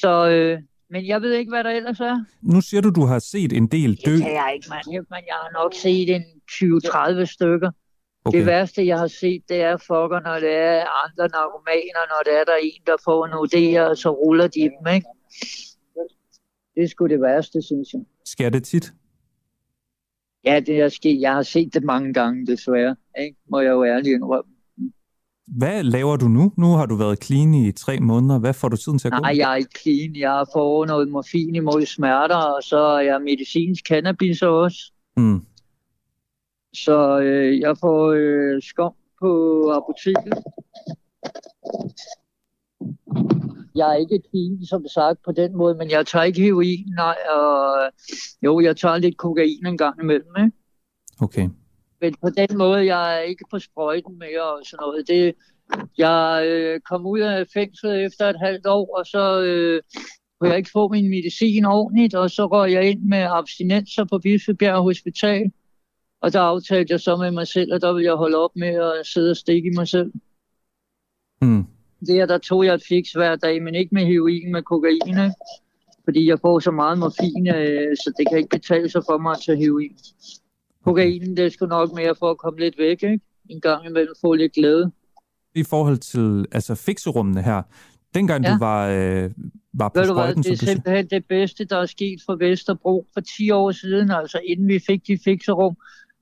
Speaker 19: så, øh, men jeg ved ikke, hvad der ellers er.
Speaker 20: Nu siger du, du har set en del dø.
Speaker 19: Det kan jeg ikke, mand. Men jeg har nok set en 20-30 stykker. Okay. Det værste, jeg har set, det er fucker, når det er andre narkomaner, når det er der en, der får en idé, og så ruller de dem, ikke? Det er sgu det værste, synes jeg.
Speaker 20: Sker det tit?
Speaker 19: Ja, det er sket. Jeg har set det mange gange, desværre. Ikke? Må jeg jo ærligt indrømme.
Speaker 20: Hvad laver du nu? Nu har du været clean i tre måneder. Hvad får du tiden til at gå?
Speaker 19: Nej, jeg er ikke clean. Jeg fået noget morfin imod smerter, og så er jeg medicinsk cannabis også.
Speaker 20: Mm.
Speaker 19: Så øh, jeg får øh, skum på apoteket. Jeg er ikke clean, som sagt, på den måde, men jeg tager ikke heroin, nej, og jo, jeg tager lidt kokain en gang imellem, ikke?
Speaker 20: Okay.
Speaker 19: Men på den måde, jeg er ikke på sprøjten mere og sådan noget. Det, jeg øh, kom ud af fængslet efter et halvt år, og så øh, kunne jeg ikke få min medicin ordentligt, og så går jeg ind med abstinenser på Bispebjerg Hospital. Og der aftalte jeg så med mig selv, at der vil jeg holde op med at sidde og stikke i mig selv.
Speaker 20: Mm.
Speaker 19: Der, der tog jeg et fix hver dag, men ikke med heroin, med kokain. Ikke? Fordi jeg får så meget morfin, øh, så det kan ikke betale sig for mig at tage heroin. Kokainen, det er sgu nok mere for at komme lidt væk, ikke? En gang imellem få lidt glæde.
Speaker 20: I forhold til altså fikserummene her, dengang ja. du var, øh, var på
Speaker 19: Ved du hvad,
Speaker 20: sprøjten,
Speaker 19: det er simpelthen det bedste, der er sket for Vesterbro for 10 år siden, altså inden vi fik de fikserum.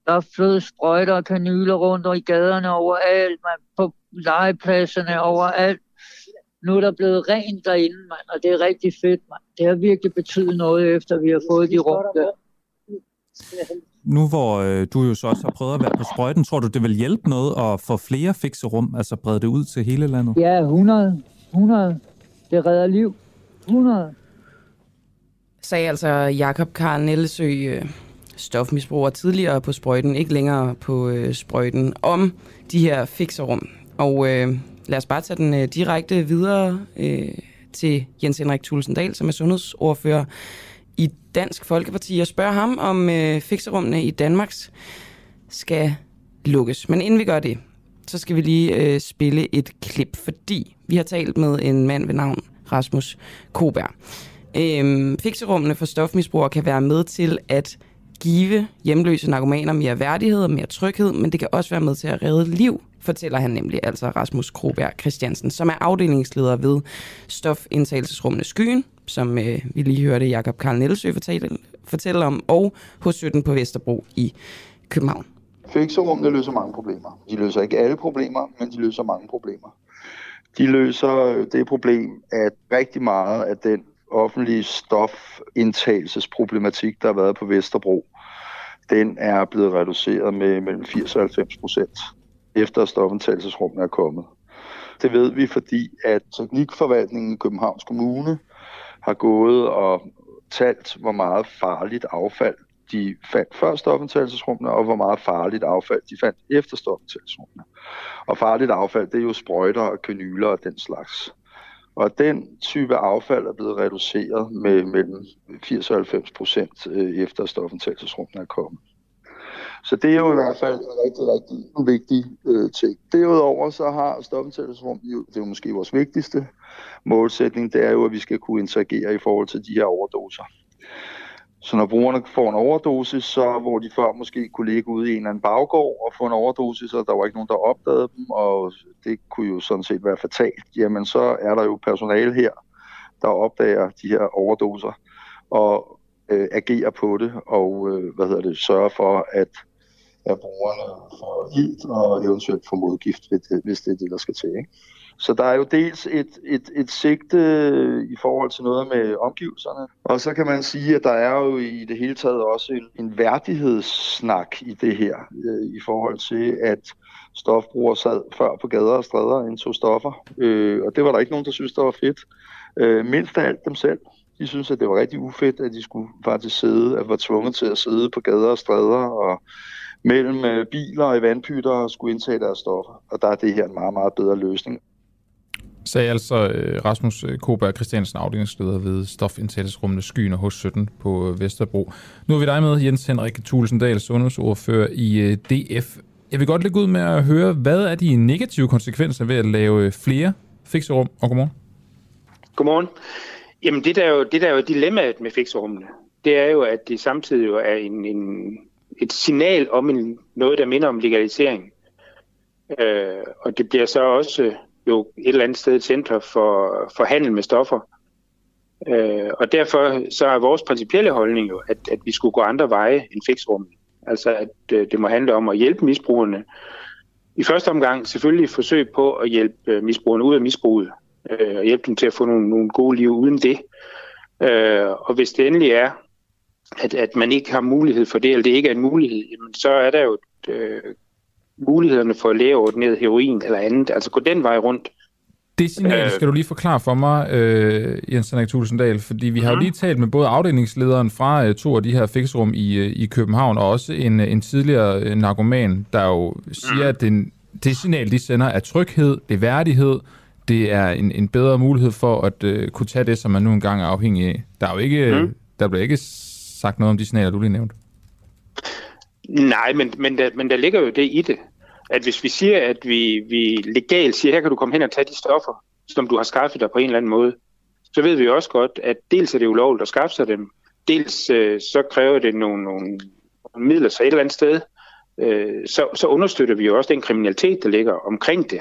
Speaker 19: Der flød sprøjter og kanyler rundt og i gaderne overalt, man, på legepladserne overalt. Nu er der blevet rent derinde, man, og det er rigtig fedt, man. Det har virkelig betydet noget, efter vi har fået de rum der.
Speaker 20: Nu hvor øh, du jo så også har prøvet at være på sprøjten, tror du, det vil hjælpe noget at få flere fikserum, altså brede det ud til hele landet?
Speaker 19: Ja, 100. 100. Det redder liv. 100.
Speaker 2: Sagde altså Jakob Karl Nellesø, øh, stofmisbruger tidligere på sprøjten, ikke længere på øh, sprøjten, om de her fikserum. Og øh, lad os bare tage den øh, direkte videre øh, til Jens Henrik Tulsendal, som er sundhedsordfører i Dansk Folkeparti, og spørger ham, om øh, fikserummene i Danmarks skal lukkes. Men inden vi gør det, så skal vi lige øh, spille et klip, fordi vi har talt med en mand ved navn Rasmus Koberg. Øhm, fikserummene for stofmisbrugere kan være med til at give hjemløse narkomaner mere værdighed og mere tryghed, men det kan også være med til at redde liv, fortæller han nemlig, altså Rasmus Kroberg Christiansen, som er afdelingsleder ved stofindtagelsesrummene Skyen, som øh, vi lige hørte Jakob Karl Nielsø fortælle, fortælle om, og hos 17 på Vesterbro i København.
Speaker 21: Fixerummene løser mange problemer. De løser ikke alle problemer, men de løser mange problemer. De løser øh, det problem, at rigtig meget af den offentlige stofindtagelsesproblematik, der har været på Vesterbro, den er blevet reduceret med mellem 80 og 90 procent, efter at stofindtagelsesrummene er kommet. Det ved vi, fordi at teknikforvaltningen i Københavns Kommune har gået og talt, hvor meget farligt affald de fandt før stofindtagelsesrummene, og hvor meget farligt affald de fandt efter stofindtagelsesrummene. Og farligt affald, det er jo sprøjter og kanyler og den slags. Og den type affald er blevet reduceret med mellem 80 og 90 procent øh, efter stofindtagelsesrummene er kommet. Så det er jo i hvert fald en rigtig, rigtig vigtig øh, ting. Derudover så har stofindtagelsesrum det er jo måske vores vigtigste målsætning, det er jo, at vi skal kunne interagere i forhold til de her overdoser. Så når brugerne får en overdosis, så hvor de før måske kunne ligge ude i en eller anden baggård og få en overdosis, og der var ikke nogen, der opdagede dem, og det kunne jo sådan set være fatalt, jamen så er der jo personale her, der opdager de her overdoser og øh, agerer på det, og øh, hvad hedder det, sørger for, at, af brugerne for ilt og eventuelt for modgift, hvis det, hvis det er det, der skal til. Ikke? Så der er jo dels et, et, et sigte i forhold til noget med omgivelserne, og så kan man sige, at der er jo i det hele taget også en, en værdighedssnak i det her, øh, i forhold til, at stofbrugere sad før på gader og stræder indtog stoffer, øh, og det var der ikke nogen, der synes, der var fedt. Øh, mindst af alt dem selv. De synes, at det var rigtig ufedt, at de skulle faktisk sidde, at var tvunget til at sidde på gader og stræder og mellem øh, biler og vandpytter og skulle indtage deres stoffer. Og der er det her en meget, meget bedre løsning
Speaker 1: sagde altså øh, Rasmus øh, Koberg Christiansen, afdelingsleder ved stofindtagelsesrummene Skyen hos 17 på øh, Vesterbro. Nu er vi dig med, Jens Henrik Tulsendal, sundhedsordfører i DF. Jeg vil godt lægge ud med at høre, hvad er de negative konsekvenser ved at lave flere fikserum? Og godmorgen.
Speaker 22: Godmorgen. Jamen det der er jo, det der er jo dilemmaet med fikserummene. Det er jo, at det samtidig jo er en, en, et signal om en, noget, der minder om legalisering. Øh, og det bliver så også øh, jo et eller andet sted et center for, for handel med stoffer. Øh, og derfor så er vores principielle holdning jo, at, at vi skulle gå andre veje end fixrummet. Altså at øh, det må handle om at hjælpe misbrugerne. I første omgang selvfølgelig forsøg på at hjælpe øh, misbrugerne ud af misbruget. Øh, og hjælpe dem til at få nogle, nogle gode liv uden det. Øh, og hvis det endelig er, at, at man ikke har mulighed for det, eller det ikke er en mulighed, jamen, så er der jo øh, mulighederne for lægeordineret heroin eller andet. Altså gå den vej rundt.
Speaker 1: Det signal skal du lige forklare for mig, øh, Jens Henrik Tulsendal, fordi vi har jo mhm. lige talt med både afdelingslederen fra øh, to af de her fixerum i, øh, i København, og også en, en tidligere øh, narkoman, der jo siger, mhm. at den, det signal, de sender, er tryghed, det er værdighed, det er en, en bedre mulighed for at øh, kunne tage det, som man nu engang er afhængig af. Der er jo ikke, mm. der bliver ikke sagt noget om de signaler, du lige nævnte.
Speaker 22: Nej, men, men, der, men der ligger jo det i det, at hvis vi siger, at vi, vi legalt siger, her kan du komme hen og tage de stoffer, som du har skaffet dig på en eller anden måde, så ved vi også godt, at dels er det ulovligt at skaffe sig dem, dels øh, så kræver det nogle, nogle midler så et eller andet sted, øh, så, så understøtter vi jo også den kriminalitet, der ligger omkring det.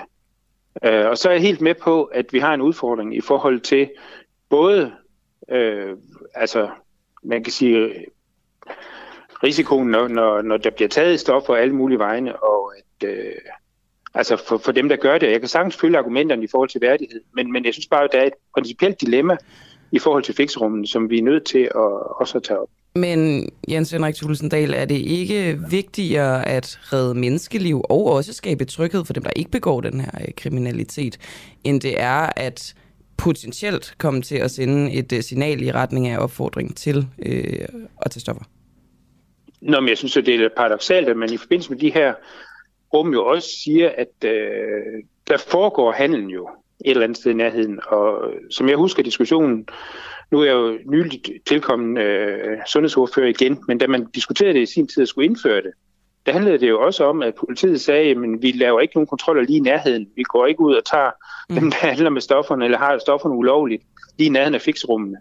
Speaker 22: Øh, og så er jeg helt med på, at vi har en udfordring i forhold til både, øh, altså man kan sige, risikoen, når, når, når der bliver taget stoffer alle mulige vegne, og at, øh, altså for, for dem, der gør det. Jeg kan sagtens følge argumenterne i forhold til værdighed, men, men jeg synes bare, at der er et principielt dilemma i forhold til fixrummen, som vi er nødt til at også at tage op.
Speaker 2: Men Jens Henrik Tulsendal, er det ikke vigtigere at redde menneskeliv og også skabe tryghed for dem, der ikke begår den her øh, kriminalitet, end det er at potentielt komme til at sende et øh, signal i retning af opfordring til øh, at tage stoffer?
Speaker 22: Nå, men jeg synes, at det er paradoxalt, at man i forbindelse med de her rum jo også siger, at øh, der foregår handlen jo et eller andet sted i nærheden. Og øh, som jeg husker diskussionen, nu er jeg jo nyligt tilkommen øh, sundhedsordfører igen, men da man diskuterede det i sin tid at skulle indføre det, der handlede det jo også om, at politiet sagde, at vi laver ikke nogen kontroller lige i nærheden. Vi går ikke ud og tager mm. dem, der handler med stofferne, eller har stofferne ulovligt, lige i nærheden af fixrummene.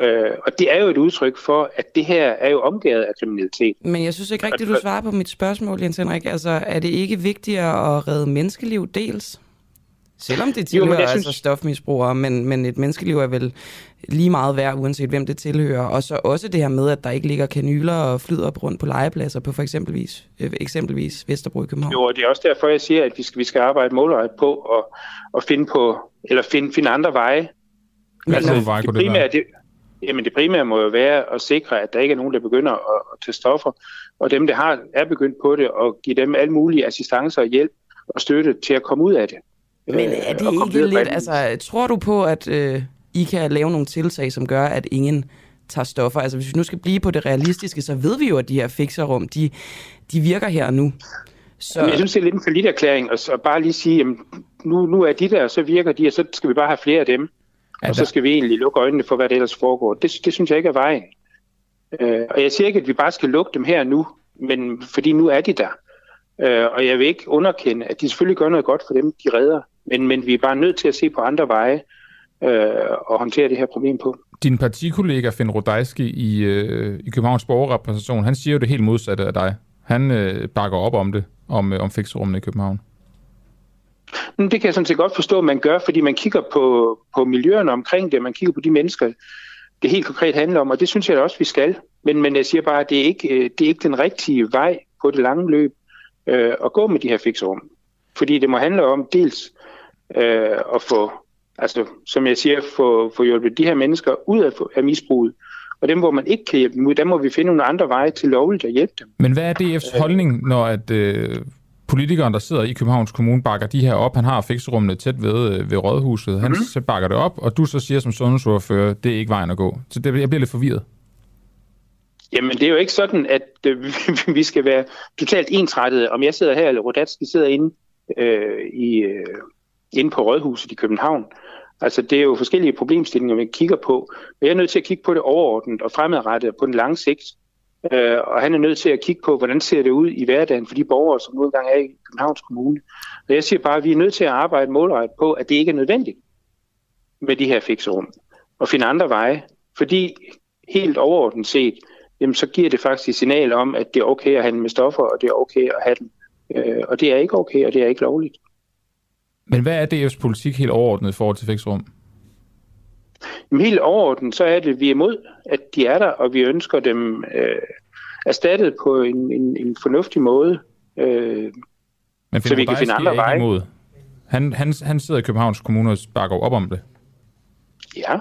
Speaker 22: Øh, og det er jo et udtryk for, at det her er jo omgivet af kriminalitet.
Speaker 2: Men jeg synes ikke rigtigt, du svarer på mit spørgsmål, Jens Henrik. Altså, er det ikke vigtigere at redde menneskeliv dels? Selvom det tilhører jo, altså synes... altså stofmisbrugere, men, men et menneskeliv er vel lige meget værd, uanset hvem det tilhører. Og så også det her med, at der ikke ligger kanyler og flyder rundt på legepladser på for eksempelvis, øh, eksempelvis Vesterbro i København.
Speaker 22: Jo, og det er også derfor, jeg siger, at vi skal, vi skal arbejde målrettet på at, at finde på, eller finde, finde andre veje.
Speaker 1: Men, altså, det, primære,
Speaker 22: det, Jamen det primære må jo være at sikre, at der ikke er nogen, der begynder at, at tage stoffer, og dem, der har, er begyndt på det, og give dem alle mulige assistancer og hjælp og støtte til at komme ud af det.
Speaker 2: Men er det ikke lidt, altså tror du på, at øh, I kan lave nogle tiltag, som gør, at ingen tager stoffer? Altså hvis vi nu skal blive på det realistiske, så ved vi jo, at de her fixerum, de, de virker her nu.
Speaker 22: Så... Jeg synes, det er lidt en forlitterklæring, og så bare lige sige, jamen, nu, nu er de der, og så virker de, og så skal vi bare have flere af dem. Ja, og så skal vi egentlig lukke øjnene for, hvad der ellers foregår. Det, det synes jeg ikke er vejen. Øh, og jeg siger ikke, at vi bare skal lukke dem her nu, men fordi nu er de der. Øh, og jeg vil ikke underkende, at de selvfølgelig gør noget godt for dem, de redder. Men, men vi er bare nødt til at se på andre veje øh, og håndtere det her problem på.
Speaker 1: din partikollega Finn Rodajski i, øh, i Københavns Borgerrepræsentation, han siger jo det helt modsatte af dig. Han øh, bakker op om det, om, øh, om fikserummene i København.
Speaker 22: Men det kan jeg sådan set godt forstå, at man gør, fordi man kigger på, på miljøerne omkring det, man kigger på de mennesker, det helt konkret handler om, og det synes jeg da også, vi skal. Men, men jeg siger bare, at det er ikke, øh, det er ikke den rigtige vej på det lange løb øh, at gå med de her fikserum. Fordi det må handle om dels øh, at få, altså som jeg siger, få, få hjulpet de her mennesker ud af, af misbruget, og dem, hvor man ikke kan hjælpe dem ud, der må vi finde nogle andre veje til lovligt at hjælpe dem.
Speaker 1: Men hvad er DF's holdning, når at øh, politikeren, der sidder i Københavns Kommune, bakker de her op? Han har fikserummene tæt ved, øh, ved Rådhuset. Han mm. så bakker det op, og du så siger som sundhedsordfører, det er ikke vejen at gå. Så det, jeg bliver lidt forvirret.
Speaker 22: Jamen, det er jo ikke sådan, at øh, [LAUGHS] vi skal være totalt ensrettede. Om jeg sidder her, eller Rodatski sidder inde, øh, i, øh, inde på Rådhuset i København. Altså, det er jo forskellige problemstillinger, vi kigger på. Men jeg er nødt til at kigge på det overordnet og fremadrettet på den lange sigt. Øh, og han er nødt til at kigge på, hvordan ser det ud i hverdagen for de borgere, som nu engang er i Københavns Kommune. Og jeg siger bare, at vi er nødt til at arbejde målrettet på, at det ikke er nødvendigt med de her fikserum. Og finde andre veje. Fordi helt overordnet set, jamen, så giver det faktisk et signal om, at det er okay at handle med stoffer, og det er okay at have dem. Øh, og det er ikke okay, og det er ikke lovligt.
Speaker 1: Men hvad er DF's politik helt overordnet i forhold til fikserum?
Speaker 22: Jamen, helt overordnet, så er det, at vi er imod, at de er der, og vi ønsker dem øh, erstattet på en, en, en fornuftig måde, øh,
Speaker 1: Men
Speaker 22: så vi kan finde andre veje.
Speaker 1: Imod. Han, han, han sidder i Københavns Kommune og bakker op om det.
Speaker 22: Ja,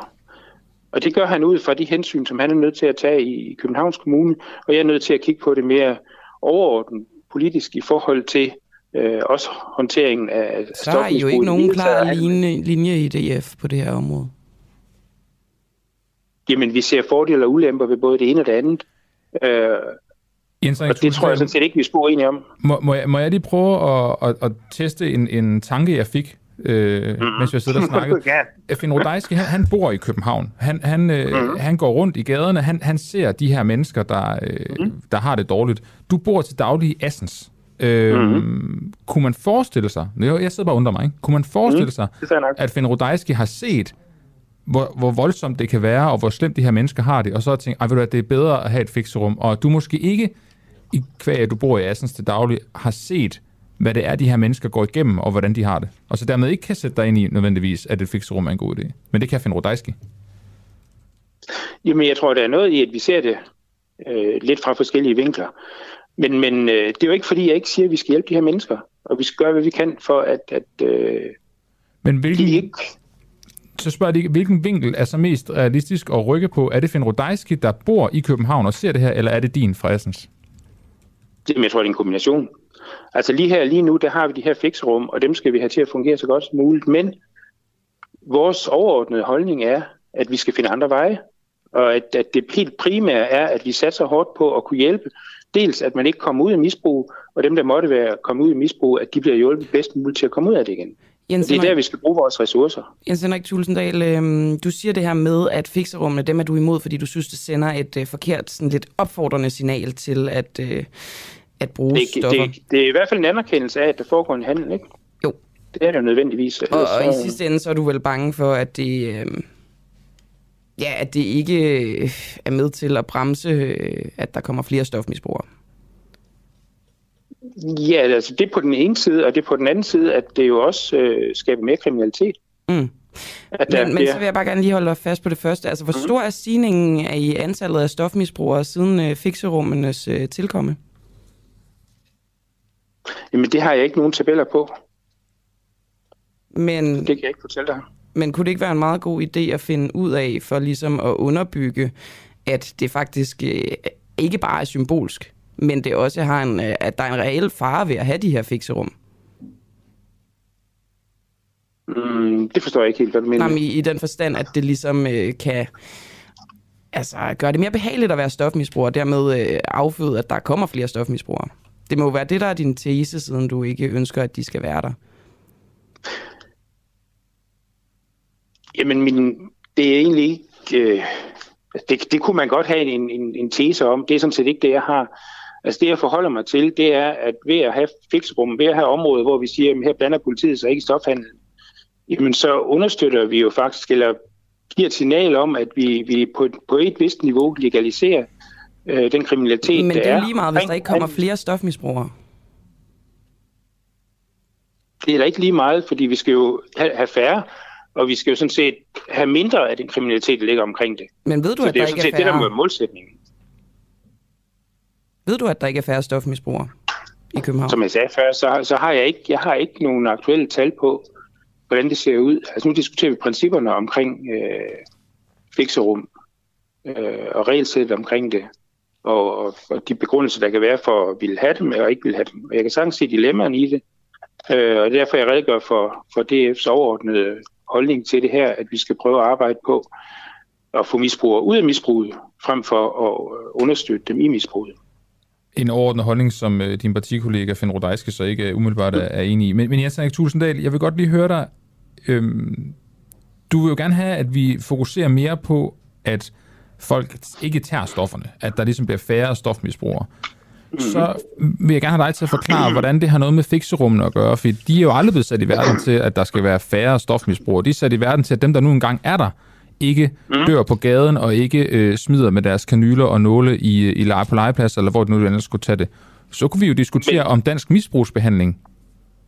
Speaker 22: og det gør han ud fra de hensyn, som han er nødt til at tage i Københavns Kommune, og jeg er nødt til at kigge på det mere overordnet politisk i forhold til øh, også håndteringen af
Speaker 2: Så er I jo ikke nogen klar linje, linje i DF på det her område.
Speaker 22: Jamen, vi ser fordele og ulemper ved både det ene og det andet. Øh,
Speaker 1: Jens
Speaker 22: og det tror jeg sådan set ikke, vi er spor enige om.
Speaker 1: Må, må, jeg, må jeg lige prøve at, at, at teste en, en tanke, jeg fik, øh, mm. mens jeg sidder og snakkede? [LAUGHS] ja. Finn Rodajski, han, han bor i København. Han, han, øh, mm. han går rundt i gaderne. Han, han ser de her mennesker, der, øh, mm. der har det dårligt. Du bor til daglig i Assens. Øh, mm. Kunne man forestille sig, jeg sidder bare og undrer mig, ikke? kunne man forestille mm. sig, at Finn Rodajski har set hvor, hvor voldsomt det kan være, og hvor slemt de her mennesker har det, og så tænkt, at det er bedre at have et fikserum, og du måske ikke, i kvæg du bor i Assens til daglig, har set, hvad det er, de her mennesker går igennem, og hvordan de har det. Og så dermed ikke kan sætte dig ind i nødvendigvis, at et fikserum er en god idé. Men det kan finde Rodajski.
Speaker 22: Jamen, jeg tror, der er noget i, at vi ser det øh, lidt fra forskellige vinkler. Men, men øh, det er jo ikke, fordi jeg ikke siger, at vi skal hjælpe de her mennesker. Og vi skal gøre, hvad vi kan for, at, at øh,
Speaker 1: men hvilken,
Speaker 22: de ikke
Speaker 1: så spørger de, hvilken vinkel er så mest realistisk at rykke på? Er det Finn Rodajski, der bor i København og ser det her, eller er det din fra Assens?
Speaker 22: Det, jeg tror, det er en kombination. Altså lige her, lige nu, der har vi de her fixerum, og dem skal vi have til at fungere så godt som muligt. Men vores overordnede holdning er, at vi skal finde andre veje, og at, at det helt primære er, at vi satser hårdt på at kunne hjælpe. Dels, at man ikke kommer ud af misbrug, og dem, der måtte være kommet ud af misbrug, at de bliver hjulpet bedst muligt til at komme ud af det igen. Jens det er der, vi skal bruge vores ressourcer.
Speaker 2: Jens Henrik Tulsendal, øh, du siger det her med, at fikserummene, dem er du imod, fordi du synes, det sender et øh, forkert, sådan lidt opfordrende signal til at, øh, at bruge
Speaker 22: det,
Speaker 2: stoffer.
Speaker 22: Det, det er i hvert fald en anerkendelse af, at der foregår en handel, ikke?
Speaker 2: Jo.
Speaker 22: Det er det jo nødvendigvis.
Speaker 2: Og, og i sidste ende, så er du vel bange for, at det... Øh, ja, at det ikke øh, er med til at bremse, øh, at der kommer flere stofmisbrugere.
Speaker 22: Ja, altså det på den ene side, og det på den anden side, at det jo også øh, skaber mere kriminalitet.
Speaker 2: Mm. At men, men så vil jeg bare gerne lige holde fast på det første. Altså, hvor mm. stor er stigningen i antallet af stofmisbrugere siden øh, fikserummenes øh, tilkomme?
Speaker 22: Jamen, det har jeg ikke nogen tabeller på.
Speaker 2: Men,
Speaker 22: det kan jeg ikke fortælle dig.
Speaker 2: Men kunne det ikke være en meget god idé at finde ud af, for ligesom at underbygge, at det faktisk øh, ikke bare er symbolsk, men det også har en, øh, at der er en reel fare ved at have de her fikserum.
Speaker 22: Mm, det forstår jeg ikke helt, hvad du mener.
Speaker 2: Nej, i, i den forstand, at det ligesom øh, kan altså, gøre det mere behageligt at være stofmisbruger, og dermed øh, afføde, at der kommer flere stofmisbrugere. Det må være det, der er din tese, siden du ikke ønsker, at de skal være der.
Speaker 22: Jamen, min, det er egentlig ikke... Øh, det, det kunne man godt have en, en, en tese om. Det er sådan set ikke det, jeg har. Altså det, jeg forholder mig til, det er, at ved at have fixerum, ved at have områder, hvor vi siger, at her blander politiet sig ikke i stofhandel, jamen så understøtter vi jo faktisk, eller giver et signal om, at vi, vi på, på et vist niveau legaliserer øh, den kriminalitet,
Speaker 2: Men
Speaker 22: der
Speaker 2: det er
Speaker 22: er.
Speaker 2: jo lige meget, hvis der ikke kommer flere stofmisbrugere.
Speaker 22: Det er da ikke lige meget, fordi vi skal jo have færre, og vi skal jo sådan set have mindre af den kriminalitet, der ligger omkring det.
Speaker 2: Men ved du,
Speaker 22: Så
Speaker 2: at
Speaker 22: det er
Speaker 2: der
Speaker 22: jo
Speaker 2: ikke
Speaker 22: sådan
Speaker 2: er
Speaker 22: set det, der
Speaker 2: færre?
Speaker 22: være målsætningen.
Speaker 2: Ved du, at der ikke er færre stofmisbrugere i København?
Speaker 22: Som jeg sagde før, så, så har jeg ikke, jeg har ikke nogen aktuelle tal på, hvordan det ser ud. Altså nu diskuterer vi principperne omkring øh, fikserum øh, og regelsættet omkring det, og, og, og de begrundelser, der kan være for at ville have dem og ikke vil have dem. Og jeg kan sagtens se dilemmaerne i det, øh, og derfor jeg redegør for, for DF's overordnede holdning til det her, at vi skal prøve at arbejde på at få misbrugere ud af misbruget, frem for at øh, understøtte dem i misbruget.
Speaker 1: En overordnet holdning, som øh, din partikollega Finn Rodejske så ikke øh, umiddelbart er, er enig i. Men, men Jens Henrik Tulsendal, jeg vil godt lige høre dig. Øhm, du vil jo gerne have, at vi fokuserer mere på, at folk ikke tager stofferne. At der ligesom bliver færre stofmisbrugere. Så vil jeg gerne have dig til at forklare, [CLEARS THROAT] hvordan det har noget med fikserummene at gøre. For de er jo aldrig blevet sat i verden til, at der skal være færre stofmisbrugere. De er sat i verden til, at dem, der nu engang er der, ikke dør på gaden og ikke øh, smider med deres kanyler og nåle i, i leje på legepladser, eller hvor det nu ellers skulle tage det. Så kunne vi jo diskutere, om dansk misbrugsbehandling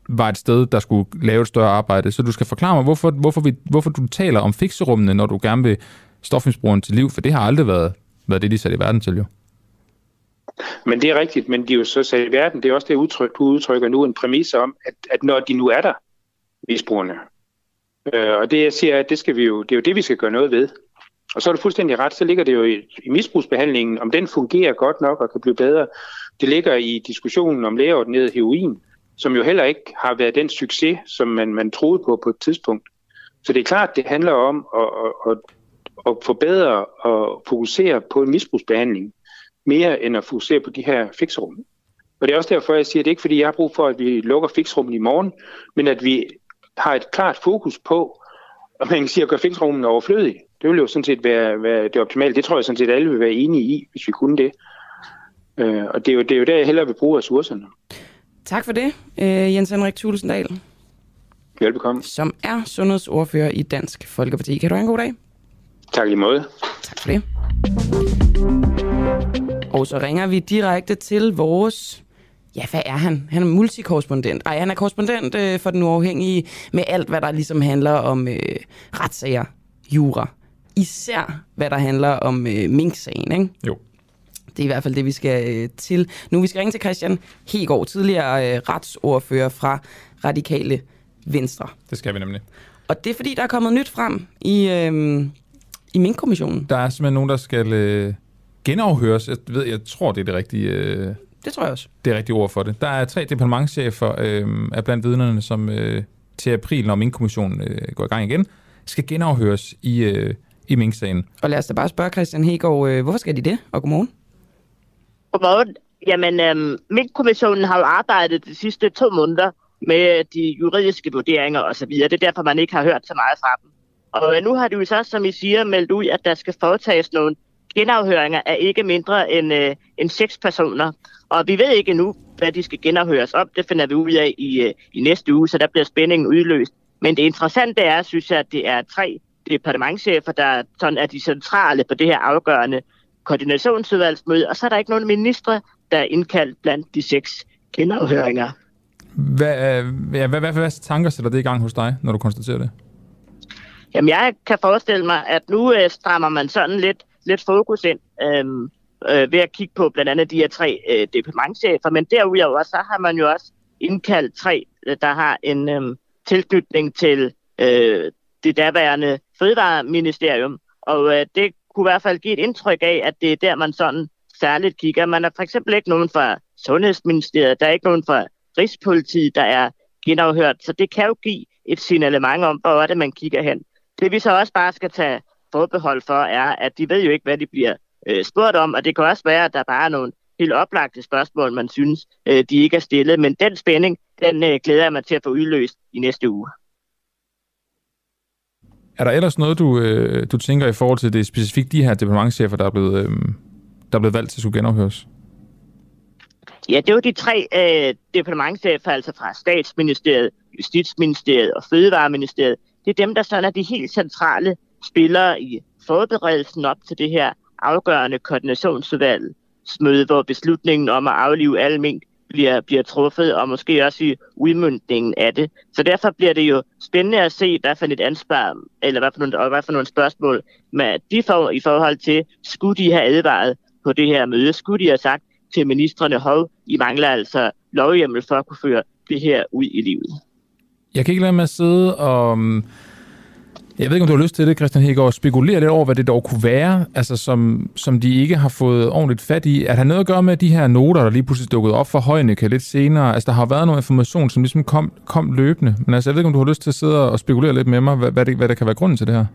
Speaker 1: var et sted, der skulle lave et større arbejde. Så du skal forklare mig, hvorfor, hvorfor, vi, hvorfor du taler om fikserummene, når du gerne vil stofmisbrugeren til liv, for det har aldrig været, været det, de satte i verden til jo.
Speaker 22: Men det er rigtigt, men de er jo så sat i verden. Det er også det, udtryk, du udtrykker nu, en præmis om, at, at når de nu er der, misbrugerne, øh, og det jeg siger, at det, skal vi jo, det er jo det, vi skal gøre noget ved. Og så er du fuldstændig ret, så ligger det jo i, i misbrugsbehandlingen, om den fungerer godt nok og kan blive bedre. Det ligger i diskussionen om lægeordineret heroin, som jo heller ikke har været den succes, som man, man troede på på et tidspunkt. Så det er klart, det handler om at, at, at, at forbedre og fokusere på en misbrugsbehandling, mere end at fokusere på de her fixerum. Og det er også derfor, jeg siger, at det ikke fordi, jeg har brug for, at vi lukker fixrummen i morgen, men at vi har et klart fokus på, og man kan sige, at gøre fixrummen overflødige. Det vil jo sådan set være, være det optimale. Det tror jeg sådan set, alle vil være enige i, hvis vi kunne det. Øh, og det er, jo, det er jo der, jeg hellere vil bruge ressourcerne.
Speaker 2: Tak for det, øh, Jens Henrik Tulsendal.
Speaker 22: Velbekomme.
Speaker 2: Som er sundhedsordfører i Dansk Folkeparti. Kan du have en god dag?
Speaker 22: Tak i måde.
Speaker 2: Tak for det. Og så ringer vi direkte til vores... Ja, hvad er han? Han er multikorrespondent. Ej, han er korrespondent øh, for Den Uafhængige med alt, hvad der ligesom handler om øh, retssager, jura. Især, hvad der handler om øh, Mink-sagen, ikke?
Speaker 1: Jo.
Speaker 2: Det er i hvert fald det, vi skal øh, til. Nu vi skal ringe til Christian Hegård, tidligere øh, retsordfører fra Radikale Venstre.
Speaker 1: Det skal vi nemlig.
Speaker 2: Og det er fordi, der er kommet nyt frem i, øh, i Mink-kommissionen.
Speaker 1: Der er simpelthen nogen, der skal øh, genafhøres. Jeg, ved, jeg tror, det er det rigtige, øh,
Speaker 2: Det tror jeg også.
Speaker 1: det rigtige ord for det. Der er tre departementchefer øh, af blandt vidnerne, som øh, til april, når Mink-kommissionen øh, går i gang igen, skal genafhøres i, øh, i Mink-sagen.
Speaker 2: Og lad os da bare spørge Christian Hegård, øh, hvorfor skal de det? Og godmorgen.
Speaker 23: Godmorgen. Jamen, øhm, Mink-kommissionen har jo arbejdet de sidste to måneder med de juridiske vurderinger osv. Det er derfor, man ikke har hørt så meget fra dem. Og øh, nu har de jo så, som I siger, meldt ud, at der skal foretages nogle genafhøringer af ikke mindre end, øh, end seks personer. Og vi ved ikke endnu, hvad de skal genafhøres om. Det finder vi ud af i, øh, i næste uge, så der bliver spændingen udløst. Men det interessante er, synes jeg, at det er tre departementchefer, der sådan er de centrale på det her afgørende koordinationsudvalgsmøde, og så er der ikke nogen ministre, der er indkaldt blandt de seks genafhøringer.
Speaker 1: Hvad, øh, ja, hvad, hvad, hvad tanker sætter det i gang hos dig, når du konstaterer det?
Speaker 23: Jamen, jeg kan forestille mig, at nu øh, strammer man sådan lidt, lidt fokus ind øhm, øh, ved at kigge på blandt andet de her tre øh, departementchefer, men derudover så har man jo også indkaldt tre, øh, der har en øhm, tilknytning til øh, det daværende fødevareministerium, og øh, det kunne i hvert fald give et indtryk af, at det er der, man sådan særligt kigger. Man er for eksempel ikke nogen fra Sundhedsministeriet, der er ikke nogen fra Rigspolitiet, der er genafhørt, så det kan jo give et signalement om, hvor er det, man kigger hen. Det vi så også bare skal tage forbehold for, er, at de ved jo ikke, hvad de bliver øh, spurgt om, og det kan også være, at der bare er nogle helt oplagte spørgsmål, man synes, øh, de ikke er stillet. Men den spænding, den øh, glæder jeg mig til at få udløst i næste uge.
Speaker 1: Er der ellers noget, du, øh, du tænker i forhold til det specifikt de her departementchefer, der er blevet, øh, der er blevet valgt til at skulle genafhøres?
Speaker 23: Ja, det er jo de tre øh, departementchefer, altså fra Statsministeriet, Justitsministeriet og Fødevareministeriet. Det er dem, der sådan er de helt centrale spiller i forberedelsen op til det her afgørende koordinationsudvalgsmøde, hvor beslutningen om at aflive alle mink bliver, bliver truffet, og måske også i udmyndningen af det. Så derfor bliver det jo spændende at se, hvad for et ansvar, eller hvad for nogle, og hvad for nogle spørgsmål, med de får i forhold til, skulle de have advaret på det her møde? Skulle de have sagt til ministerne, hov, I mangler altså lovhjemmel for at kunne føre det her ud i livet?
Speaker 1: Jeg kan ikke lade mig at sidde og mm, jeg ved ikke, om du har lyst til det, Christian Hægaard, spekulere lidt over, hvad det dog kunne være, altså som, som de ikke har fået ordentligt fat i. At have noget at gøre med de her noter, der lige pludselig dukkede op for Højnække lidt senere? Altså, der har været noget information, som ligesom kom, kom løbende. Men altså, jeg ved ikke, om du har lyst til at sidde og spekulere lidt med mig, hvad, hvad, det, hvad der kan være grunden til det her?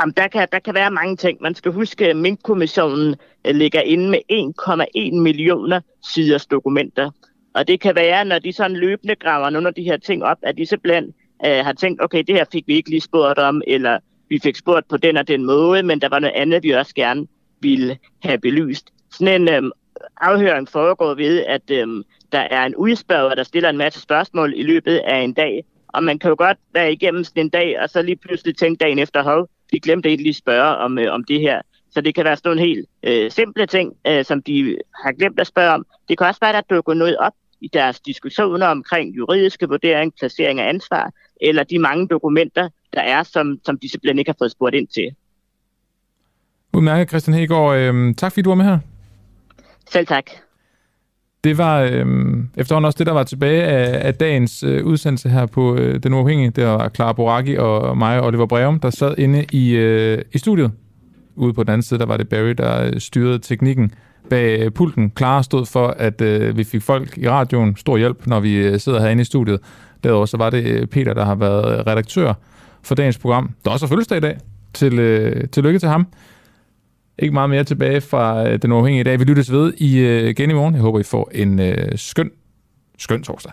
Speaker 23: Jamen, der, kan, der kan være mange ting. Man skal huske, at Mink-kommissionen øh, ligger inde med 1,1 millioner siders dokumenter. Og det kan være, når de sådan løbende graver nogle af de her ting op, at de simpelthen øh, har tænkt, okay, det her fik vi ikke lige spurgt om, eller vi fik spurgt på den og den måde, men der var noget andet, vi også gerne ville have belyst. Sådan en øh, afhøring foregår ved, at øh, der er en udspørger, der stiller en masse spørgsmål i løbet af en dag, og man kan jo godt være igennem sådan en dag, og så lige pludselig tænke dagen efter, hov, vi glemte egentlig lige spørge om, øh, om det her. Så det kan være sådan nogle helt øh, simple ting, øh, som de har glemt at spørge om. Det kan også være, at der dukker noget op i deres diskussioner omkring juridiske vurdering, placering af ansvar, eller de mange dokumenter, der er, som, som de simpelthen ikke har fået spurgt ind til.
Speaker 1: Udmærket, Christian Hegård. Øhm, tak fordi du var med her.
Speaker 23: Selv tak.
Speaker 1: Det var øhm, efterhånden også det, der var tilbage af, af dagens øh, udsendelse her på øh, Den Uafhængige. Det var Clara Boraki og mig, Oliver Breum, der sad inde i, øh, i studiet. Ude på den anden side, der var det Barry, der øh, styrede teknikken bag pulten. Clara stod for, at øh, vi fik folk i radioen stor hjælp, når vi øh, sidder herinde i studiet. Derudover så var det øh, Peter, der har været øh, redaktør for dagens program. Der er også fødselsdag i dag. Til, øh, tillykke til ham. Ikke meget mere tilbage fra øh, den uafhængige dag. Vi lyttes ved i, øh, igen i morgen. Jeg håber, I får en øh, skøn, skøn torsdag.